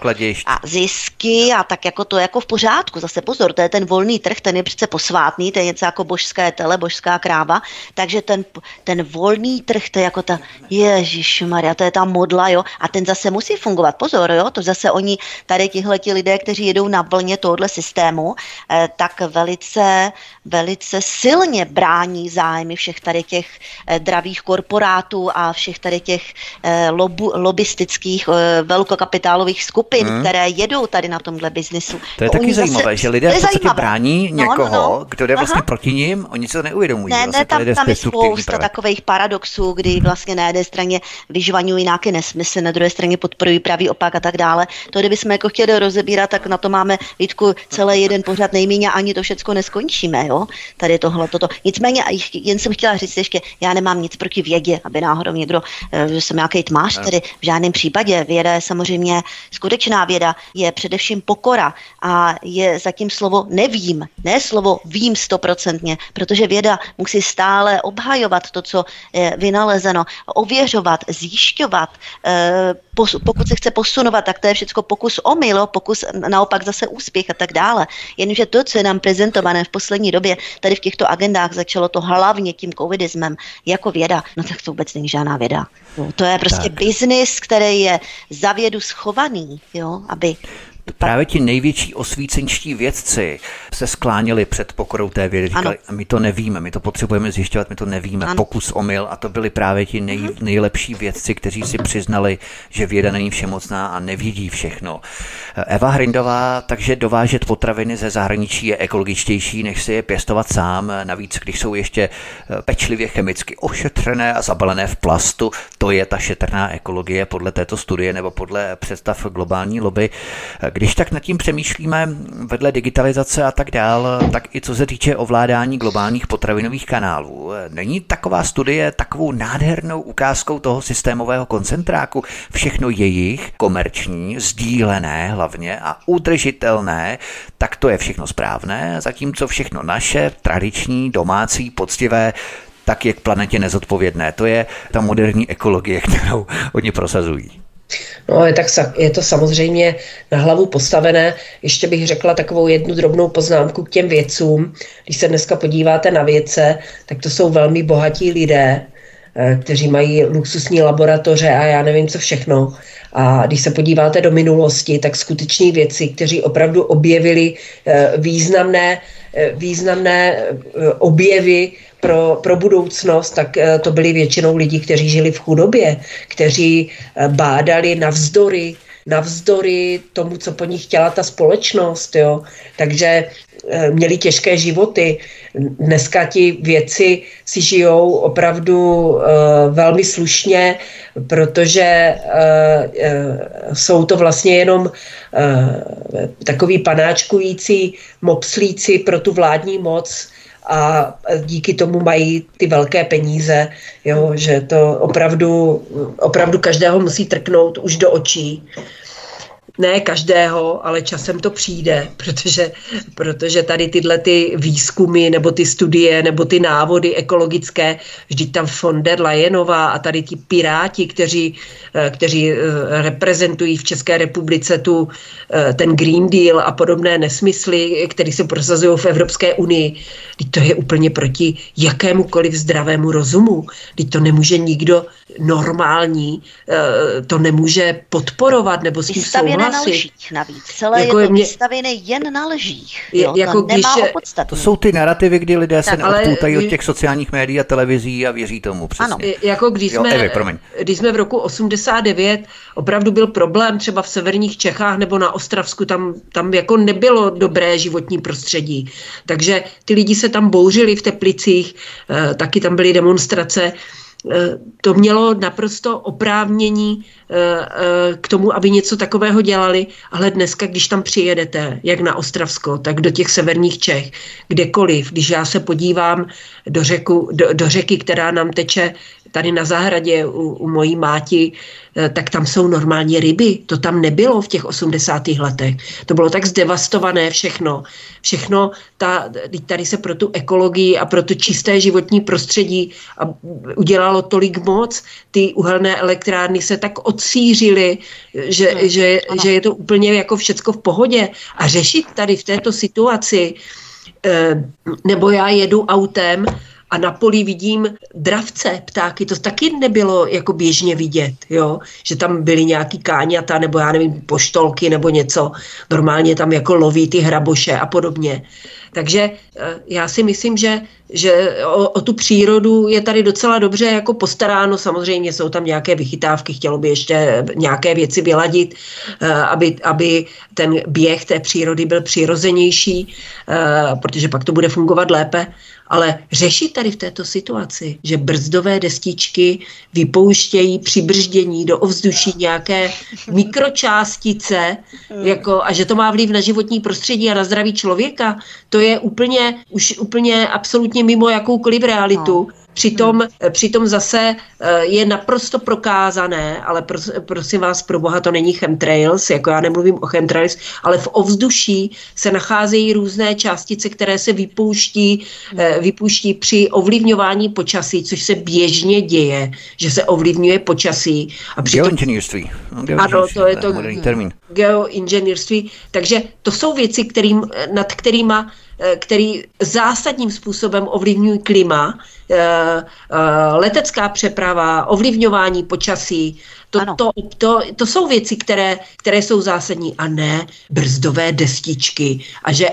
S2: A, a zisky a tak jako to je jako v pořádku. Zase pozor, to je ten volný trh, ten je přece posvátný, to je něco jako božské tele, božská kráva, takže ten, ten volný trh, to je jako ta, Ježíš Maria, to je ta modla, jo, a ten zase musí fungovat. Pozor, jo, to zase oni, tady tihleti lidé, kteří jedou na vlně tohohle systému, eh, tak velice, velice silně brání zájmy všech tady těch eh, dravých korporátů a všech tady těch eh, lobu, lobistických velkokapitálových skupin, hmm. které jedou tady na tomhle biznisu.
S1: To je taky zajímavé, zase, že lidé v podstatě brání někoho, no, no, no. kdo jde vlastně Aha. proti ním, oni se to neuvědomují.
S2: Ne, ne, tam, tam je spousta takových paradoxů, kdy vlastně na jedné straně vyžvaňují nějaké nesmysly, na druhé straně podporují pravý opak a tak dále. To, kdybychom jako chtěli rozebírat, tak na to máme Vítku celý jeden pořad nejméně ani to všechno neskončíme, jo? Tady tohle, toto. Nicméně, jen jsem chtěla říct ještě, já nemám nic proti vědě, aby náhodou někdo, eh, že jsem nějaký tmář, tedy v žádném případě. Věda je samozřejmě skutečná věda, je především pokora a je zatím slovo nevím, ne slovo vím stoprocentně, protože věda musí stále obhajovat to, co je vynalezeno, ověřovat, zjišťovat, eh, pokud se chce posunovat, tak to je všechno pokus o milo, pokus naopak zase úspěch a tak dále. Jenomže to, co je nám prezentované v poslední době, tady v těchto agendách začalo to hlavně tím covidismem jako věda, no tak to vůbec není žádná věda. No, to je prostě biznis, který je za vědu schovaný, jo, aby
S1: Právě ti největší osvícenčtí vědci se skláněli před pokorou té vědy. Říkali, ano. my to nevíme, my to potřebujeme zjišťovat, my to nevíme. Ano. Pokus omyl a to byli právě ti nej, mhm. nejlepší vědci, kteří si přiznali, že věda není všemocná a nevidí všechno. Eva Hrindová, takže dovážet potraviny ze zahraničí je ekologičtější, než si je pěstovat sám. Navíc, když jsou ještě eh, pečlivě chemicky ošetřené a zabalené v plastu, to je ta šetrná ekologie podle této studie nebo podle představ globální lobby. Když tak nad tím přemýšlíme vedle digitalizace a tak dál, tak i co se týče ovládání globálních potravinových kanálů. Není taková studie takovou nádhernou ukázkou toho systémového koncentráku? Všechno jejich, komerční, sdílené hlavně a udržitelné, tak to je všechno správné, zatímco všechno naše, tradiční, domácí, poctivé, tak je k planetě nezodpovědné. To je ta moderní ekologie, kterou oni prosazují.
S3: No, je, tak, je to samozřejmě na hlavu postavené. Ještě bych řekla takovou jednu drobnou poznámku k těm vědcům. Když se dneska podíváte na vědce, tak to jsou velmi bohatí lidé, eh, kteří mají luxusní laboratoře a já nevím co všechno. A když se podíváte do minulosti, tak skuteční věci, kteří opravdu objevili eh, významné, eh, významné objevy pro, pro budoucnost, tak eh, to byli většinou lidi, kteří žili v chudobě, kteří eh, bádali navzdory navzdory tomu, co po nich chtěla ta společnost. Jo. Takže eh, měli těžké životy. Dneska ti věci si žijou opravdu uh, velmi slušně, protože uh, uh, jsou to vlastně jenom takový panáčkující mopslíci pro tu vládní moc, a díky tomu mají ty velké peníze, jo, že to opravdu, opravdu každého musí trknout už do očí ne každého, ale časem to přijde, protože, protože tady tyhle ty výzkumy nebo ty studie nebo ty návody ekologické, vždyť tam von der Leyenová a tady ti piráti, kteří, eh, kteří eh, reprezentují v České republice tu, eh, ten Green Deal a podobné nesmysly, které se prosazují v Evropské unii, teď to je úplně proti jakémukoliv zdravému rozumu. Teď to nemůže nikdo normální, to nemůže podporovat nebo s tím souhlasit
S2: postavené na lžích navíc. Celé jako je to mě... vystavené jen na lžích. Jo? Je, jako to nemá
S1: To jsou ty narrativy, kdy lidé tak, se neodpoutají od těch sociálních médií a televizí a věří tomu. Přesně. Ano.
S3: Jako když jsme, jo, Evi, když jsme v roku 89, opravdu byl problém třeba v severních Čechách nebo na Ostravsku, tam, tam jako nebylo dobré životní prostředí. Takže ty lidi se tam bouřili v Teplicích, eh, taky tam byly demonstrace. Eh, to mělo naprosto oprávnění eh, eh, k tomu, aby něco takového dělali, ale dneska, když tam přijedete, jak na Ostravsko, tak do těch severních Čech, kdekoliv, když já se podívám do, řeku, do, do řeky, která nám teče tady na zahradě u, u mojí máti, eh, tak tam jsou normálně ryby. To tam nebylo v těch 80. letech. To bylo tak zdevastované všechno. Všechno, ta, tady se pro tu ekologii a pro to čisté životní prostředí udělalo tolik moc. Ty uhelné elektrárny se tak odsířily, že, no, že, že je to úplně jako všecko v pohodě. A řešit tady v této situaci, eh, nebo já jedu autem a na poli vidím dravce, ptáky, to taky nebylo jako běžně vidět, jo? že tam byly nějaký káňata nebo já nevím, poštolky nebo něco, normálně tam jako loví ty hraboše a podobně. Takže eh, já si myslím, že, že o, o tu přírodu je tady docela dobře jako postaráno. Samozřejmě jsou tam nějaké vychytávky, chtělo by ještě nějaké věci vyladit, eh, aby, aby ten běh té přírody byl přirozenější, eh, protože pak to bude fungovat lépe. Ale řešit tady v této situaci, že brzdové destičky vypouštějí při brždění do ovzduší nějaké mikročástice jako, a že to má vliv na životní prostředí a na zdraví člověka, to je úplně, už úplně absolutně mimo jakoukoliv realitu. No. Přitom, hmm. přitom zase eh, je naprosto prokázané, ale pros, prosím vás, pro boha to není chemtrails, jako já nemluvím o chemtrails, ale v ovzduší se nacházejí různé částice, které se vypouští, eh, vypouští při ovlivňování počasí, což se běžně děje, že se ovlivňuje počasí.
S1: A přitom, geoinženýrství.
S3: Ano, to je to termín. geoinženýrství. Takže to jsou věci, kterým, nad kterýma který zásadním způsobem ovlivňují klima, eh, eh, letecká přeprava, ovlivňování počasí. To, to, to, to jsou věci, které, které jsou zásadní a ne brzdové destičky a že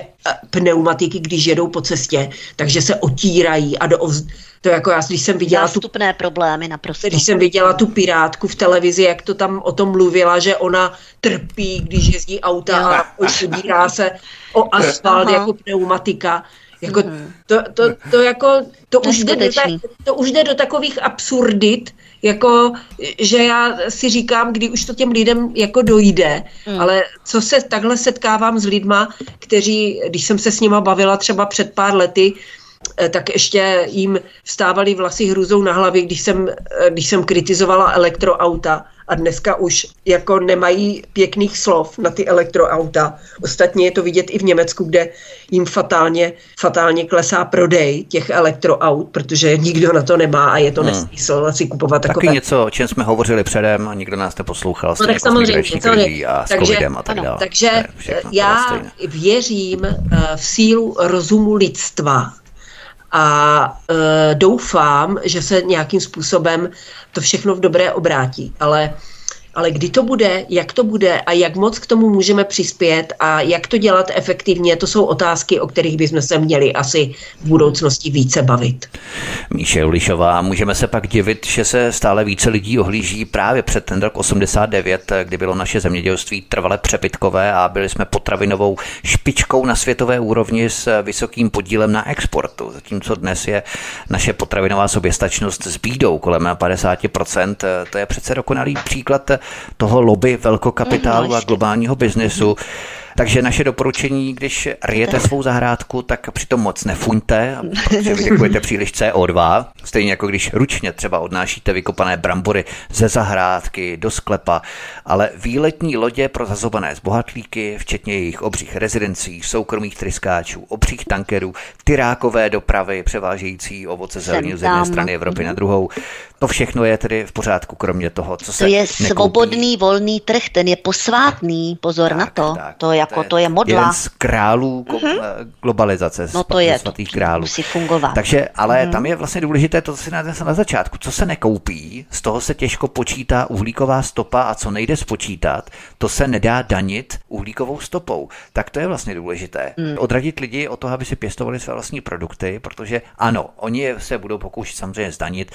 S3: pneumatiky, když jedou po cestě, takže se otírají a do ovz... To jako já, když jsem viděla
S2: Zástupné tu, problémy naprosto.
S3: Když jsem viděla tu pirátku v televizi, jak to tam o tom mluvila, že ona trpí, když jezdí auta a podírá se o asfalt jako pneumatika. Jako mm. to, to, to, jako, to, už jde do, to už jde do takových absurdit, jako, že já si říkám, kdy už to těm lidem jako dojde, mm. ale co se takhle setkávám s lidma, kteří, když jsem se s nima bavila třeba před pár lety, eh, tak ještě jim vstávaly vlasy hruzou na hlavě, když jsem, eh, když jsem kritizovala elektroauta a dneska už jako nemají pěkných slov na ty elektroauta. Ostatně je to vidět i v Německu, kde jim fatálně, fatálně klesá prodej těch elektroaut, protože nikdo na to nemá a je to hmm. nesmysl si kupovat takové.
S1: Taky něco, o čem jsme hovořili předem a nikdo nás neposlouchal. No tak jako samozřejmě, samozřejmě. A s takže, a tak dále.
S3: Takže já věřím eh, v sílu rozumu lidstva a e, doufám, že se nějakým způsobem to všechno v dobré obrátí. Ale ale kdy to bude, jak to bude a jak moc k tomu můžeme přispět a jak to dělat efektivně, to jsou otázky, o kterých bychom se měli asi v budoucnosti více bavit.
S1: Míše Ulišová, můžeme se pak divit, že se stále více lidí ohlíží právě před ten rok 89, kdy bylo naše zemědělství trvale přebytkové a byli jsme potravinovou špičkou na světové úrovni s vysokým podílem na exportu. Zatímco dnes je naše potravinová soběstačnost s bídou kolem 50%, to je přece dokonalý příklad toho lobby velkokapitálu a globálního biznesu. Takže naše doporučení, když ryjete svou zahrádku, tak přitom moc nefuňte, protože vydechujete příliš CO2. Stejně jako když ručně třeba odnášíte vykopané brambory ze zahrádky do sklepa, ale výletní lodě pro zazobané zbohatlíky, včetně jejich obřích rezidencí, soukromých tryskáčů, obřích tankerů, tyrákové dopravy převážející ovoce zeleninu z jedné strany Evropy na druhou, To všechno je tedy v pořádku, kromě toho, co se
S2: To je
S1: nekoupí.
S2: svobodný, volný trh, ten je posvátný, pozor
S1: Tak,
S2: na to.
S1: tak.
S2: To jako, to je modla.
S1: Jeden z králů mm-hmm. globalizace,
S2: No
S1: z
S2: to je,
S1: svatých
S2: to
S1: králů.
S2: musí fungovat.
S1: Takže, ale mm. tam je vlastně důležité to, co si nadnesl na začátku. Co se nekoupí, z toho se těžko počítá uhlíková stopa a co nejde spočítat, to se nedá danit uhlíkovou stopou. Tak to je vlastně důležité. Mm. Odradit lidi o to, aby si pěstovali své vlastní produkty, protože ano, oni se budou pokoušet samozřejmě zdanit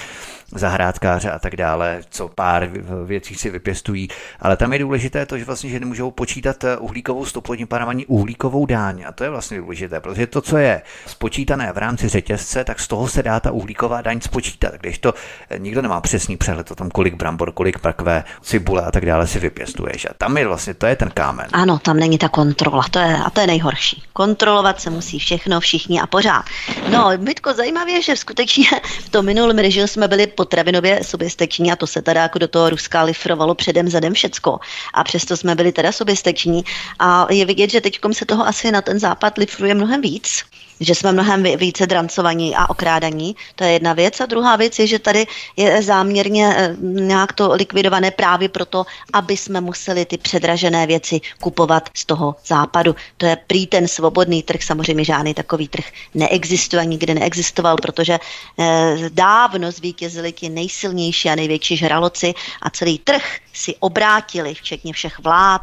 S1: zahrádkáře a tak dále, co pár věcí si vypěstují, ale tam je důležité to, že vlastně, že nemůžou počítat eh, uhlíkovou stopu, tím pádem ani uhlíkovou dáň. A to je vlastně důležité, protože to, co je spočítané v rámci řetězce, tak z toho se dá ta uhlíková daň spočítat. Když to eh, nikdo nemá přesný přehled o tom, kolik brambor, kolik prakve, cibule a tak dále si vypěstuješ. A tam je vlastně, to je ten kámen.
S2: Ano, tam není ta kontrola, to je, a to je nejhorší. Kontrolovat se musí všechno, všichni a pořád. No, Mitko, zajímavé že skutečně v tom minulém režimu jsme byli potravinově soběstační a to se teda jako do toho Ruska lifrovalo předem zadem všecko. A přesto jsme byli teda soběstační a je vidět, že teď se toho asi na ten západ lifruje mnohem víc že jsme mnohem více drancovaní a okrádaní. To je jedna věc. A druhá věc je, že tady je záměrně eh, nějak to likvidované právě proto, aby jsme museli ty předražené věci kupovat z toho západu. To je prý ten svobodný trh, samozřejmě žádný takový trh neexistuje, nikdy neexistoval, protože eh, dávno zvítězili ti nejsilnější a největší žraloci a celý trh si obrátili, včetně všech vlád,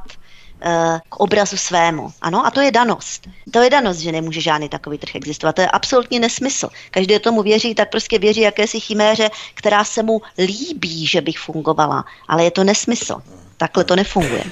S2: k obrazu svému. Ano, a to je danost. To je danost, že nemůže žádný takový trh existovat. To je absolutně nesmysl. Každý tomu věří, tak prostě věří jakési chiméře, která se mu líbí, že bych fungovala. Ale je to nesmysl. Takhle to nefunguje.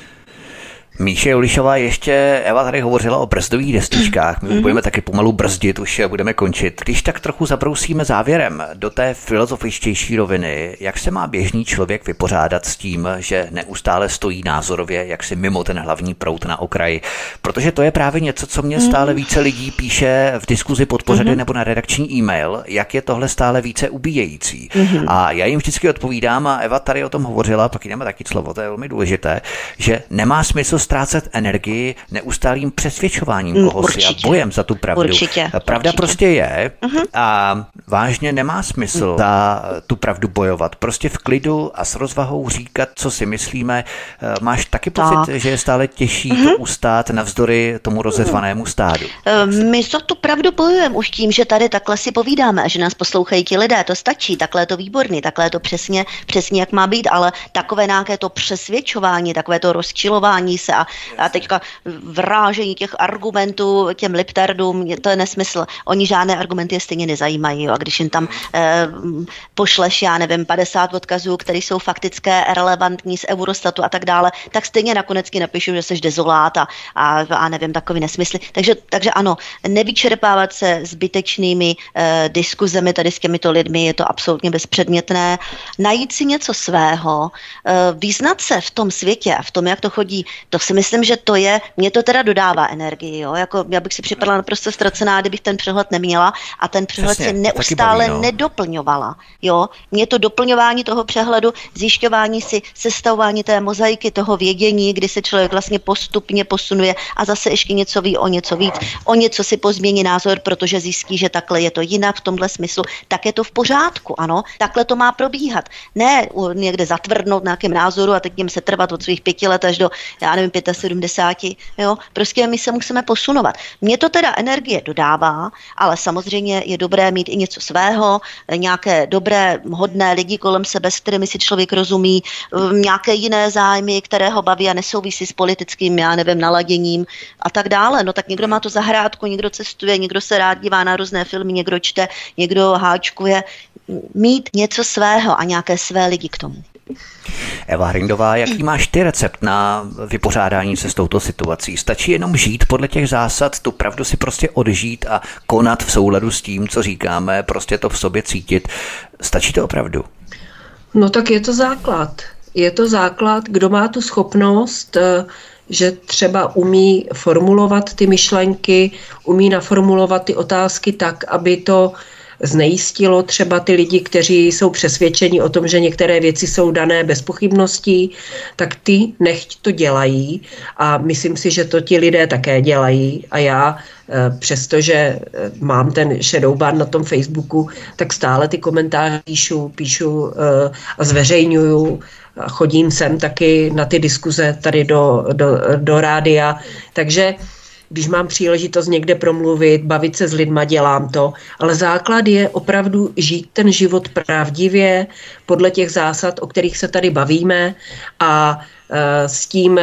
S1: Míše Julišová ještě, Eva tady hovořila o brzdových destičkách, my mm-hmm. budeme taky pomalu brzdit, už budeme končit. Když tak trochu zabrousíme závěrem do té filozofičtější roviny, jak se má běžný člověk vypořádat s tím, že neustále stojí názorově, jak si mimo ten hlavní prout na okraji, protože to je právě něco, co mě stále mhm. více lidí píše v diskuzi pod pořady mm-hmm. nebo na redakční e-mail, jak je tohle stále více ubíjející. Mm-hmm. A já jim vždycky odpovídám a Eva tady o tom hovořila, pak jdeme taky slovo, to je velmi důležité, že nemá smysl ztrácet energii neustálým přesvědčováním mm, koho si a bojem za tu pravdu.
S2: Určitě,
S1: Pravda
S2: určitě.
S1: prostě je uh-huh. a vážně nemá smysl uh-huh. za tu pravdu bojovat. Prostě v klidu a s rozvahou říkat, co si myslíme. Eh, máš taky pocit, tak. že je stále těžší uh-huh. to ustát navzdory tomu rozezvanému stádu?
S2: My za tu pravdu bojujeme už tím, že tady takhle si povídáme a že nás poslouchají ti lidé. To stačí, takhle je to výborný, takhle je to přesně, přesně jak má být, ale takové nějaké to přesvědčování, takové to rozčilování se a, a teďka vrážení těch argumentů těm liptardům, to je nesmysl. Oni žádné argumenty je stejně nezajímají. Jo. A když jim tam eh, pošleš, já nevím, 50 odkazů, které jsou faktické, relevantní z Eurostatu a tak dále, tak stejně nakonec ti napíšu, že jsi dezolát a, a, a nevím, takový nesmysly. Takže, takže ano, nevyčerpávat se zbytečnými eh, diskuzemi tady s těmito lidmi je to absolutně bezpředmětné. Najít si něco svého, eh, význat se v tom světě a v tom, jak to chodí, to si myslím, že to je, mě to teda dodává energii, jo? Jako, já bych si připadala naprosto ztracená, kdybych ten přehled neměla a ten přehled
S1: Přesně,
S2: si neustále
S1: baví, no.
S2: nedoplňovala, jo? Mě to doplňování toho přehledu, zjišťování si, sestavování té mozaiky, toho vědění, kdy se člověk vlastně postupně posunuje a zase ještě něco ví o něco víc, o něco si pozmění názor, protože zjistí, že takhle je to jinak v tomhle smyslu, tak je to v pořádku, ano, takhle to má probíhat. Ne někde zatvrdnout na nějakém názoru a teď něm se trvat od svých pěti let až do, já nevím, 75, jo, prostě my se musíme posunovat. Mně to teda energie dodává, ale samozřejmě je dobré mít i něco svého, nějaké dobré, hodné lidi kolem sebe, s kterými si člověk rozumí, nějaké jiné zájmy, které ho baví a nesouvisí s politickým, já nevím, naladěním a tak dále. No tak někdo má to zahrádku, někdo cestuje, někdo se rád dívá na různé filmy, někdo čte, někdo háčkuje. Mít něco svého a nějaké své lidi k tomu.
S1: Eva Hrindová, jaký máš ty recept na vypořádání se s touto situací? Stačí jenom žít podle těch zásad, tu pravdu si prostě odžít a konat v souladu s tím, co říkáme, prostě to v sobě cítit. Stačí to opravdu?
S3: No tak je to základ. Je to základ, kdo má tu schopnost, eh, že třeba umí formulovat ty myšlenky, umí naformulovat ty otázky tak, aby to znejistilo třeba ty lidi, kteří jsou přesvědčeni o tom, že některé věci jsou dané bez pochybností, tak ty nechť to dělají a myslím si, že to ti lidé také dělají. A já eh, přestože eh, mám ten shadow ban na tom Facebooku, tak stále ty komentáře píšu, píšu eh, a zveřejňuju chodím sem taky na ty diskuze tady do, do, do rádia, takže když mám příležitost někde promluvit, bavit se s lidma, dělám to, ale základ je opravdu žít ten život pravdivě podle těch zásad, o kterých se tady bavíme a e, s tím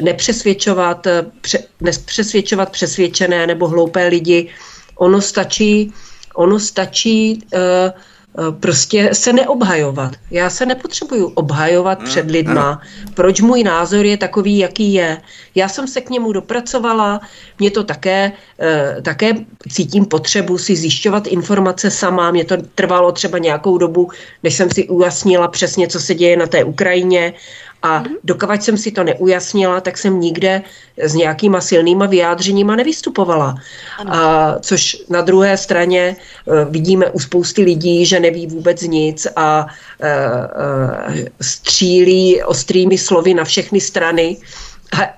S3: nepřesvědčovat, pře, nepřesvědčovat přesvědčené nebo hloupé lidi. Ono stačí, ono stačí uh, prostě se neobhajovat. Já se nepotřebuju obhajovat mm, před lidma, proč můj názor je takový, jaký je. Já jsem se k němu dopracovala, mě to také, eh, také cítím potřebu si zjišťovat informace sama, mě to trvalo třeba nějakou dobu, než jsem si ujasnila přesně, co se děje na té Ukrajině a mhm. dokovat jsem si to neujasnila, tak jsem nikde s nějakýma silnýma vyjádřeníma nevystupovala. A, což na druhé straně uh, vidíme u spousty lidí, že neví vůbec nic a uh, uh, střílí ostrými slovy na všechny strany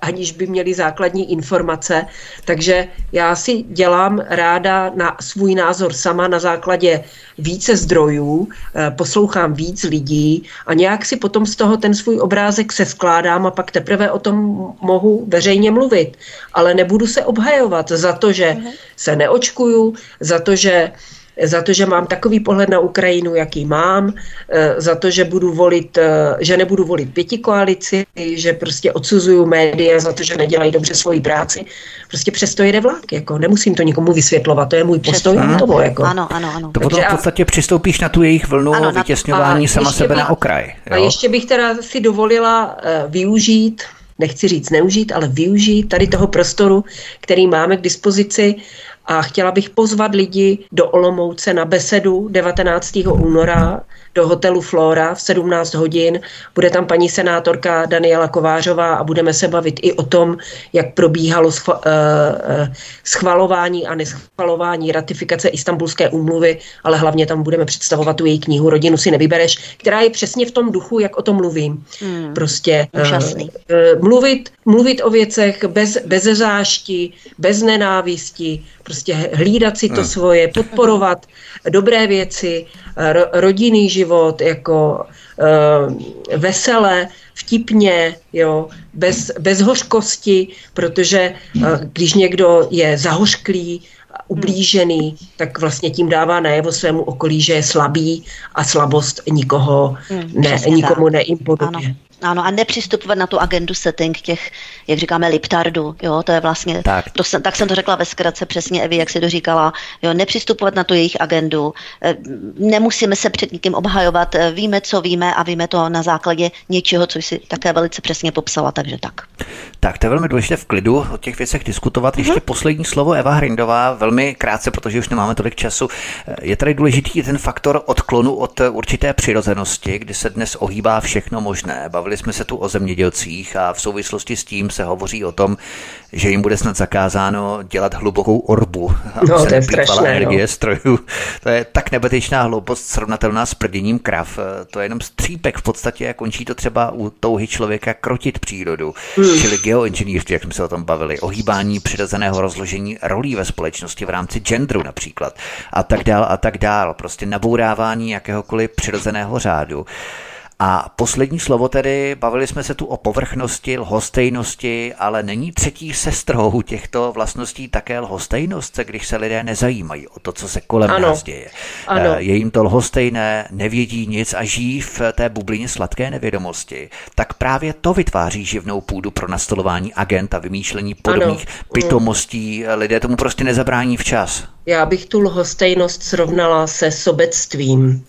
S3: aniž by měli základní informace. Takže já si dělám ráda na svůj názor sama na základě více zdrojů, eh, poslouchám víc lidí a nějak si potom z toho ten svůj obrázek se skládám a pak teprve o tom mohu veřejně mluvit. Ale nebudu se obhajovat za to, že mhm. se neočkuju, za to, že za to, že mám takový pohled na Ukrajinu, jaký mám, eh, za to, že budu volit, eh, že nebudu volit pěti koalici, že prostě odsuzuju média za to, že nedělají dobře svoji práci. Prostě přesto jede vlak, jako nemusím to nikomu vysvětlovat, to je můj postoj k tomu. Jako.
S2: Ano, ano, ano.
S1: To potom v podstatě přistoupíš na tu jejich vlnu ano, vytěsňování sama sebe bych, na okraj. Jo?
S3: A ještě bych teda si dovolila uh, využít nechci říct neužít, ale využít tady toho prostoru, který máme k dispozici a chtěla bych pozvat lidi do Olomouce na besedu 19. února do hotelu Flora v 17 hodin. Bude tam paní senátorka Daniela Kovářová a budeme se bavit i o tom, jak probíhalo eh, eh, schvalování a neschvalování ratifikace Istanbulské úmluvy, ale hlavně tam budeme představovat tu její knihu Rodinu si nevybereš, která je přesně v tom duchu, jak o tom mluvím. Hmm. Prostě uh, mluvit, mluvit o věcech bez, bez zášti, bez nenávisti, prostě hlídat si to hmm. svoje, podporovat dobré věci, ro, rodinný život, jako uh, veselé, vtipně, jo, bez, bez hořkosti, protože uh, když někdo je zahořklý, ublížený, tak vlastně tím dává najevo svému okolí, že je slabý a slabost nikoho hmm, ne, nikomu neimponuje.
S2: Ano, a nepřistupovat na tu agendu setting těch, jak říkáme, liptardů, jo, to je vlastně, tak, to jsem, tak jsem to řekla ve zkratce přesně, Evi, jak si to říkala, jo, nepřistupovat na tu jejich agendu, eh, nemusíme se před nikým obhajovat, eh, víme, co víme a víme to na základě něčeho, co si také velice přesně popsala, takže tak.
S1: Tak to je velmi důležité v klidu o těch věcech diskutovat. Mm-hmm. Ještě poslední slovo Eva Hrindová, velmi krátce, protože už nemáme tolik času. Je tady důležitý ten faktor odklonu od určité přirozenosti, kdy se dnes ohýbá všechno možné. Bavili jsme se tu o zemědělcích a v souvislosti s tím se hovoří o tom, že jim bude snad zakázáno dělat hlubokou orbu,
S3: no, to je strašné,
S1: energie no. strojů. To je tak nebetečná hloupost srovnatelná s prděním krav. To je jenom střípek v podstatě a končí to třeba u touhy člověka krotit přírodu. Hmm. Čili geoinženýrství, jak jsme se o tom bavili, ohýbání přirozeného rozložení rolí ve společnosti v rámci genderu například a tak dál a tak dál. Prostě nabourávání jakéhokoliv přirozeného řádu. A poslední slovo tedy, bavili jsme se tu o povrchnosti, lhostejnosti, ale není třetí sestrou těchto vlastností také lhostejnost, když se lidé nezajímají o to, co se kolem ano. nás děje. Ano. Eh, je jim to lhostejné, nevědí nic a žijí v té bublině sladké nevědomosti. Tak právě to vytváří živnou půdu pro nastolování agent a vymýšlení podobných ano. pitomostí. Lidé tomu prostě nezabrání včas.
S3: Já bych tu lhostejnost srovnala se sobectvím,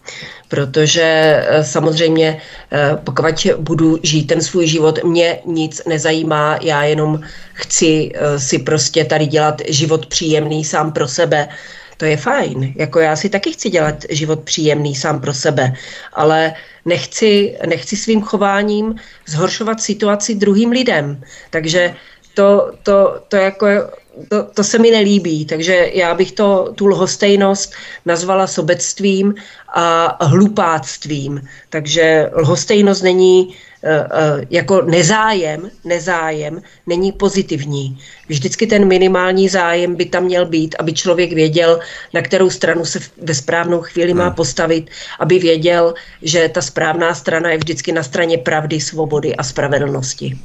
S3: protože eh, samozřejmě eh, pokud budu žít ten svůj život, mě nic nezajímá, já jenom chci eh, si prostě tady dělat život příjemný sám pro sebe, to je fajn. Jako já si taky chci dělat život příjemný sám pro sebe, ale nechci, nechci svým chováním zhoršovat situaci druhým lidem. Takže to, to, to jako to, to se mi nelíbí, takže já bych to, tu lhostejnost nazvala sobectvím a hlupáctvím. Takže lhostejnost není Eh, eh, jako nezájem, nezájem není pozitivní. Vždycky ten minimální zájem by tam měl být, aby člověk věděl, na kterou stranu se ve správnou chvíli má hmm. postavit, aby věděl, že ta správná strana je vždycky na straně pravdy, svobody a spravedlnosti.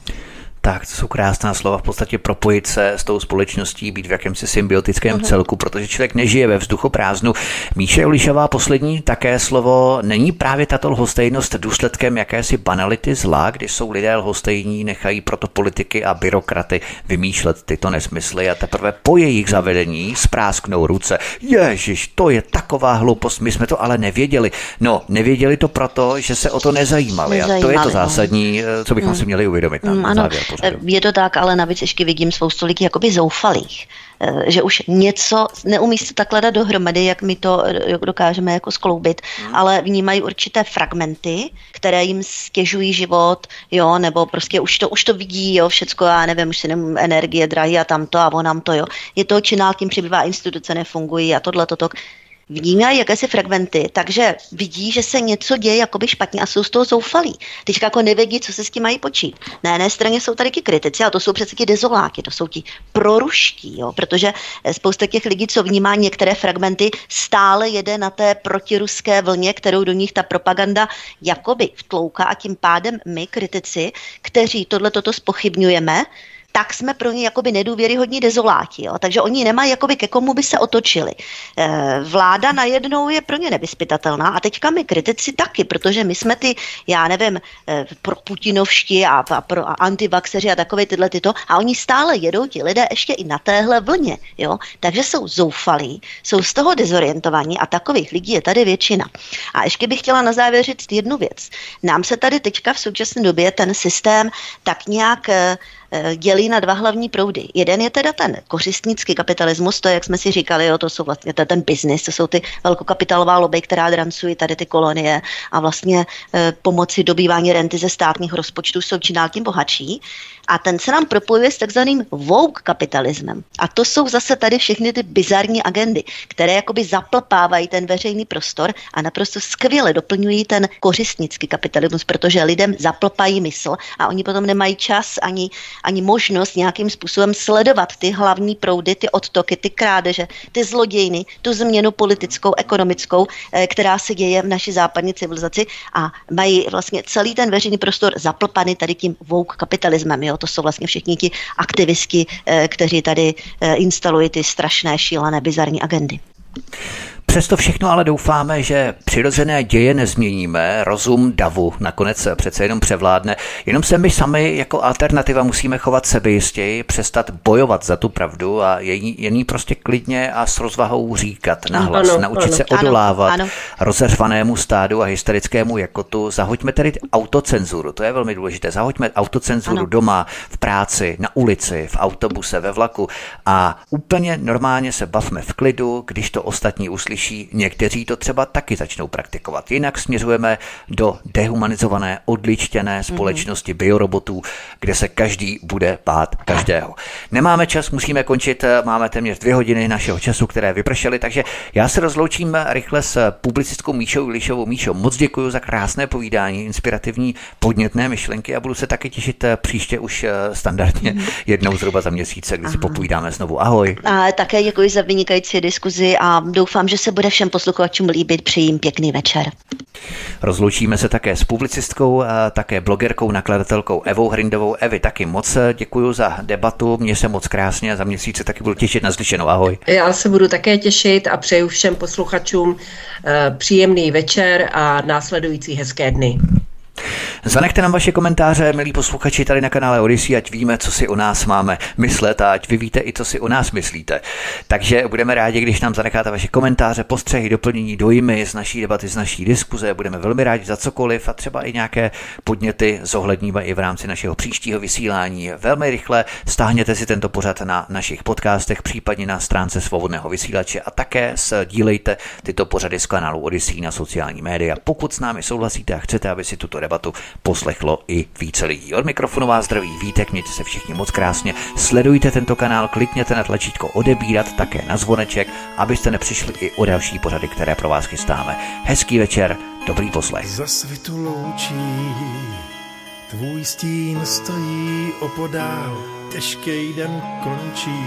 S1: Tak, to jsou krásná slova, v podstatě propojit se s tou společností, být v jakémsi symbiotickém uh-huh. celku, protože člověk nežije ve vzduchu prázdnu. Míše Olišová, poslední také slovo, není právě tato lhostejnost důsledkem jakési banality zla, kdy jsou lidé lhostejní, nechají proto politiky a byrokraty vymýšlet tyto nesmysly a teprve po jejich zavedení sprásknou ruce. Ježiš, to je taková hloupost, my jsme to ale nevěděli. No, nevěděli to proto, že se o to nezajímali, nezajímali a to je to no. zásadní, eh, co bychom hmm. si měli uvědomit na, hmm, závěr
S2: pořadu. Je to tak, ale navíc ještě vidím spoustu lidí jakoby zoufalých eh, že už něco neumí se takhle dát dohromady, jak my to eh, dokážeme jako skloubit, hmm. ale vnímají určité fragmenty, které jim stěžují život, jo, nebo prostě už to, už to vidí, jo, všecko, já nevím, už si nemůžu energie drahý a tamto a onam to, jo. Je to činál tím přibývá, instituce nefungují a tohle, toto vnímají jakési fragmenty, takže vidí, že se něco děje jakoby špatně a jsou z toho zoufalí. Teďka jako nevědí, co se s tím mají počít. Na jedné straně jsou tady ti kritici, a to jsou přece ti dezoláky, to jsou ti proruští, jo, protože spousta těch lidí, co vnímá některé fragmenty, stále jede na té protiruské vlně, kterou do nich ta propaganda jakoby vtlouká a tím pádem my, kritici, kteří tohle toto spochybňujeme, tak jsme pro ně jakoby nedůvěryhodní dezoláti. Jo? Takže oni nemají jakoby ke komu by se otočili. E, vláda najednou je pro ně nevyspytatelná a teďka my kritici taky, protože my jsme ty, já nevím, e, pro putinovští a, a pro a antivaxeři a takové tyhle tyto a oni stále jedou ti lidé ještě i na téhle vlně. Jo? Takže jsou zoufalí, jsou z toho dezorientovaní a takových lidí je tady většina. A ještě bych chtěla na závěr říct jednu věc. Nám se tady teďka v současné době ten systém tak nějak e, dělí na dva hlavní proudy. Jeden je teda ten kořistnický kapitalismus, to je, jak jsme si říkali, jo, to jsou vlastně to ten biznis, to jsou ty velkokapitálová lobby, která drancují tady ty kolonie a vlastně e, pomocí dobývání renty ze státních rozpočtů jsou čím dál tím bohatší. A ten se nám propojuje s takzvaným woke kapitalismem. A to jsou zase tady všechny ty bizarní agendy, které jakoby zaplpávají ten veřejný prostor a naprosto skvěle doplňují ten kořistnický kapitalismus, protože lidem zaplpají mysl a oni potom nemají čas ani, ani možnost nějakým způsobem sledovat ty hlavní proudy, ty odtoky, ty krádeže, ty zlodějny, tu změnu politickou, ekonomickou, eh, která se děje v naší západní civilizaci a mají vlastně celý ten veřejný prostor zaplpaný tady tím woke kapitalismem. Jo? To jsou vlastně všichni ti aktivisti, eh, kteří tady eh, instalují ty strašné, šílené, bizarní agendy.
S1: Přesto všechno ale doufáme, že přirozené děje nezměníme, rozum davu nakonec přece jenom převládne. Jenom se my sami jako alternativa musíme chovat sebejistěji, přestat bojovat za tu pravdu a jen jí prostě klidně a s rozvahou říkat nahlas, ano, naučit ano, se odolávat ano, ano. rozeřvanému stádu a hysterickému jakotu. Zahoďme tedy autocenzuru, to je velmi důležité. Zahoďme autocenzuru ano. doma, v práci, na ulici, v autobuse, ve vlaku a úplně normálně se bavme v klidu, když to ostatní uslyší uslyší, někteří to třeba taky začnou praktikovat. Jinak směřujeme do dehumanizované, odličtěné mhm. společnosti mm-hmm. biorobotů, kde se každý bude bát každého. Nemáme čas, musíme končit, máme téměř dvě hodiny našeho času, které vypršely, takže já se rozloučím rychle s publicistkou Míšou Lišovou. Míšo, moc děkuji za krásné povídání, inspirativní, podnětné myšlenky a budu se taky těšit eh, příště už eh, standardně mm-hmm. jednou zhruba za měsíc, kdy si popovídáme znovu. Ahoj.
S2: A také děkuji za vynikající diskuzi a doufám, že se bude všem posluchačům líbit. Přejím pěkný večer.
S1: Rozloučíme se také s publicistkou, a také blogerkou, nakladatelkou Evou Hrindovou. Evi, taky moc děkuji za debatu, mě se moc krásně a za měsíc se taky budu těšit na slyšenou. Ahoj.
S3: Já se budu také těšit a přeju všem posluchačům eh, příjemný večer a následující hezké dny.
S1: Zanechte nám vaše komentáře, milí posluchači, tady na kanále Odyssey, ať víme, co si o nás máme myslet a ať vy víte i, co si o nás myslíte. Takže budeme rádi, když nám zanecháte vaše komentáře, postřehy, doplnění, dojmy z naší debaty, z naší diskuze. Budeme velmi rádi za cokoliv a třeba i nějaké podněty zohledníme i v rámci našeho příštího vysílání. Velmi rychle stáhněte si tento pořad na našich podcastech, případně na stránce svobodného vysílače a také sdílejte tyto pořady z kanálu Odyssey na sociální média. Pokud s námi souhlasíte a chcete, aby si tuto debatu poslechlo i více lidí. Od mikrofonu vás zdraví Vítek, mějte se všichni moc krásně, sledujte tento kanál, klikněte na tlačítko odebírat, také na zvoneček, abyste nepřišli i o další pořady, které pro vás chystáme. Hezký večer, dobrý poslech.
S7: Za svitu loučí, tvůj stín stojí opodál, těžký den končí.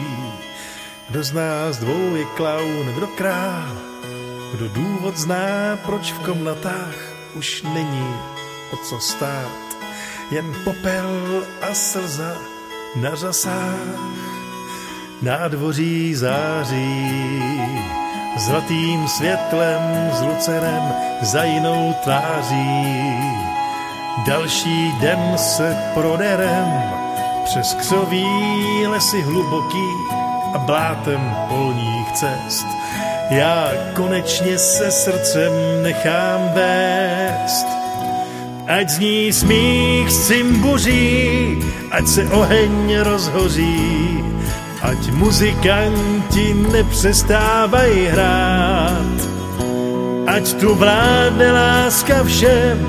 S7: Kdo z nás dvou je klaun, kdo král, kdo důvod zná, proč v komnatách už není o co stát. Jen popel a slza na řasách, nádvoří září, zlatým světlem s lucerem za jinou tváří. Další den se proderem přes křoví lesy hluboký a blátem polních cest. Já konečně se srdcem nechám vést, ať zní smích cimbuří, ať se oheň rozhoří, ať muzikanti nepřestávají hrát. Ať tu vládne láska všem,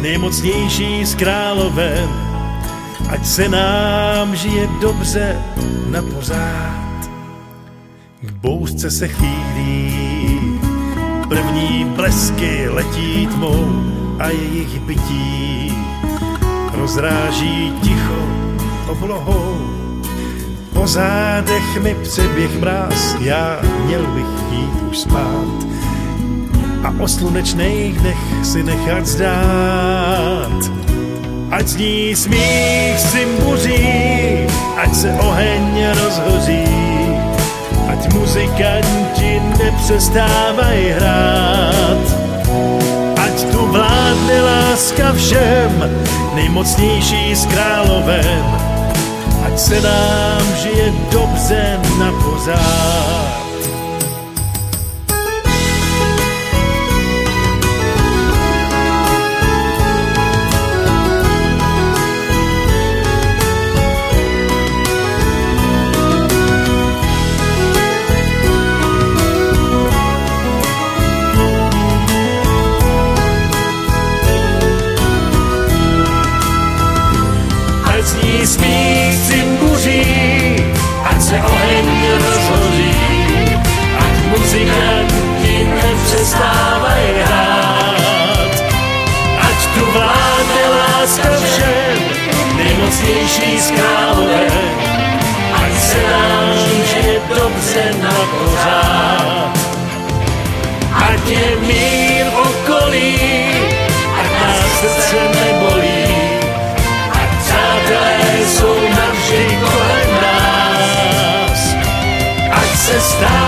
S7: nejmocnější z královen, ať se nám žije dobře na pořád. K bouřce se chýlí, první blesky letí tmou a jejich bytí rozráží ticho oblohou. Po zádech mi přeběh mráz, já měl bych jít už spát a o slunečných dnech si nechat zdát. Ať zní smích cimbuří, ať se oheň rozhoří, ať muzikanti nepřestávají hrát. Tu vládne láska všem, nejmocnější z královen, ať se nám žije dobře na pořád. Nepřestávají hrát. Ať tu vládne láska všem, nejmocnější z královen, ať se nám žije dobře na pořád. Ať je mír v okolí, ať nás srdce nebolí, ať přátelé jsou navždy kolem nás. Ať se stále